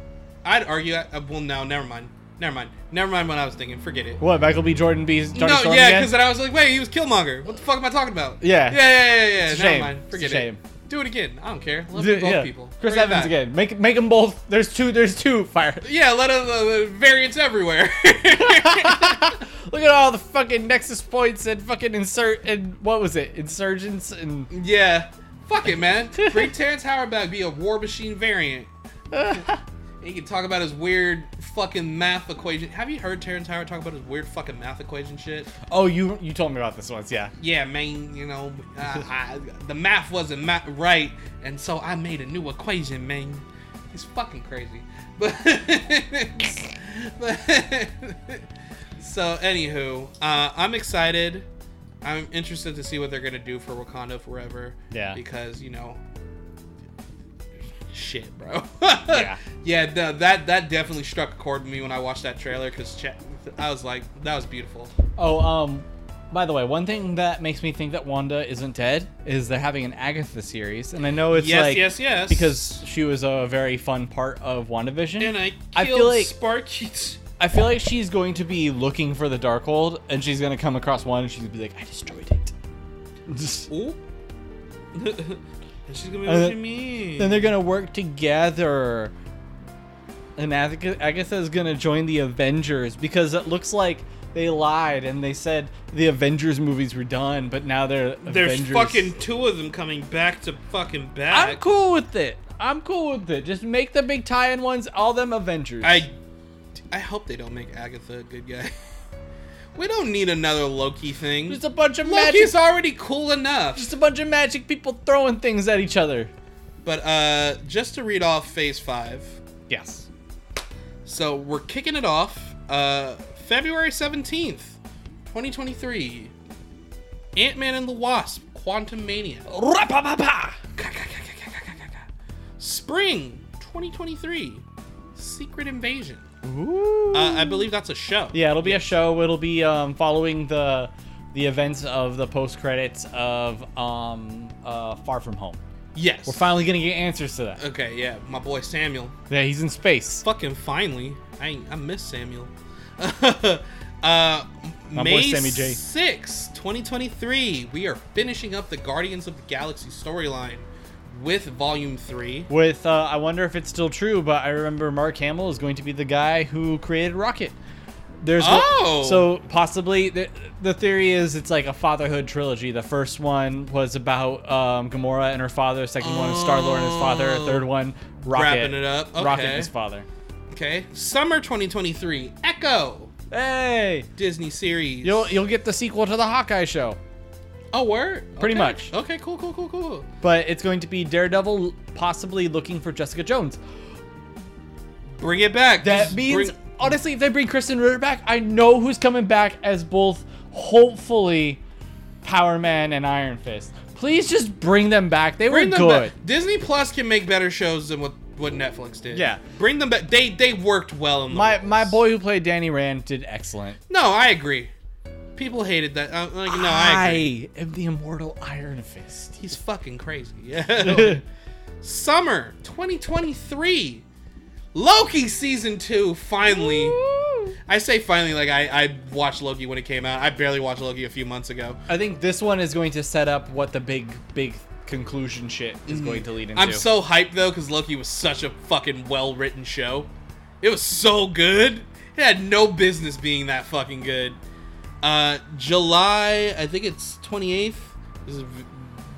I'd argue. Uh, well, no, never mind. Never mind. Never mind what I was thinking. Forget it. what Michael B. Jordan be Johnny no, yeah, because then I was like, wait, he was Killmonger. What the fuck am I talking about? Yeah. Yeah, yeah, yeah, yeah. Never shame. mind. Forget shame. it. Do it again. I don't care. Love D- both yeah. people. Chris Bring Evans again. Make make them both. There's two. There's two fire. Yeah, let us uh, variants everywhere. Look at all the fucking nexus points and fucking insert and what was it? Insurgents and yeah. Fuck it, man. Bring Terrence Howard back. Be a War Machine variant. He can talk about his weird fucking math equation. Have you heard Terrence Howard talk about his weird fucking math equation shit? oh, you you told me about this once. Yeah. Yeah, man. You know, uh, I, the math wasn't ma- right, and so I made a new equation, man. It's fucking crazy. But, but so, anywho, uh, I'm excited. I'm interested to see what they're gonna do for Wakanda Forever. Yeah. Because you know, shit, bro. Yeah. yeah. That that definitely struck a chord with me when I watched that trailer because I was like, that was beautiful. Oh, um, by the way, one thing that makes me think that Wanda isn't dead is they're having an Agatha series, and I know it's yes, like yes, yes. because she was a very fun part of WandaVision. and I I feel like- Sparky. I feel like she's going to be looking for the Darkhold, and she's gonna come across one, and she's gonna be like, "I destroyed it." Ooh. and she's gonna be what you mean. then they're gonna work together, and Agatha, Agatha's gonna join the Avengers because it looks like they lied and they said the Avengers movies were done, but now they're There's Avengers. fucking two of them coming back to fucking back. I'm cool with it. I'm cool with it. Just make the big tie-in ones all them Avengers. I, I hope they don't make Agatha a good guy. we don't need another Loki thing. just a bunch of magic. Loki's already cool enough. Just a bunch of magic people throwing things at each other. But uh, just to read off Phase Five. Yes. So we're kicking it off uh, February 17th, 2023. Ant Man and the Wasp, Quantumania. Spring 2023, Secret Invasion. Ooh. Uh, I believe that's a show. yeah, it'll be a show. It'll be um, following the the events of the post credits of um, uh, Far From Home. Yes. We're finally gonna get answers to that. Okay, yeah, my boy Samuel. Yeah, he's in space. Fucking finally. I I miss Samuel. uh, My boy Sammy J. 6, 2023. We are finishing up the Guardians of the Galaxy storyline with Volume 3. With uh, I wonder if it's still true, but I remember Mark Hamill is going to be the guy who created Rocket. There's Oh! so possibly the, the theory is it's like a fatherhood trilogy. The first one was about um, Gamora and her father. Second one is Star Lord and his father. Oh. Third one, Rocket. Wrapping it up. Rocket Okay. and his father. Okay. Summer 2023. Echo. Hey, Disney series. you'll you'll get the sequel to the Hawkeye show, Oh, word? Pretty Okay. much. Okay, cool, cool, cool, cool. but it's going to be Daredevil possibly looking for Jessica Jones. Bring it back. That Just means bring- honestly, if they bring Krysten Ritter back, I know who's coming back as both hopefully Power Man and Iron Fist. Please just bring them back. They bring were good. back. Disney Plus can make better shows than what, what Netflix did. Yeah. Bring them back. They they worked well in the My roles. my boy who played Danny Rand did excellent. No, I agree. People hated that. Uh, like, no, I agree. am the immortal Iron Fist. He's fucking crazy. Yeah. Summer 2023. Loki season 2 finally. I say finally like I I watched Loki when it came out. I barely watched Loki a few months ago. I think this one is going to set up what the big big conclusion shit is going to lead into. I'm so hyped though cuz Loki was such a fucking well-written show. It was so good. It had no business being that fucking good. Uh July, I think it's 28th. This is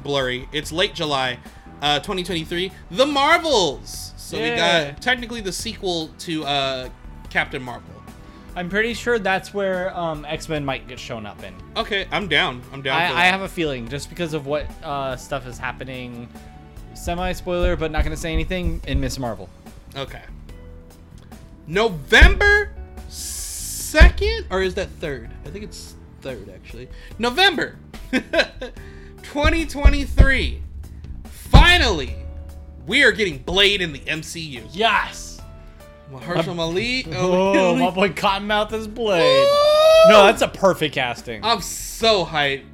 blurry. It's late July. Uh 2023. The Marvels. So we got technically the sequel to uh Captain Marvel. I'm pretty sure that's where um, X Men might get shown up in. Okay, I'm down. I'm down I. I have a feeling just because of what uh, stuff is happening. Semi spoiler, but not going to say anything in Miss Marvel. Okay. November 2nd? Or is that 3rd? I think it's 3rd, actually. November 2023. Finally, we are getting Blade in the MCU. Yes. Mahershala Ali. Oh, oh my boy Cottonmouth is Blade. Woo! No, that's a perfect casting. I'm so hyped.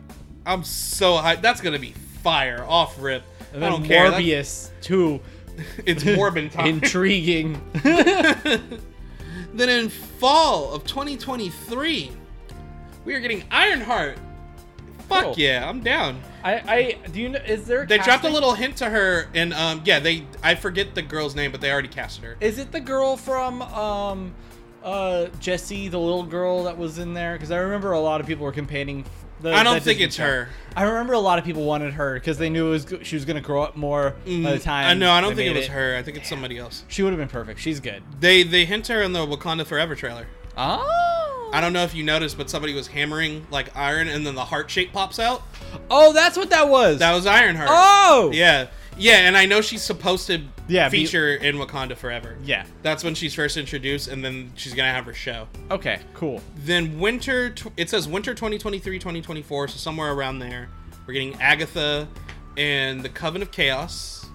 I'm so hyped. That's going to be fire off rip. And I don't care. Morbius too. It's Morbin time. Intriguing. Then in fall of 2023, we are getting Ironheart. Fuck Cool. yeah, I'm down. I, I do you know? Is there? They dropped a little hint to her, and um, yeah, they I forget the girl's name, but they already casted her. Is it the girl from um, uh, Jessie, the little girl that was in there? Because I remember a lot of people were campaigning. The, I don't think it's show. her. I remember a lot of people wanted her because they knew it was she was going to grow up more by the time. Mm, I know. I don't think it was her. I think it's somebody else. She would have been perfect. She's good. They they hint her in the Wakanda Forever trailer. Oh. I don't know if you noticed, but somebody was hammering like iron, and then the heart shape pops out. Oh, that's what that was. That was Ironheart. Oh. Yeah, yeah, and I know she's supposed to Yeah, be- feature in Wakanda Forever. Yeah. That's when she's first introduced, and then she's gonna have her show. Okay. Cool. Then winter, tw- it says winter 2023, 2024, so somewhere around there. We're getting Agatha and the Coven of Chaos.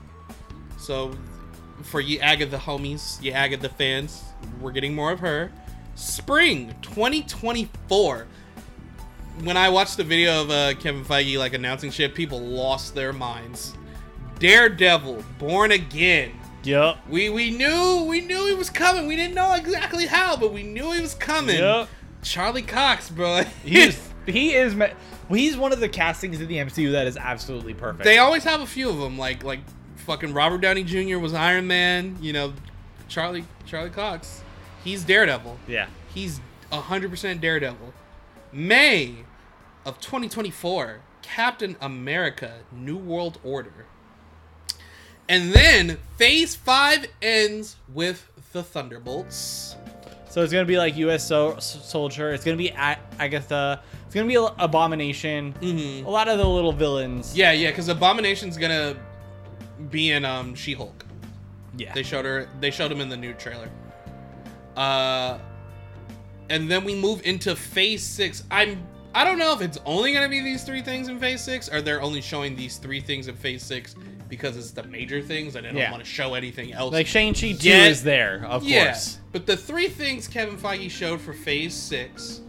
So for you Agatha homies, you Agatha fans, we're getting more of her. Spring 2024. When I watched the video of uh, Kevin Feige like announcing shit, people lost their minds. Daredevil, Born Again. Yep. We we knew we knew he was coming. We didn't know exactly how, but we knew he was coming. Yep. Charlie Cox, bro. He is. He is. ma- he's one of the castings in the MCU that is absolutely perfect. they always have a few of them, like like fucking Robert Downey Jr. was Iron Man. You know, Charlie Charlie Cox, he's Daredevil. yeah. He's hundred percent Daredevil. May of 2024, Captain America: New World Order. And then Phase Five ends with the Thunderbolts. So it's gonna be like U.S. So- Soldier. It's gonna be A- Agatha. It's gonna be Abomination. Mhm. A lot of the little villains. Yeah, yeah, because Abomination's gonna be in um She-Hulk. Yeah. They showed her. They showed him in the new trailer. Uh, and then we move into Phase Six. I'm. I don't know if it's only gonna be these three things in Phase Six, or they're only showing these three things in Phase Six because it's the major things, and they don't Yeah. want to show anything else. Like Shang Chi two is there, of yeah, course. but the three things Kevin Feige showed for Phase Six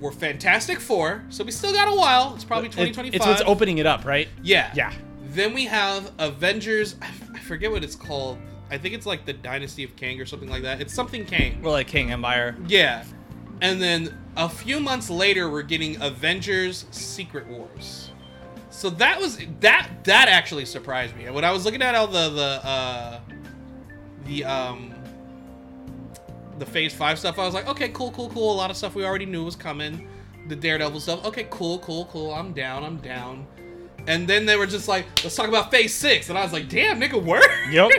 were Fantastic Four. So we still got a while. It's probably It- 2025. it's what's opening it up, right? Yeah. Yeah. Then we have Avengers. I, I forget what it's called. I think it's like the Dynasty of Kang or something like that. It's something Kang. Well, like King Empire. Yeah. And then a few months later, we're getting Avengers: Secret Wars. So that was that. That actually surprised me. When I was looking at all the the uh, the um the Phase Five stuff, I was like, okay, cool, cool, cool. A lot of stuff we already knew was coming. The Daredevil stuff, okay, cool, cool, cool. I'm down, I'm down. And then they were just like, let's talk about Phase Six, and I was like, damn, nigga, work. Yep.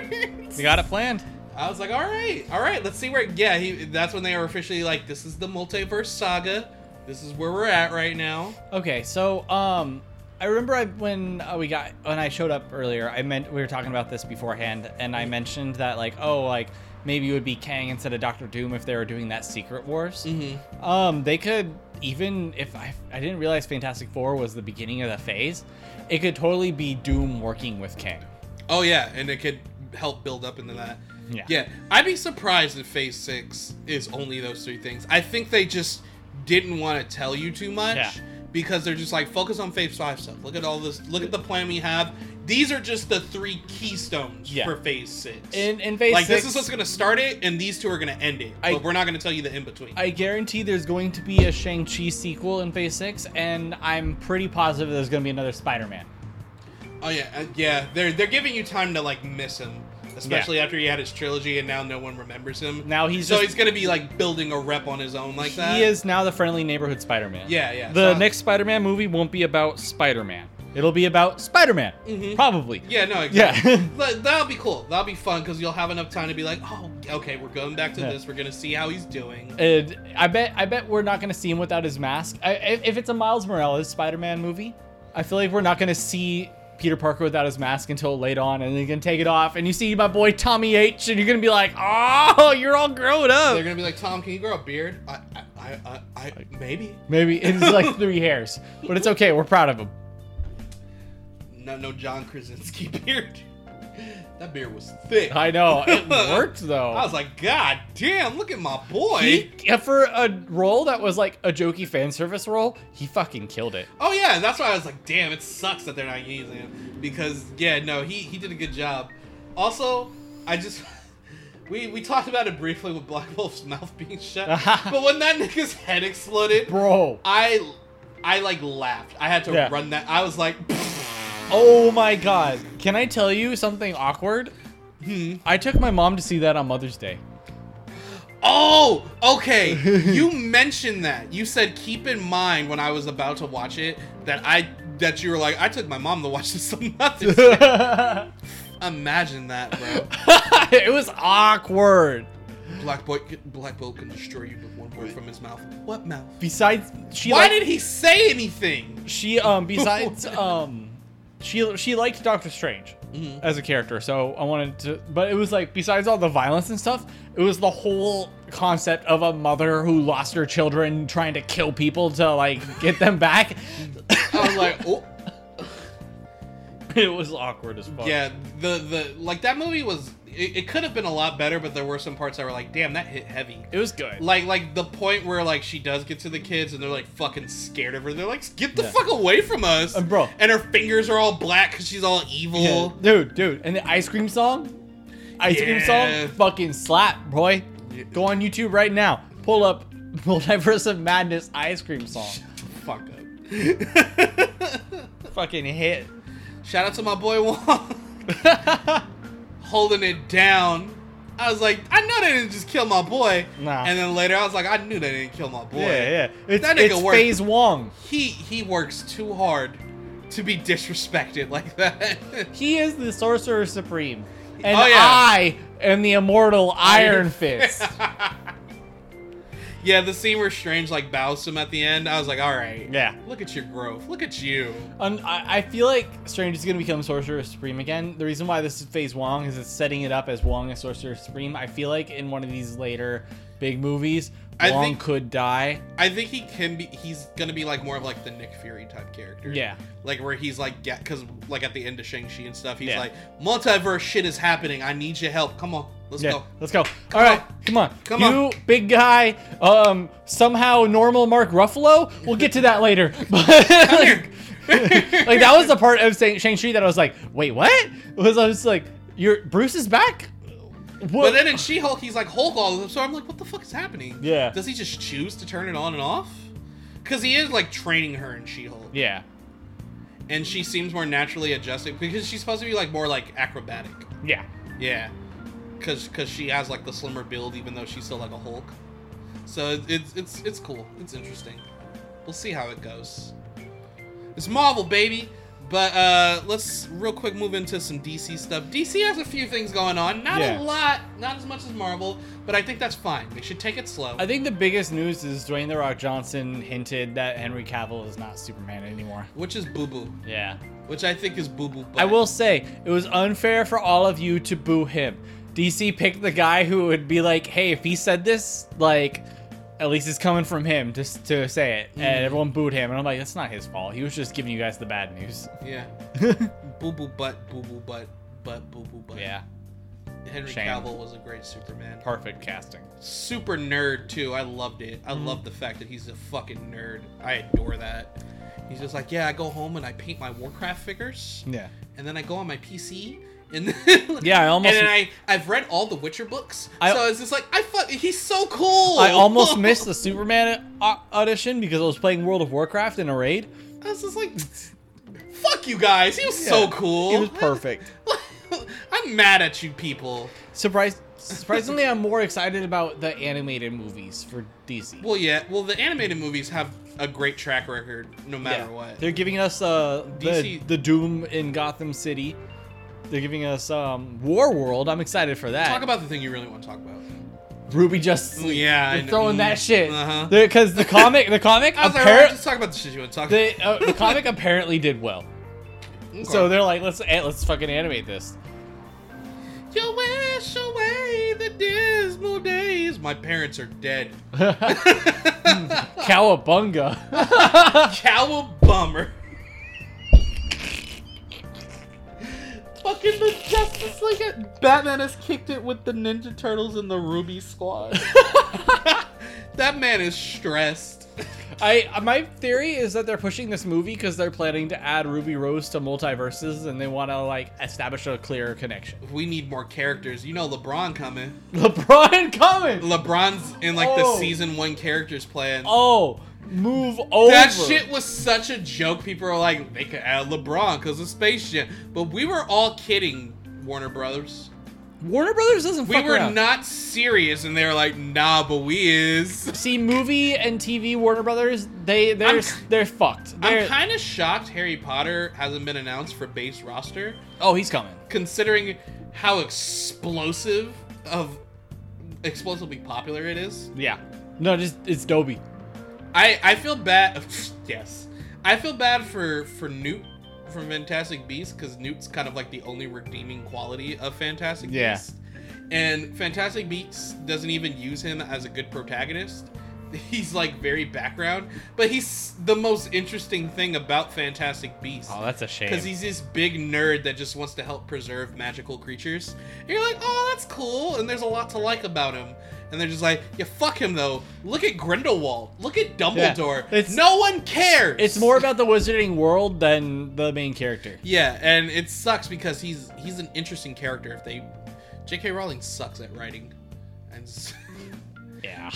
we got it planned. I was like, all right, all right, let's see where. Yeah, he. That's when they were officially like, this is the multiverse saga. This is where we're at right now. Okay, so um, I remember I, when uh, we got when I showed up earlier. I meant we were talking about this beforehand, and I mentioned that like, oh, like maybe it would be Kang instead of Doctor Doom if they were doing that Secret Wars. Mm-hmm. Um, they could even if I I didn't realize Fantastic Four was the beginning of the phase, it could totally be Doom working with Kang. Oh yeah, and it could help build up into that. Yeah. Yeah, I'd be surprised if Phase Six is only those three things. I think they just didn't want to tell you too much Yeah. Because they're just like focus on Phase Five stuff. Look at all this. Look at the plan we have. These are just the three keystones Yeah. for Phase Six. In in phase like six, this is what's gonna start it, and these two are gonna end it. I- but we're not gonna tell you the in between. I guarantee there's going to be a Shang Chi sequel in Phase Six, and I'm pretty positive there's going to be another Spider Man. Oh yeah, uh, yeah. They're they're giving you time to like miss him, especially after he had his trilogy and now no one remembers him. Now he's so just- he's gonna be like building a rep on his own like that. He is now the friendly neighborhood Spider Man. Yeah, yeah. The So- next Spider Man movie won't be about Spider Man. It'll be about Spider Man. Mhm. Probably. Yeah, no, Yeah. exactly. But that'll be cool. That'll be fun because you'll have enough time to be like, oh, okay, we're going back to Yeah. this. We're gonna see how he's doing. And I bet I bet we're not going to see him without his mask. I, if if it's a Miles Morales Spider Man movie, I feel like we're not going to see Peter Parker without his mask until late on, and then you can take it off, and you see my boy Tommy H, and you're to be like, oh, you're all grown up. They're gonna be like, Tom, can you grow a beard? I, I, I, I, I maybe. Maybe it's like three hairs, but it's okay. We're proud of him. No, no, John Krasinski beard. That beer was thick. I know it worked though. I was like, God damn, look at my boy. He, for a role that was like a jokey fan service role, he fucking killed it. Oh yeah, that's why I was like, damn, it sucks that they're not using him because yeah, no, he he did a good job. Also, I just we we talked about it briefly with Black Bolt's mouth being shut, but when that nigga's head exploded, Bro. I I like laughed. I had to Yeah. run that. I was like, Oh my god. Can I tell you something awkward? hmm. I took my mom to see that on Mother's Day. Oh, okay. you mentioned that. You said keep in mind when I was about to watch it that I that you were like I took my mom to watch this on Mother's Day. Imagine that, bro. It was awkward. Black boy, Black Bolt can destroy you with one word from his mouth. What mouth? Besides she Why liked, did he say anything? she um besides um she she liked Doctor Strange Mhm. as a character, so I wanted to but it was like besides all the violence and stuff, it was the whole concept of a mother who lost her children trying to kill people to like get them back. I was like, oh, it was awkward as fuck. yeah. The the like that movie was. It, it could have been a lot better, but there were some parts that were like, damn, that hit heavy. It was good. Like like the point where like she does get to the kids and they're like fucking scared of her. They're like, get the Yeah. fuck away from us, Uh, bro. And her fingers are all black because she's all evil. Yeah, dude, dude, and the ice cream song, ice cream Yeah. song, fucking slap, boy. Yeah. Go on YouTube right now. Pull up Multiverse of Madness ice cream song. Fuck up. fucking hit. Shout out to my boy Wong holding it down. I was like, I know they didn't just kill my boy. Nah. And then later, I was like, I knew they didn't kill my boy. Yeah, yeah. It's, That nigga it's worked. Phase Wong. He he works too hard to be disrespected like that. He is the Sorcerer Supreme. And Oh, yeah. I am the immortal Iron Fist. yeah, the scene where Strange like bows him at the end, I was like, all right. yeah. Look at your growth. Look at you. Um, I, I feel like Strange is going to become Sorcerer Supreme again. The reason why this is Phase Wong is it's setting it up as Wong as Sorcerer Supreme. I feel like in one of these later big movies, I think- could die. I think he can be. He's gonna be like more of like the Nick Fury type character. Yeah. Like where he's like, yeah, because like at the end of Shang Chi and stuff, he's Yeah. like, multiverse shit is happening. I need your help. Come on, let's yeah, go. let's go. Come All right, on. come on. Come you on. big guy, um, somehow normal Mark Ruffalo. We'll get to that later. But like, like, that was the part of Shang- Shang-Chi that I was like, wait, what? Was I was like, your Bruce is back? What? But then in She Hulk, he's like Hulk all of them. So I'm like, what the fuck is happening? Yeah. Does he just choose to turn it on and off? Because he is like training her in She Hulk, yeah, and she seems more naturally adjusted because she's supposed to be like more like acrobatic. yeah. Yeah. because because she has like the slimmer build, even though she's still like a Hulk. So it's it's it's cool. It's interesting. We'll see how it goes. It's Marvel, baby. But uh, let's real quick move into some DC stuff. DC has a few things going on. Not Yeah. a lot, not as much as Marvel, but I think that's fine. They should take it slow. I think the biggest news is Dwayne the Rock Johnson hinted that Henry Cavill is not Superman anymore. which is boo boo. Yeah. Which I think is boo boo. I will say it was unfair for all of you to boo him. DC picked the guy who would be like, "Hey, if he said this, like, at least it's coming from him just to say it." And everyone booed him, and I'm like, "That's not his fault. He was just giving you guys the bad news." Yeah. boo boo butt, boo boo butt, butt, boo boo butt. Yeah, Henry Shame. Cavill was a great Superman. perfect casting. Super nerd too. I loved it. I Mm-hmm. love the fact that he's a fucking nerd. I adore that. He's just like, yeah, I go home and I paint my Warcraft figures, Yeah. and then I go on my PC. And then, Yeah, I almost- And then I I've read all the Witcher books, I- so it's just like I fuck. He's so cool. I almost missed the Superman audition because I was playing World of Warcraft in a raid. I was just like, fuck you guys. He was so cool. It was perfect. I'm mad at you people. Surprise! Surprisingly, I'm more excited about the animated movies for DC. Well, yeah. Well, the animated movies have a great track record, no matter what. They're giving us uh, the, DC the Doom in Gotham City. They're giving us um, War World. I'm excited for that. Talk about the thing you really want to talk about. RWBY Justice League. Yeah, They're throwing that shit. Uh-huh. Because the comic, the comic, was like, just talk about the shit you want to talk the, uh, the comic apparently did well. about. So they're like, let's eh, let's fucking animate this. You wish away the dismal days. My parents are dead. Cowabunga. Cowabummer. Fucking the Justice League. Batman has kicked it with the Ninja Turtles and the Ruby Squad. that man is stressed. I my theory is that they're pushing this movie because they're planning to add Ruby Rose to MultiVersus and they want to like establish a clearer connection. We need more characters. You know LeBron coming. LeBron coming. LeBron's in like Oh. the season one characters plan. Oh, move over. That shit was such a joke. People are like, they could add LeBron because of Space Jam. But we were all kidding, Warner Brothers. Warner Brothers doesn't We were around. not serious, and they were like, nah, but we is. See, movie and TV Warner Brothers, they they're I'm- they're fucked. They're, I'm kind of shocked Harry Potter hasn't been announced for base roster, oh, he's coming. considering how explosive of explosively popular it is. Yeah. No, just it's Dobby. I I feel bad. yes, I feel bad for for Newt from Fantastic Beasts because Newt's kind of like the only redeeming quality of Fantastic Yeah. Beasts, and Fantastic Beasts doesn't even use him as a good protagonist. He's like very background, but he's the most interesting thing about Fantastic Beasts. Oh, that's a shame. Because he's this big nerd that just wants to help preserve magical creatures. And you're like, oh, that's cool. And there's a lot to like about him. And they're just like, yeah, fuck him though. Look at Grindelwald. Look at Dumbledore. it's- no one cares. it's more about the wizarding world than the main character. yeah, and it sucks because he's he's an interesting character. If they, J.K. Rowling sucks at writing, and Yeah.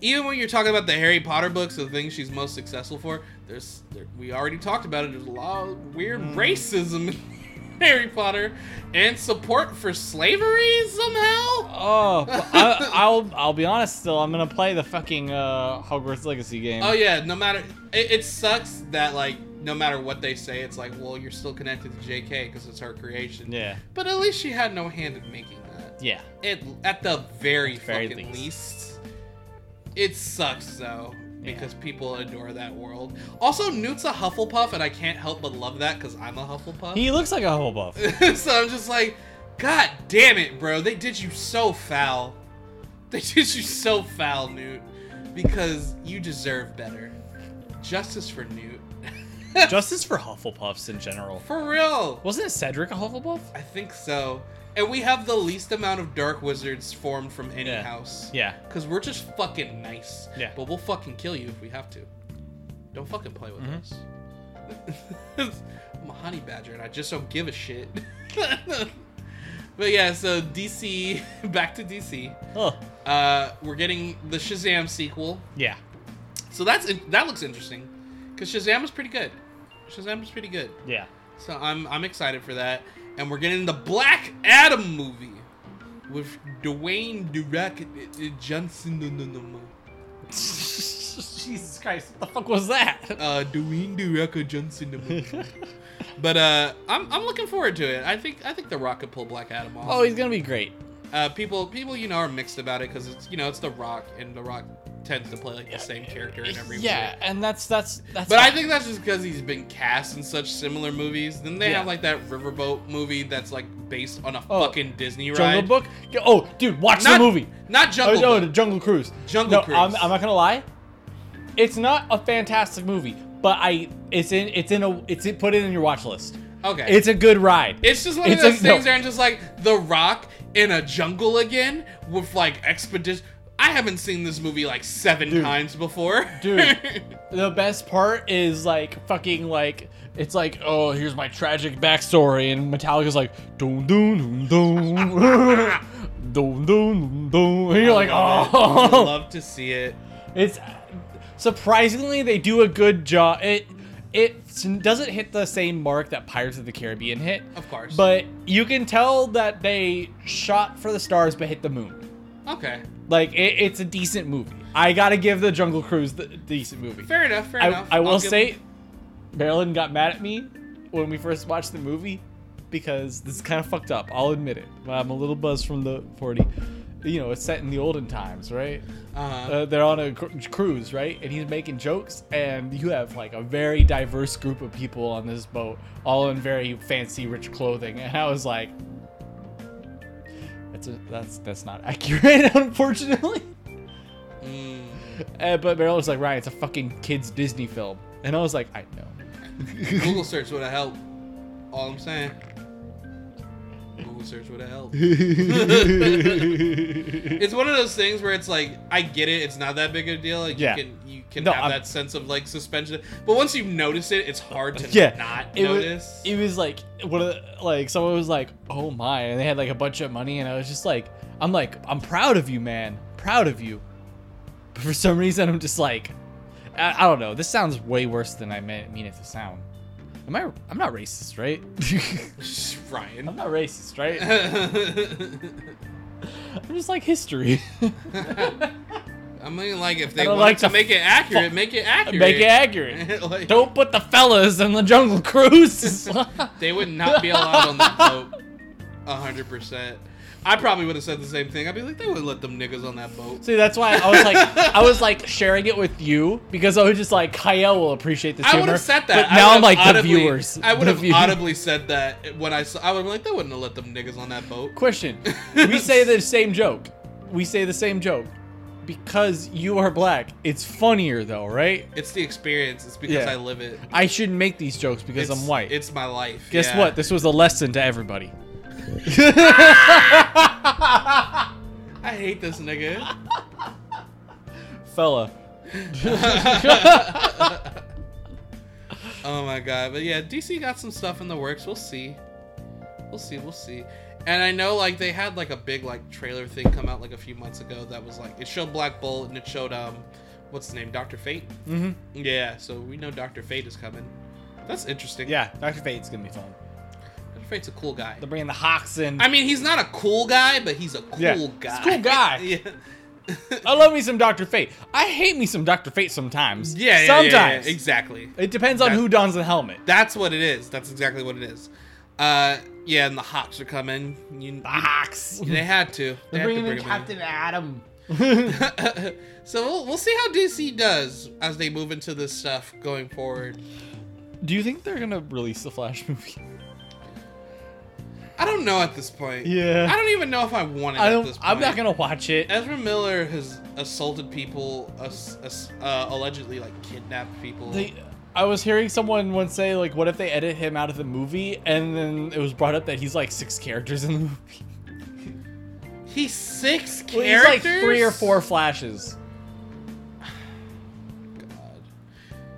even when you're talking about the Harry Potter books, the things she's most successful for, there's there, we already talked about it. There's a lot of weird Mm. racism in Harry Potter and support for slavery somehow. Oh, I, I'll I'll be honest. Still, I'm gonna play the fucking uh, Hogwarts Legacy game. Oh yeah, no matter it, it sucks that like no matter what they say, it's like well you're still connected to J.K. because it's her creation. Yeah. But at least she had no hand in making that. Yeah. It at the very, Very fucking least. least. It sucks though Yeah. because people adore that world. Also, Newt's a Hufflepuff, and I can't help but love that because I'm a Hufflepuff. He looks like a Hufflepuff. so I'm just like, God damn it, bro! They did you so foul. They did you so foul, Newt, because you deserve better. Justice for Newt. Justice for Hufflepuffs in general. for real. Wasn't Cedric a Hufflepuff? I think so. And we have the least amount of dark wizards formed from any Yeah. house. Yeah. Because we're just fucking nice. Yeah. But we'll fucking kill you if we have to. Don't fucking play with Mhm. us. I'm a honey badger and I just don't give a shit. but yeah, so DC, back to DC. Oh. Uh, we're getting the Shazam sequel. Yeah. So that's that looks interesting. Because Shazam was pretty good. Shazam was pretty good. Yeah. So I'm I'm excited for that. And we're getting the Black Adam movie. with Dwayne The Rock Johnson. No, no, no, no. Jesus Christ, what the fuck was that? Uh, Dwayne The Rock Johnson. but uh, I'm, I'm looking forward to it. I think I think The Rock could pull Black Adam off. Oh, he's gonna be great. Uh, people people you know are mixed about it because it's you know it's The Rock and The Rock tends to play like the same character in every movie. Yeah, movie. and that's that's that's. But I think that's just because he's been cast in such similar movies. Then they Yeah. have like that Riverboat movie that's like based on a Oh, fucking Disney Jungle ride. Book. Oh, dude, watch Not- the movie. Not Jungle oh, no, Book. the Jungle Cruise. Jungle no, Cruise. I'm, I'm not gonna lie. It's not a fantastic movie, but I it's in it's in a it's in, put it in your watch list. Okay. It's a good ride. It's just one It's of a- those things no. where I'm just like The Rock in a jungle again with like expedition. I haven't seen this movie like seven Dude. times before. Dude. the best part is like fucking like it's like oh here's my tragic backstory and Metallica's like dun dun dun dun dun dun dun and you're like oh. I love to see it. it's surprisingly they do a good job it it doesn't hit the same mark that Pirates of the Caribbean hit Of course. but you can tell that they shot for the stars but hit the moon Okay. Like it, it's a decent movie I gotta give the Jungle Cruise the decent movie Fair enough. Fair I, enough. I will I'll give- say, Marilyn got mad at me when we first watched the movie because this is kind of fucked up. I'll admit it. I'm a little buzzed from the 40. You know, it's set in the olden times, right? Uh-huh. Uh, they're on a cru- cruise, right? And he's making jokes, and you have like a very diverse group of people on this boat, all in very fancy, rich clothing. And I was like, that's a, that's that's not accurate, unfortunately. Mm. Uh, but Marilyn was like, Ryan, it's a fucking kids Disney film, and I was like, I know. Google search would have helped. All I'm saying. Google search would have helped. it's one of those things where it's like I get it, it's not that big of a deal. Like Yeah. you can you can No, have I'm- that sense of like suspension. But once you notice it, it's hard to yeah, not it notice. Was, it was like one of the, like someone was like, "Oh my," and they had like a bunch of money, and I was just like, "I'm like, I'm proud of you, man, proud of you." But for some reason, I'm just like, I, I don't know. This sounds way worse than I meant, mean it to sound. Am I? I'm not racist, right? Ryan. I'm not racist, right? I'm just like history. I mean, like if they want like to make it accurate, make it accurate. Make it accurate. Like, Don't put the fellas in the jungle cruise. They would not be allowed on that boat. A hundred percent. I probably would have said the same thing. I'd be like, they wouldn't let them niggas on that boat. See, that's why I was like, I was like sharing it with you because I was just like, Kyle will appreciate this I would humor. have said that. But I now would I'm have like the audibly- viewers. I would the have audibly said that when I saw. I would be like, they wouldn't have let them niggas on that boat. Question: We say the same joke. We say the same joke because you are black. It's funnier though, right? It's the experience. It's because Yeah. I live it. I shouldn't make these jokes because It's- I'm white. It's my life. Guess yeah. what? This was a lesson to everybody. I hate this nigga. Fella. Oh my god. But yeah, DC got some stuff in the works. We'll see. We'll see. We'll see. And I know like they had like a big like trailer thing come out like a few months ago that was like it showed Black Bolt and it showed um what's his name Doctor Fate. Mm-hmm. Yeah, so we know Doctor Fate is coming. That's interesting. Yeah, Doctor Fate's gonna be fun. Doctor Fate's a cool guy. They're bringing the Hawks in. I mean, he's not a cool guy, but he's a cool Yeah, guy. he's a cool guy. yeah. I love me some Doctor Fate. I hate me some Doctor Fate sometimes. Yeah, yeah, yeah, sometimes. yeah, exactly. It depends on That- who dons the helmet. That's what it is. That's exactly what it is. Uh, yeah, and the Hawks are coming. You, The Hawks. they had to. They They're had to bringing in bring 'em Captain Adam. so we'll, we'll see how DC does as they move into this stuff going forward. Do you think they're gonna release the Flash movie? I don't know at this point. Yeah. I don't even know if I want it I at don't. this point. I'm not gonna watch it. Ezra Miller has assaulted people, ass, ass, uh, allegedly like kidnapped people. They, I was hearing someone once say like, "What if they edit him out of the movie?" And then it was brought up that he's like six characters in the movie. He's six Well, characters. he's like three or four flashes. God.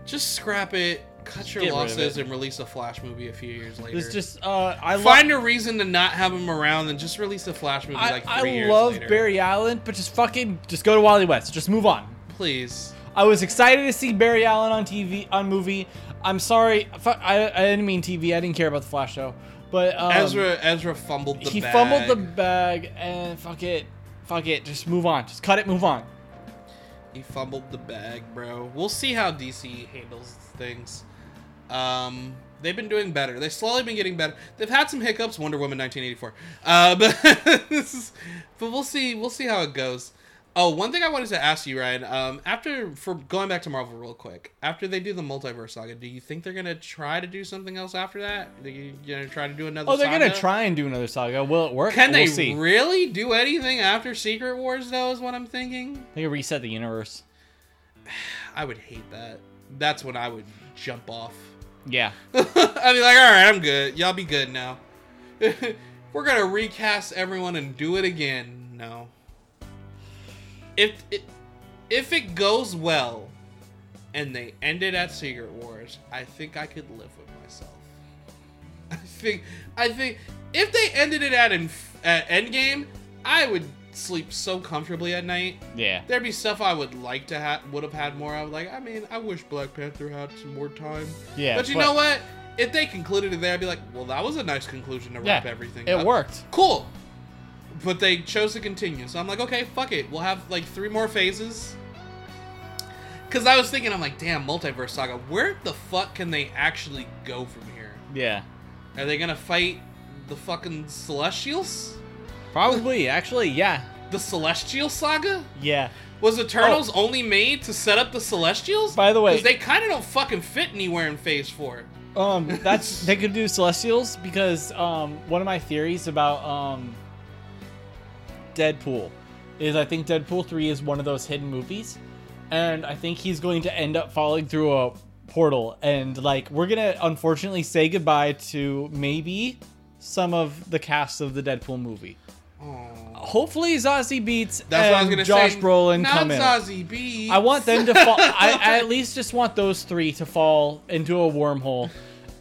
Just scrap it. Cut your get rid of losses it. and release a Flash movie a few years later. It's just uh, I love. Find a reason to not have him around and just release a Flash movie I, like I three years love later. Barry Allen, but just fucking just go to Wally West. Just move on. Please. I was excited to see Barry Allen on TV on movie. I'm sorry, fu- I, I didn't mean TV. I didn't care about the Flash show, But um, Ezra Ezra fumbled the he bag. fumbled the bag, and fuck it, fuck it, just move on, just cut it, move on. He fumbled the bag, bro. We'll see how DC handles things. Um, they've been doing better. They've slowly been getting better. They've had some hiccups. Wonder Woman 1984. Uh, but is, but we'll see. We'll see how it goes. Oh, one thing I wanted to ask you, Ryan. Um, after for going back to Marvel real quick, after they do the multiverse saga, do you think they're gonna try to do something else after that? Are you gonna try to do another? Oh, they're gonna try and do another saga. Will it work? Can we'll they see. really do anything after Secret Wars? Though, is what I'm thinking. they reset the universe. I would hate that. That's when I would jump off. Yeah. I'd be like, all right, I'm good. Y'all be good now. We're gonna recast everyone and do it again. No. If it, if it goes well, and they end it at Secret Wars, I think I could live with myself. I think I think if they ended it at Inf- at Endgame, I would sleep so comfortably at night. Yeah. There'd be stuff I would like to have, would have had more of. Like, I mean, I wish Black Panther had some more time. Yeah. but you know what? If they concluded it there, I'd be like, well, that was a nice conclusion to wrap Yeah, everything It up. It worked. Cool. But they chose to continue. So I'm like, okay, fuck it. We'll have like three more phases. Because I was thinking, I'm like, damn, Multiverse Saga, where the fuck can they actually go from here? Yeah. Are they going to fight the fucking Celestials? Probably. Actually, yeah. The Celestial Saga? Yeah. Was Eternals only made to set up the Celestials? Oh. By the way- because they kind of don't fucking fit anywhere in Phase Four. Um, that's they could do Celestials because um, one of my theories about um, Deadpool is I think Deadpool three is one of those hidden movies, and I think he's going to end up falling through a portal, and like we're gonna unfortunately say goodbye to maybe some of the cast of the Deadpool movie. Hopefully, Zazie Beetz That's and what I was gonna Josh say. Brolin Not come in. Zazie Beetz. I want them to fall. I, I at least just want those three to fall into a wormhole,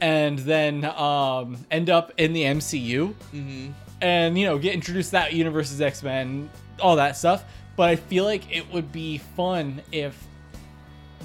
and then um, end up in the MCU, Mhm. and you know get introduced to that universe's X Men, all that stuff. But I feel like it would be fun if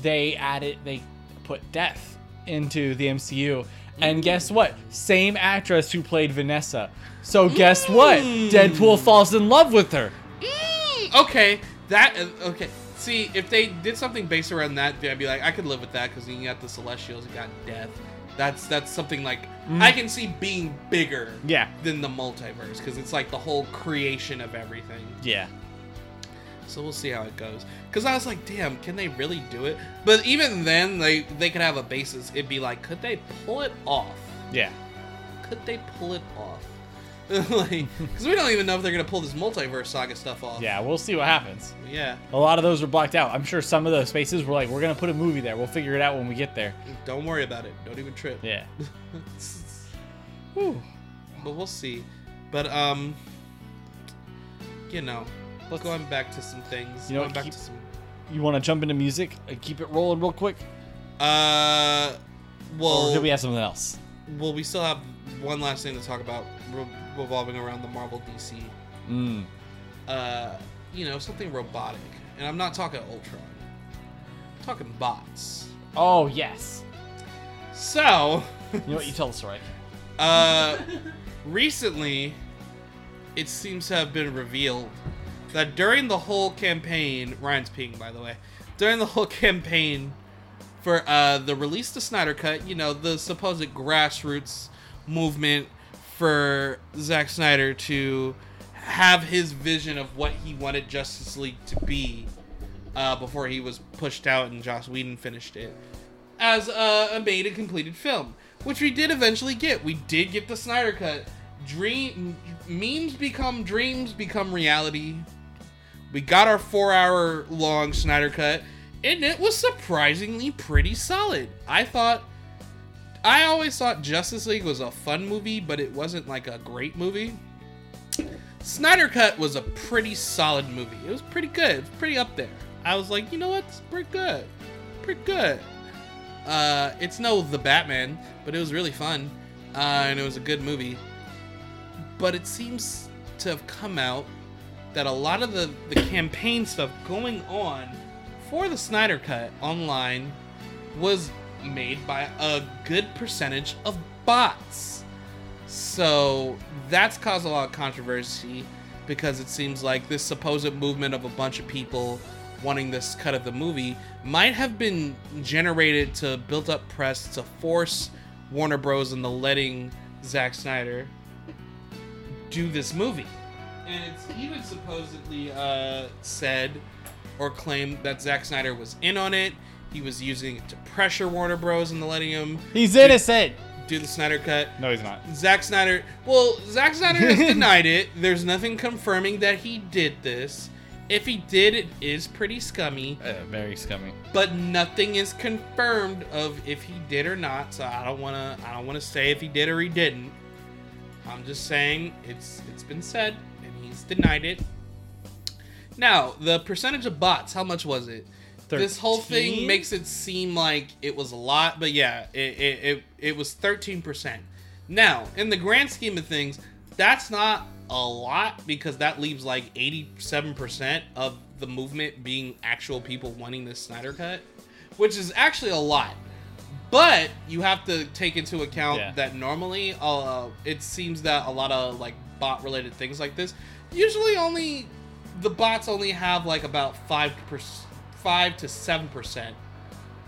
they added they put Death into the MCU. And guess what? Same actress who played Vanessa. So guess what? Deadpool falls in love with her. Mm, okay, that uh, okay. See, if they did something based around that, I'd be like, I could live with that because you got the Celestials, you got Death. That's that's something like I can see being bigger Yeah. than the multiverse because it's like the whole creation of everything. Yeah. So we'll see how it goes. Because I was like, damn, can they really do it? But even then, they they could have a basis. It'd be like, could they pull it off? Yeah. Could they pull it off? like, because we don't even know if they're gonna pull this multiverse saga stuff off. Yeah, we'll see what happens. Yeah. A lot of those are blocked out. I'm sure some of those spaces were like, we're gonna put a movie there. We'll figure it out when we get there. Don't worry about it. Don't even trip. Yeah. Whew. but we'll see. But um, you know, Let's- going back to some things. You know going back keep- to some. You want to jump into music and keep it rolling real quick, Uh, well, or do we have something else? well, we still have one last thing to talk about revolving around the Marvel DC. Mm. Uh, you know, something robotic, and I'm not talking Ultron. I'm talking bots. Oh yes. So, You know what? You tell the story. uh, recently, it seems to have been revealed that during the whole campaign, Ryan's peeing, by the way, during the whole campaign for uh, the release the Snyder Cut, you know, the supposed grassroots movement for Zack Snyder to have his vision of what he wanted Justice League to be uh, before he was pushed out and Joss Whedon finished it as a, a made and completed film, which we did eventually get. We did get the Snyder Cut. Dream memes become dreams, become reality. We got our four-hour long Snyder Cut, and it was surprisingly pretty solid. I thought. I always thought Justice League was a fun movie, but it wasn't like a great movie. Snyder Cut was a pretty solid movie. It was pretty good. It was pretty up there. I was like, you know what? It's pretty good. Pretty good. Uh, it's no The Batman, but it was really fun. Uh, and it was a good movie. But it seems to have come out that a lot of the, the campaign stuff going on for the Snyder Cut online was made by a good percentage of bots. So that's caused a lot of controversy because it seems like this supposed movement of a bunch of people wanting this cut of the movie might have been generated to build up press to force Warner Bros. into letting Zack Snyder do this movie. And it's even supposedly uh, said or claimed that Zack Snyder was in on it. He was using it to pressure Warner Bros. into letting him He's innocent. do the Snyder cut. No, he's not. Zack Snyder. Well, Zack Snyder has denied it. There's nothing confirming that he did this. If he did, it is pretty scummy. Uh, very scummy. But nothing is confirmed of if he did or not. So I don't wanna. I don't wanna say if he did or he didn't. I'm just saying it's it's been said and he's denied it. Now the percentage of bots. How much was it? This whole thing makes it seem like it was a lot, but yeah, it it, it, it was 13%. Now, in the grand scheme of things, that's not a lot because that leaves like 87% of the movement being actual people wanting this Snyder cut, which is actually a lot. But you have to take into account Yeah. that normally uh, it seems that a lot of like bot related things like this usually only the bots only have like about 5 5 to 7%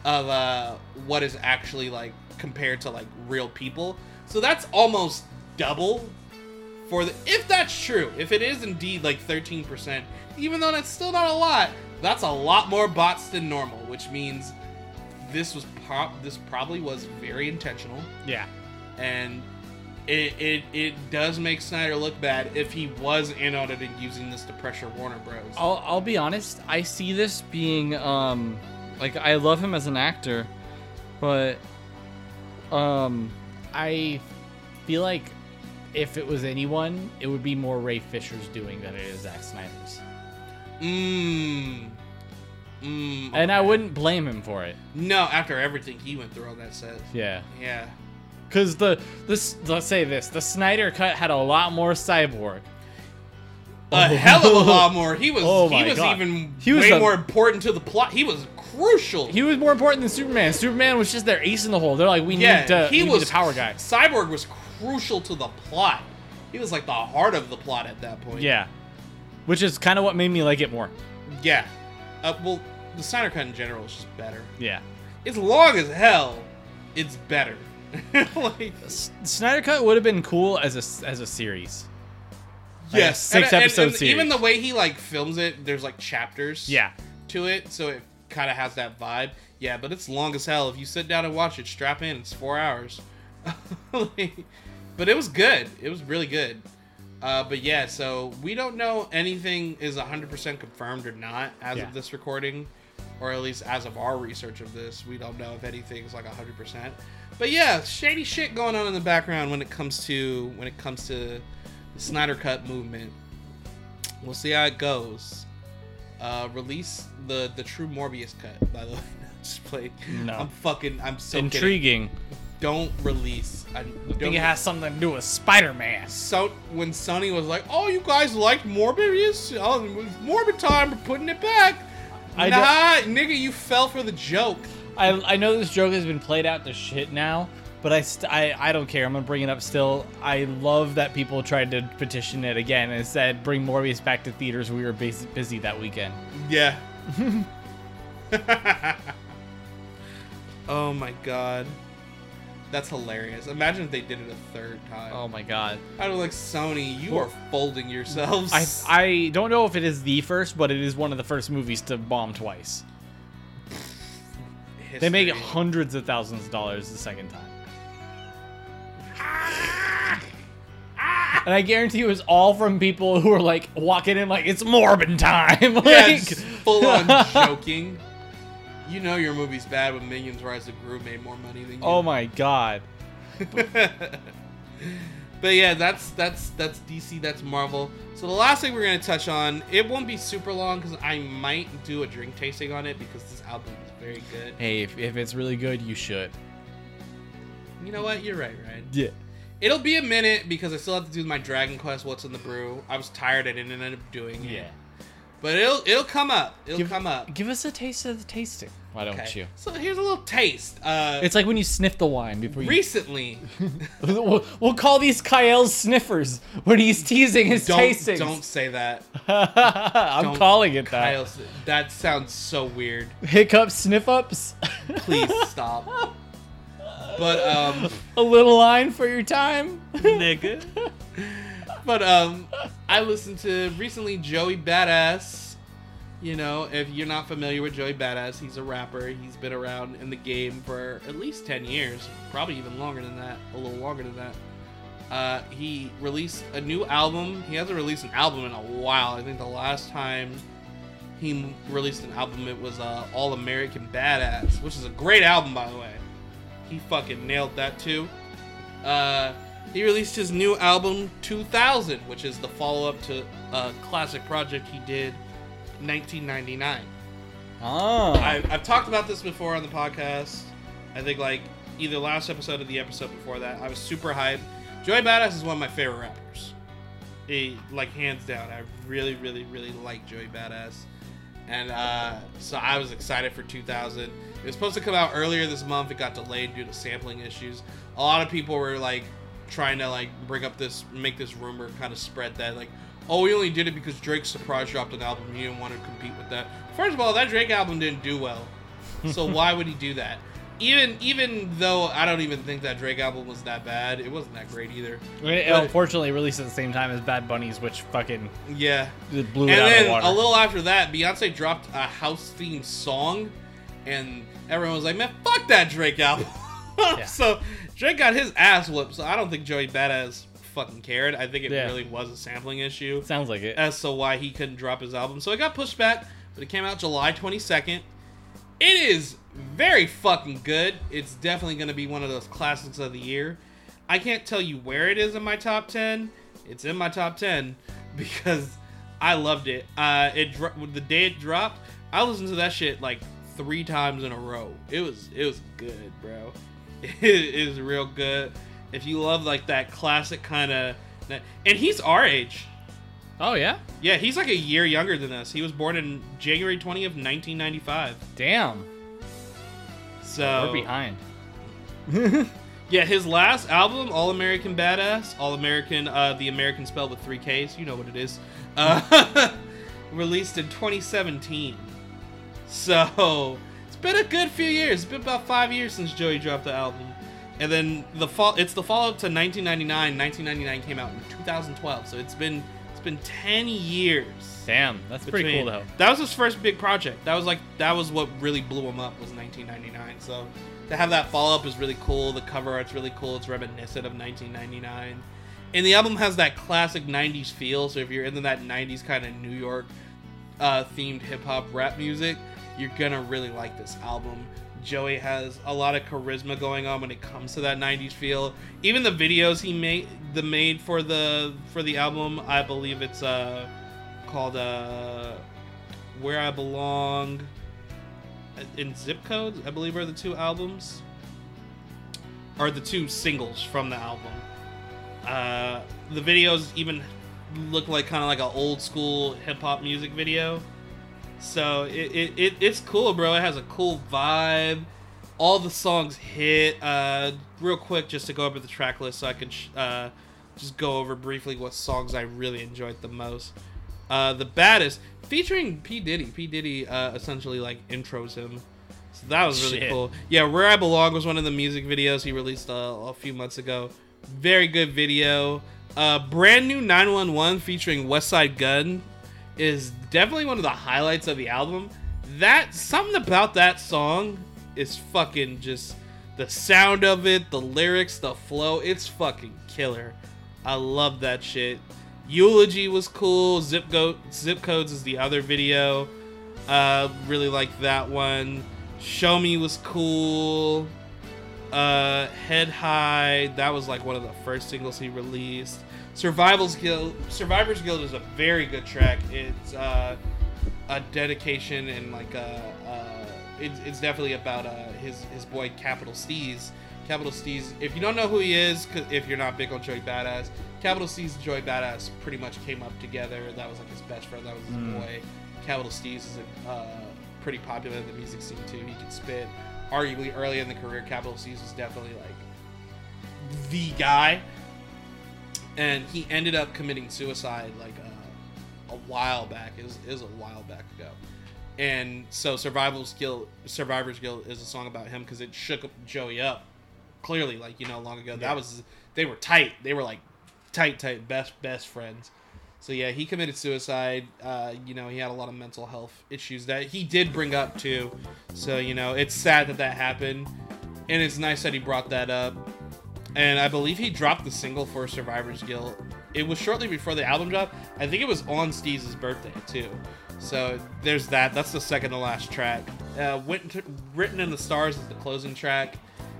of uh, what is actually like compared to like real people. So that's almost double for the if that's true, if it is indeed like 13%, even though that's still not a lot, that's a lot more bots than normal, which means this was pro- this probably was very intentional Yeah. and it, it it does make Snyder look bad if he was in on it and using this to pressure Warner Bros. I'll, I'll be honest. I see this being um, like I love him as an actor, but um, I feel like if it was anyone, it would be more Ray Fisher's doing than it is Zack Snyder's, Mmm. Mmm. and I wouldn't blame him for it. No, after everything he went through on that set. Yeah, Yeah. Because the this let's say this the Snyder cut had a lot more cyborg. A hell of a lot more. He was Oh he was God. even He was way a- more important to the plot. He was crucial. He was more important than Superman. Superman was just their ace in the hole. They're like, we yeah, need to. he was the power guy. Cyborg was crucial to the plot. He was like the heart of the plot at that point. Yeah, which is kind of what made me like it more. Yeah. Uh, well, the Snyder cut in general is just better. Yeah. It's long as hell. It's better. like S- Snyder Cut would have been cool as a as a series. Like yes, six and- and- episode and series. Even the way he like films it, there's like chapters. Yeah. To it, so it kind of has that vibe. Yeah, but it's long as hell. If you sit down and watch it, strap in. It's four hours. Like, but it was good. It was really good. Uh, but yeah, so we don't know anything is 100% confirmed or not as Yeah. of this recording, or at least as of our research of this. We don't know if anything's like 100%. But yeah, shady shit going on in the background when it comes to when it comes to the Snyder Cut movement. We'll see how it goes. Uh, release the the true Morbius cut. By the way, just play. No. I'm fucking. I'm so kidding. Intriguing. Don't release. I don't think it has something to do with Spider Man. so when Sony was like, "Oh, you guys liked Morbius? Oh, Morbid time. We're putting it back." I nah, nigga, you fell for the joke. I I know this joke has been played out to shit now, but I st- I I don't care. I'm gonna bring it up still. I love that people tried to petition it again and said bring Morbius back to theaters. We were busy, busy that weekend. Yeah. oh my god. That's hilarious. Imagine if they did it a third time. Oh my god. I'd be like, Sony, you are folding yourselves. I I don't know if it is the first, but it is one of the first movies to bomb twice. They make hundreds of thousands of dollars the second time. And I guarantee it was all from people who were like walking in like it's Morbin time. like, Yeah, full on joking. You know your movie's bad when Minions Rise of Gru made more money than you. oh my god. but yeah, that's that's that's DC, that's Marvel. So the last thing we're gonna touch on, it won't be super long because I might do a drink tasting on it because this album very good. Hey, if, if it's really good, you should. You know what? You're right, Ryan. Yeah. It'll be a minute because I still have to do my Dragon Quest What's in the Brew. I was tired, I didn't end up doing it. Yeah. But it'll it'll come up. It'll Give- come up. Give us a taste of the tasting. Why don't Okay. you? So here's a little taste. Uh, It's like when you sniff the wine before you. recently. we'll, we'll call these Kyle's sniffers when he's teasing his don't tastings. don't say that. I'm Don't- calling it that. Kyle, that sounds so weird. Hiccups, sniff ups. Please stop. But um, a little line for your time. nigga. But um, I listened to recently Joey Badass. You know, if you're not familiar with Joey Badass, he's a rapper. He's been around in the game for at least ten years, probably even longer than that, a little longer than that. Uh, he released a new album. He hasn't released an album in a while. I think the last time he released an album, it was uh, All American Badass, which is a great album, by the way. He fucking nailed that too. Uh, he released his new album 2000, which is the follow up to a classic project he did 1999. Oh. I, I've talked about this before on the podcast. I think like either last episode or the episode before that. I was super hyped. Joey Badass is one of my favorite rappers. He, like hands down. I really, really, really like Joey Badass, and uh, so I was excited for 2000. It was supposed to come out earlier this month. It got delayed due to sampling issues. A lot of people were like trying to like bring up this, make this rumor kind of spread that like, oh, we only did it because Drake surprise dropped an album. You didn't want to compete with that. First of all, that Drake album didn't do well, so why would he do that? Even even though I don't even think that Drake album was that bad, it wasn't that great either. It But- unfortunately released at the same time as Bad Bunny's, which fucking Yeah. blew and it out of then the water. a little after that, Beyonce dropped a house themed song, and everyone was like, "Man, fuck that Drake album." so Drake got his ass whooped. So I don't think Joey Badass fucking cared. I think it Yeah. really was a sampling issue Sounds like it. as to why he couldn't drop his album. So it got pushed back, but it came out July 22nd. It is very fucking good. It's definitely going to be one of those classics of the year. I can't tell you where it is in my top 10. It's in my top 10 because I loved it. Uh, it dro- the day it dropped, I listened to that shit like three times in a row. It was it was good, bro. It is real good. If you love like that classic kind of, and he's our age. Oh yeah, Yeah, he's like a year younger than us. He was born in January 20th, 1995. damn. So We're behind. Yeah, his last album, All American Badass, All American, uh, the American spelled with three Ks. You know what it is. Uh, released in 2017. So been a good few years. It's been about five years since Joey dropped the album, and then the fall. It's the follow up to 1999. 1999 came out in 2012. So it's been it's been 10 years. Damn, that's pretty cool though. That was his first big project. That was like that was what really blew him up was 1999. So to have that follow up is really cool. The cover art's really cool. It's reminiscent of 1999, and the album has that classic 90s feel. So if you're into that 90s kind of New York uh, themed hip hop rap music, you're gonna really like this album. Joey has a lot of charisma going on when it comes to that 90s feel. Even the videos he made the made for the for the album, I believe it's uh called uh Where I Belong in Zip Codes, I believe are the two albums. Are the two singles from the album. Uh the videos even look like kind of like an old school hip hop music video. So it, it, it it's cool, bro. It has a cool vibe. All the songs hit. Uh, real quick, just to go over the track list, so I can sh- uh, just go over briefly what songs I really enjoyed the most. Uh, the baddest, featuring P Diddy. P Diddy uh, essentially like intros him. So that was really Shit. cool. Yeah, Where I Belong was one of the music videos he released uh, a few months ago. Very good video. Uh, brand new 911 featuring Westside Gunn is definitely one of the highlights of the album. That something about that song is fucking just the sound of it, the lyrics, the flow. It's fucking killer. I love that shit. Eulogy was cool. Zip Go- Zip Codes is the other video. Uh, really like that one. Show Me was cool. Uh, Head High, that was like one of the first singles he released. Survival's Guilt, Survivors Guilt is a very good track. It's uh, a dedication and like a, uh, it's, it's definitely about uh, his his boy Capital Steez. Capital Steez. If you don't know who he is, 'cause if you're not big on Joey Badass, Capital Steez and Joey Badass pretty much came up together. That was like his best friend. That was his boy. Capital Steez is uh, pretty popular in the music scene too. He can spit. Arguably, early in the career, Capital Steez was definitely like the guy, and he ended up committing suicide like uh, a while back. It was, it was a while back ago, and so Survival's Guilt, Survivor's Guilt is a song about him because it shook Joey up. Clearly, like you know, long ago, that was they were tight. They were like tight, tight, best best friends. So yeah, he committed suicide. Uh, you know, he had a lot of mental health issues that he did bring up too. So you know, it's sad that that happened, and it's nice that he brought that up. And I believe he dropped the single for Survivor's Guilt. It was shortly before the album dropped. I think it was on Steez's birthday too. So there's that. That's the second to last track. Uh, Written Written in the Stars is the closing track.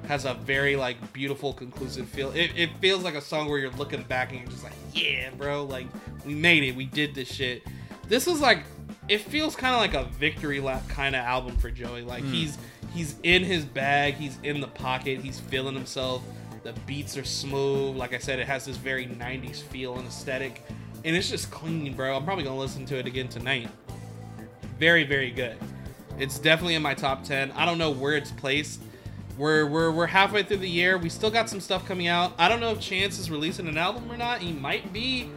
Has a very like beautiful conclusive feel. It, it feels like a song where you're looking back and you're just like, yeah, bro, like we made it. We did this shit. This is like, it feels kind of like a victory lap kind of album for Joey. Like he's he's in his bag. He's in the pocket. He's feeling himself. The beats are smooth. Like I said, it has this very 90s feel and aesthetic. And it's just clean, bro. I'm probably going to listen to it again tonight. Very, very good. It's definitely in my top 10. I don't know where it's placed. We're, we're, we're halfway through the year. We still got some stuff coming out. I don't know if Chance is releasing an album or not. He might be.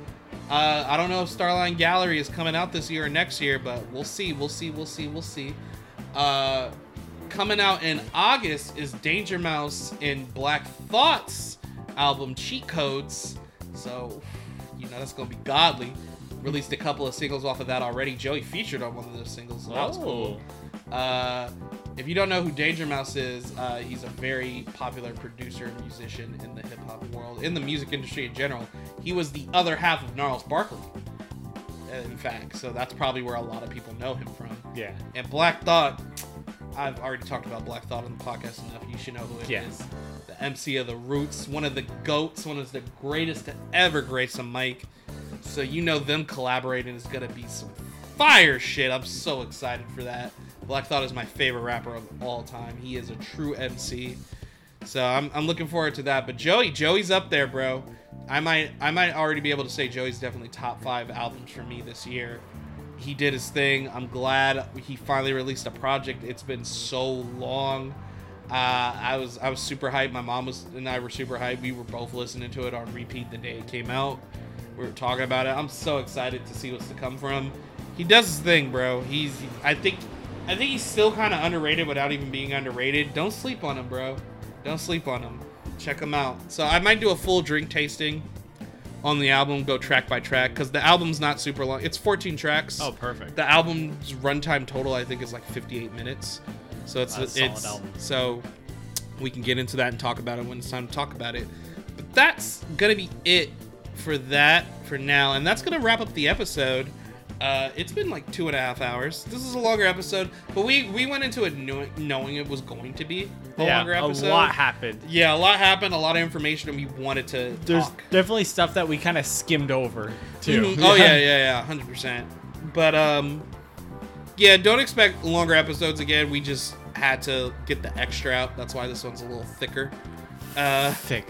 Uh, I don't know if Starline Gallery is coming out this year or next year, but we'll see. We'll see. We'll see. We'll see. Uh, coming out in August is Danger Mouse and Black Thoughts album Cheat Codes. So, you know, that's going to be godly. Released a couple of singles off of that already. Joey featured on one of those singles. So was cool. Uh, if you don't know who Danger Mouse is, uh, he's a very popular producer and musician in the hip hop world, in the music industry in general. He was the other half of Gnarls Barkley, in fact. So that's probably where a lot of people know him from. Yeah. And Black Thought, I've already talked about Black Thought on the podcast enough. You should know who it is. Yeah. The MC of the Roots, one of the goats, one of the greatest to ever grace a mic. So you know them collaborating is gonna be some fire shit. I'm so excited for that. Black Thought is my favorite rapper of all time. He is a true MC. So I'm, I'm looking forward to that. But Joey, Joey's up there, bro. I might I might already be able to say Joey's definitely top five albums for me this year. He did his thing. I'm glad he finally released a project. It's been so long. Uh, I was I was super hyped. My mom was and I were super hyped. We were both listening to it on repeat the day it came out. We were talking about it. I'm so excited to see what's to come from. He does his thing, bro. He's I think I think he's still kind of underrated without even being underrated. Don't sleep on him, bro. Don't sleep on him. Check him out. So I might do a full drink tasting on the album, go track by track, because the album's not super long. It's 14 tracks. Oh, perfect. The album's runtime total, I think, is like 58 minutes. So it's That's a solid it's album. so we can get into that and talk about it when it's time to talk about it. But that's gonna be it for that for now, and that's gonna wrap up the episode. Uh, it's been like two and a half hours. This is a longer episode, but we we went into it knowing, knowing it was going to be a yeah, longer episode. a lot happened. Yeah, a lot happened, a lot of information, and we wanted to There's talk. definitely stuff that we kind of skimmed over too. Mhm. Oh yeah, yeah, yeah, hundred percent. But um, yeah, don't expect longer episodes again. We just had to get the extra out. That's why this one's a little thicker. Uh, Thick.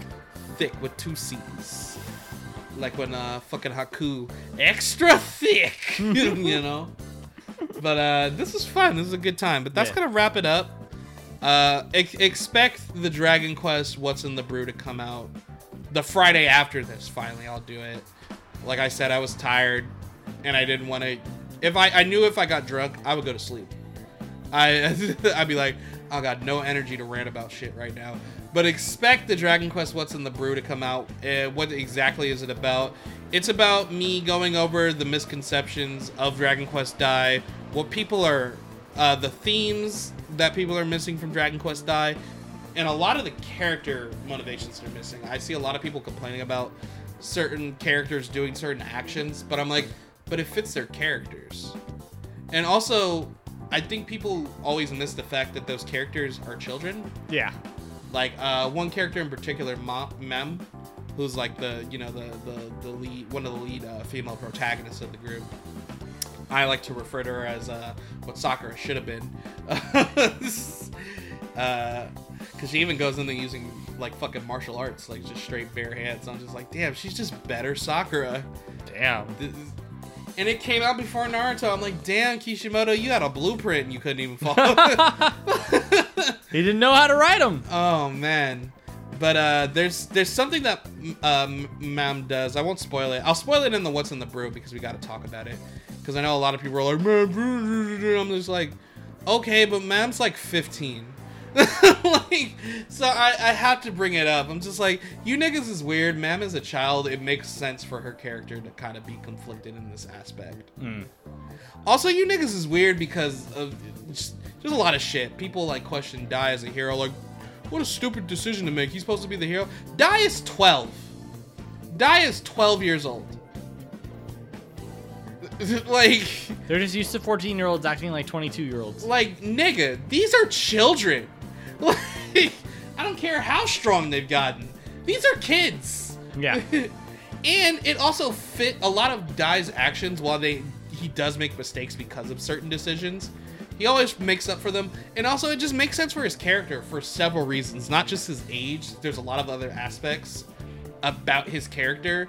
thick with two C's. Like when uh fucking Haku extra thick, you know. But uh this is fun. This is a good time. But that's Yeah. gonna wrap it up. Uh ex- expect the Dragon Quest What's in the Brew to come out the Friday after this. Finally, I'll do it. Like I said, I was tired and I didn't want to. If I I knew if I got drunk, I would go to sleep. I I'd be like, I got no energy to rant about shit right now. But expect the Dragon Quest What's in the Brew to come out. Uh, what exactly is it about? It's about me going over the misconceptions of Dragon Quest Dai, what people are, uh, the themes that people are missing from Dragon Quest Dai, and a lot of the character motivations they're missing. I see a lot of people complaining about certain characters doing certain actions, but I'm like, but it fits their characters. And also, I think people always miss the fact that those characters are children. Yeah. Like uh, one character in particular, Ma- Mem, who's like the you know the the, the lead one of the lead uh, female protagonists of the group. I like to refer to her as uh, what Sakura should have been, because she even goes into using like fucking martial arts, like just straight bare hands. I'm just like, damn, she's just better Sakura. Damn. Th- and it came out before Naruto. I'm like, damn, Kishimoto, you had a blueprint and you couldn't even follow. It. he didn't know how to write them. oh man. But uh, there's there's something that um, Mam does. I won't spoil it. I'll spoil it in the what's in the brew because we got to talk about it. Because I know a lot of people are like, "Man," I'm just like, okay, but Mam's like 15. like, so I, I have to bring it up. I'm just like, you niggas is weird. Mam is a child. It makes sense for her character to kind of be conflicted in this aspect. Mm. Also, you niggas is weird because of just, just a lot of shit. People like question Dai as a hero. Like, what a stupid decision to make. He's supposed to be the hero. Dai is 12. Dai is 12 years old. like, They're just used to 14 year olds acting like 22 year olds. like nigga, these are children. Like, I don't care how strong they've gotten. These are kids. Yeah. and it also fit a lot of Dai's actions while they he does make mistakes because of certain decisions. He always makes up for them, and also it just makes sense for his character for several reasons, not just his age. There's a lot of other aspects about his character,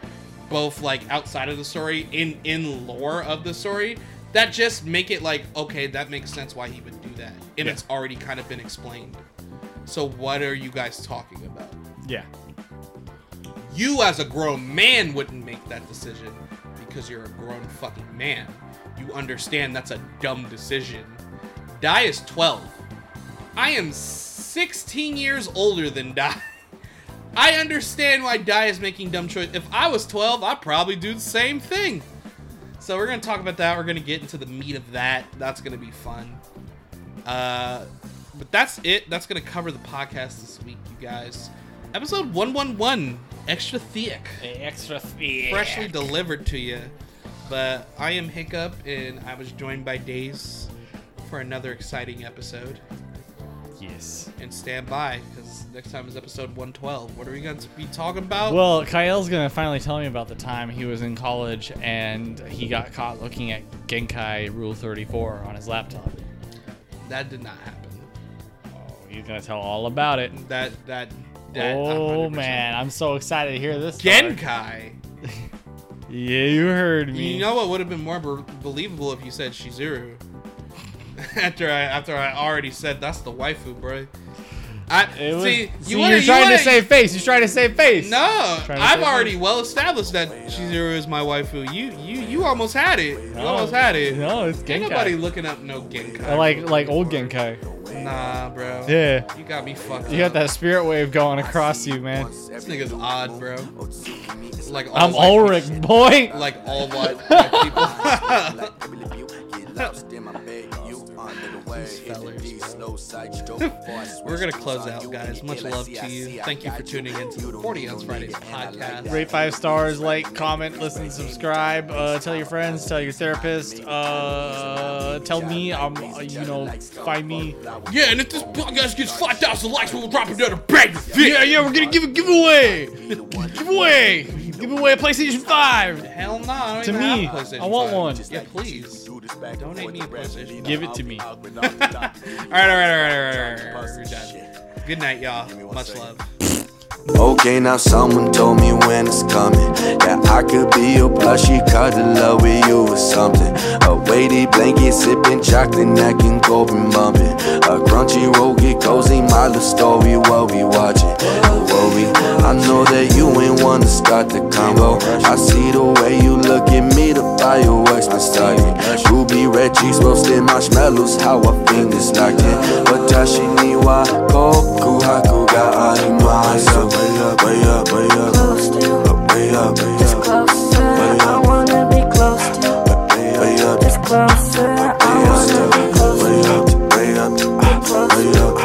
both like outside of the story, in in lore of the story, that just make it like okay, that makes sense why he would do that, and Yeah. it's already kind of been explained. So what are you guys talking about? Yeah. you as a grown man wouldn't make that decision because you're a grown fucking man. You understand that's a dumb decision. Dai is 12. I am 16 years older than Dai. I understand why Dai is making dumb choices. If I was 12, I'd probably do the same thing. So we're gonna talk about that. We're gonna get into the meat of that. That's gonna be fun. Uh, but that's it. That's gonna cover the podcast this week, you guys. Episode 111, extra thick, Extra thick. freshly delivered to you. But I am HiK-Upp, and I was joined by Daze for another exciting episode. Yes. And stand by, because next time is episode 112. What are we going to be talking about? Well, Kyle's gonna finally tell me about the time he was in college and he got caught looking at Genkai Rule 34 on his laptop. that did not happen. He's gonna tell all about it. That that that. oh 100%. man, I'm so excited to hear this. Genkai. Yeah, you heard me. You know what would have been more be- believable if you said Shizuru. after I after I already said that's the waifu, bro. I was, see. see, you wanna, you're trying wanna, to save face. You're trying to save face. No, I've already face. well established that Shizuru is my waifu. You you you almost had it. You No. almost had it. No, it's Ain't Genkai. nobody looking up no Genkai. Like like old Genkai. Nah, bro. Yeah. You got me fucked. You got up. that spirit wave going across you, man. This nigga's odd, bro. Like all I'm white Ulrich, people- boy. Like all white, white people. We're gonna close out, guys. Much love to you. Thank you for tuning in to the 40 Ounce Fridays podcast. Rate five stars, like, comment, listen, subscribe. Uh, tell your friends, tell your therapist. Uh, tell me, um, you know, find me. Yeah, and if this podcast gets 5,000 likes, we'll drop another bang. Yeah, yeah, we're gonna give a giveaway. giveaway. Give away a PlayStation Five. Hell no. I don't To even me, have a PlayStation I want 5. one. Yeah, please. Donate me a PlayStation. Give it to me. All right, all right, all right, all right, all right, all right. We're done. Good night, y'all. Much love. Okay, now someone told me when it's coming. Yeah, I could be your plushie, cuddle love with you or something. A weighted blanket, sipping chocolate, neck and golden bumping. A crunchy roll, get cozy, my little story, what we watching. Worry, I know that you ain't wanna start the combo. I see the way you look at me, the fireworks been starting. Ruby red cheeks, roasted marshmallows, how our fingers locked in. Watashi ni wa koku haku ga arimasu. Way up, way up, way up. close to, Way up, way up. Close Way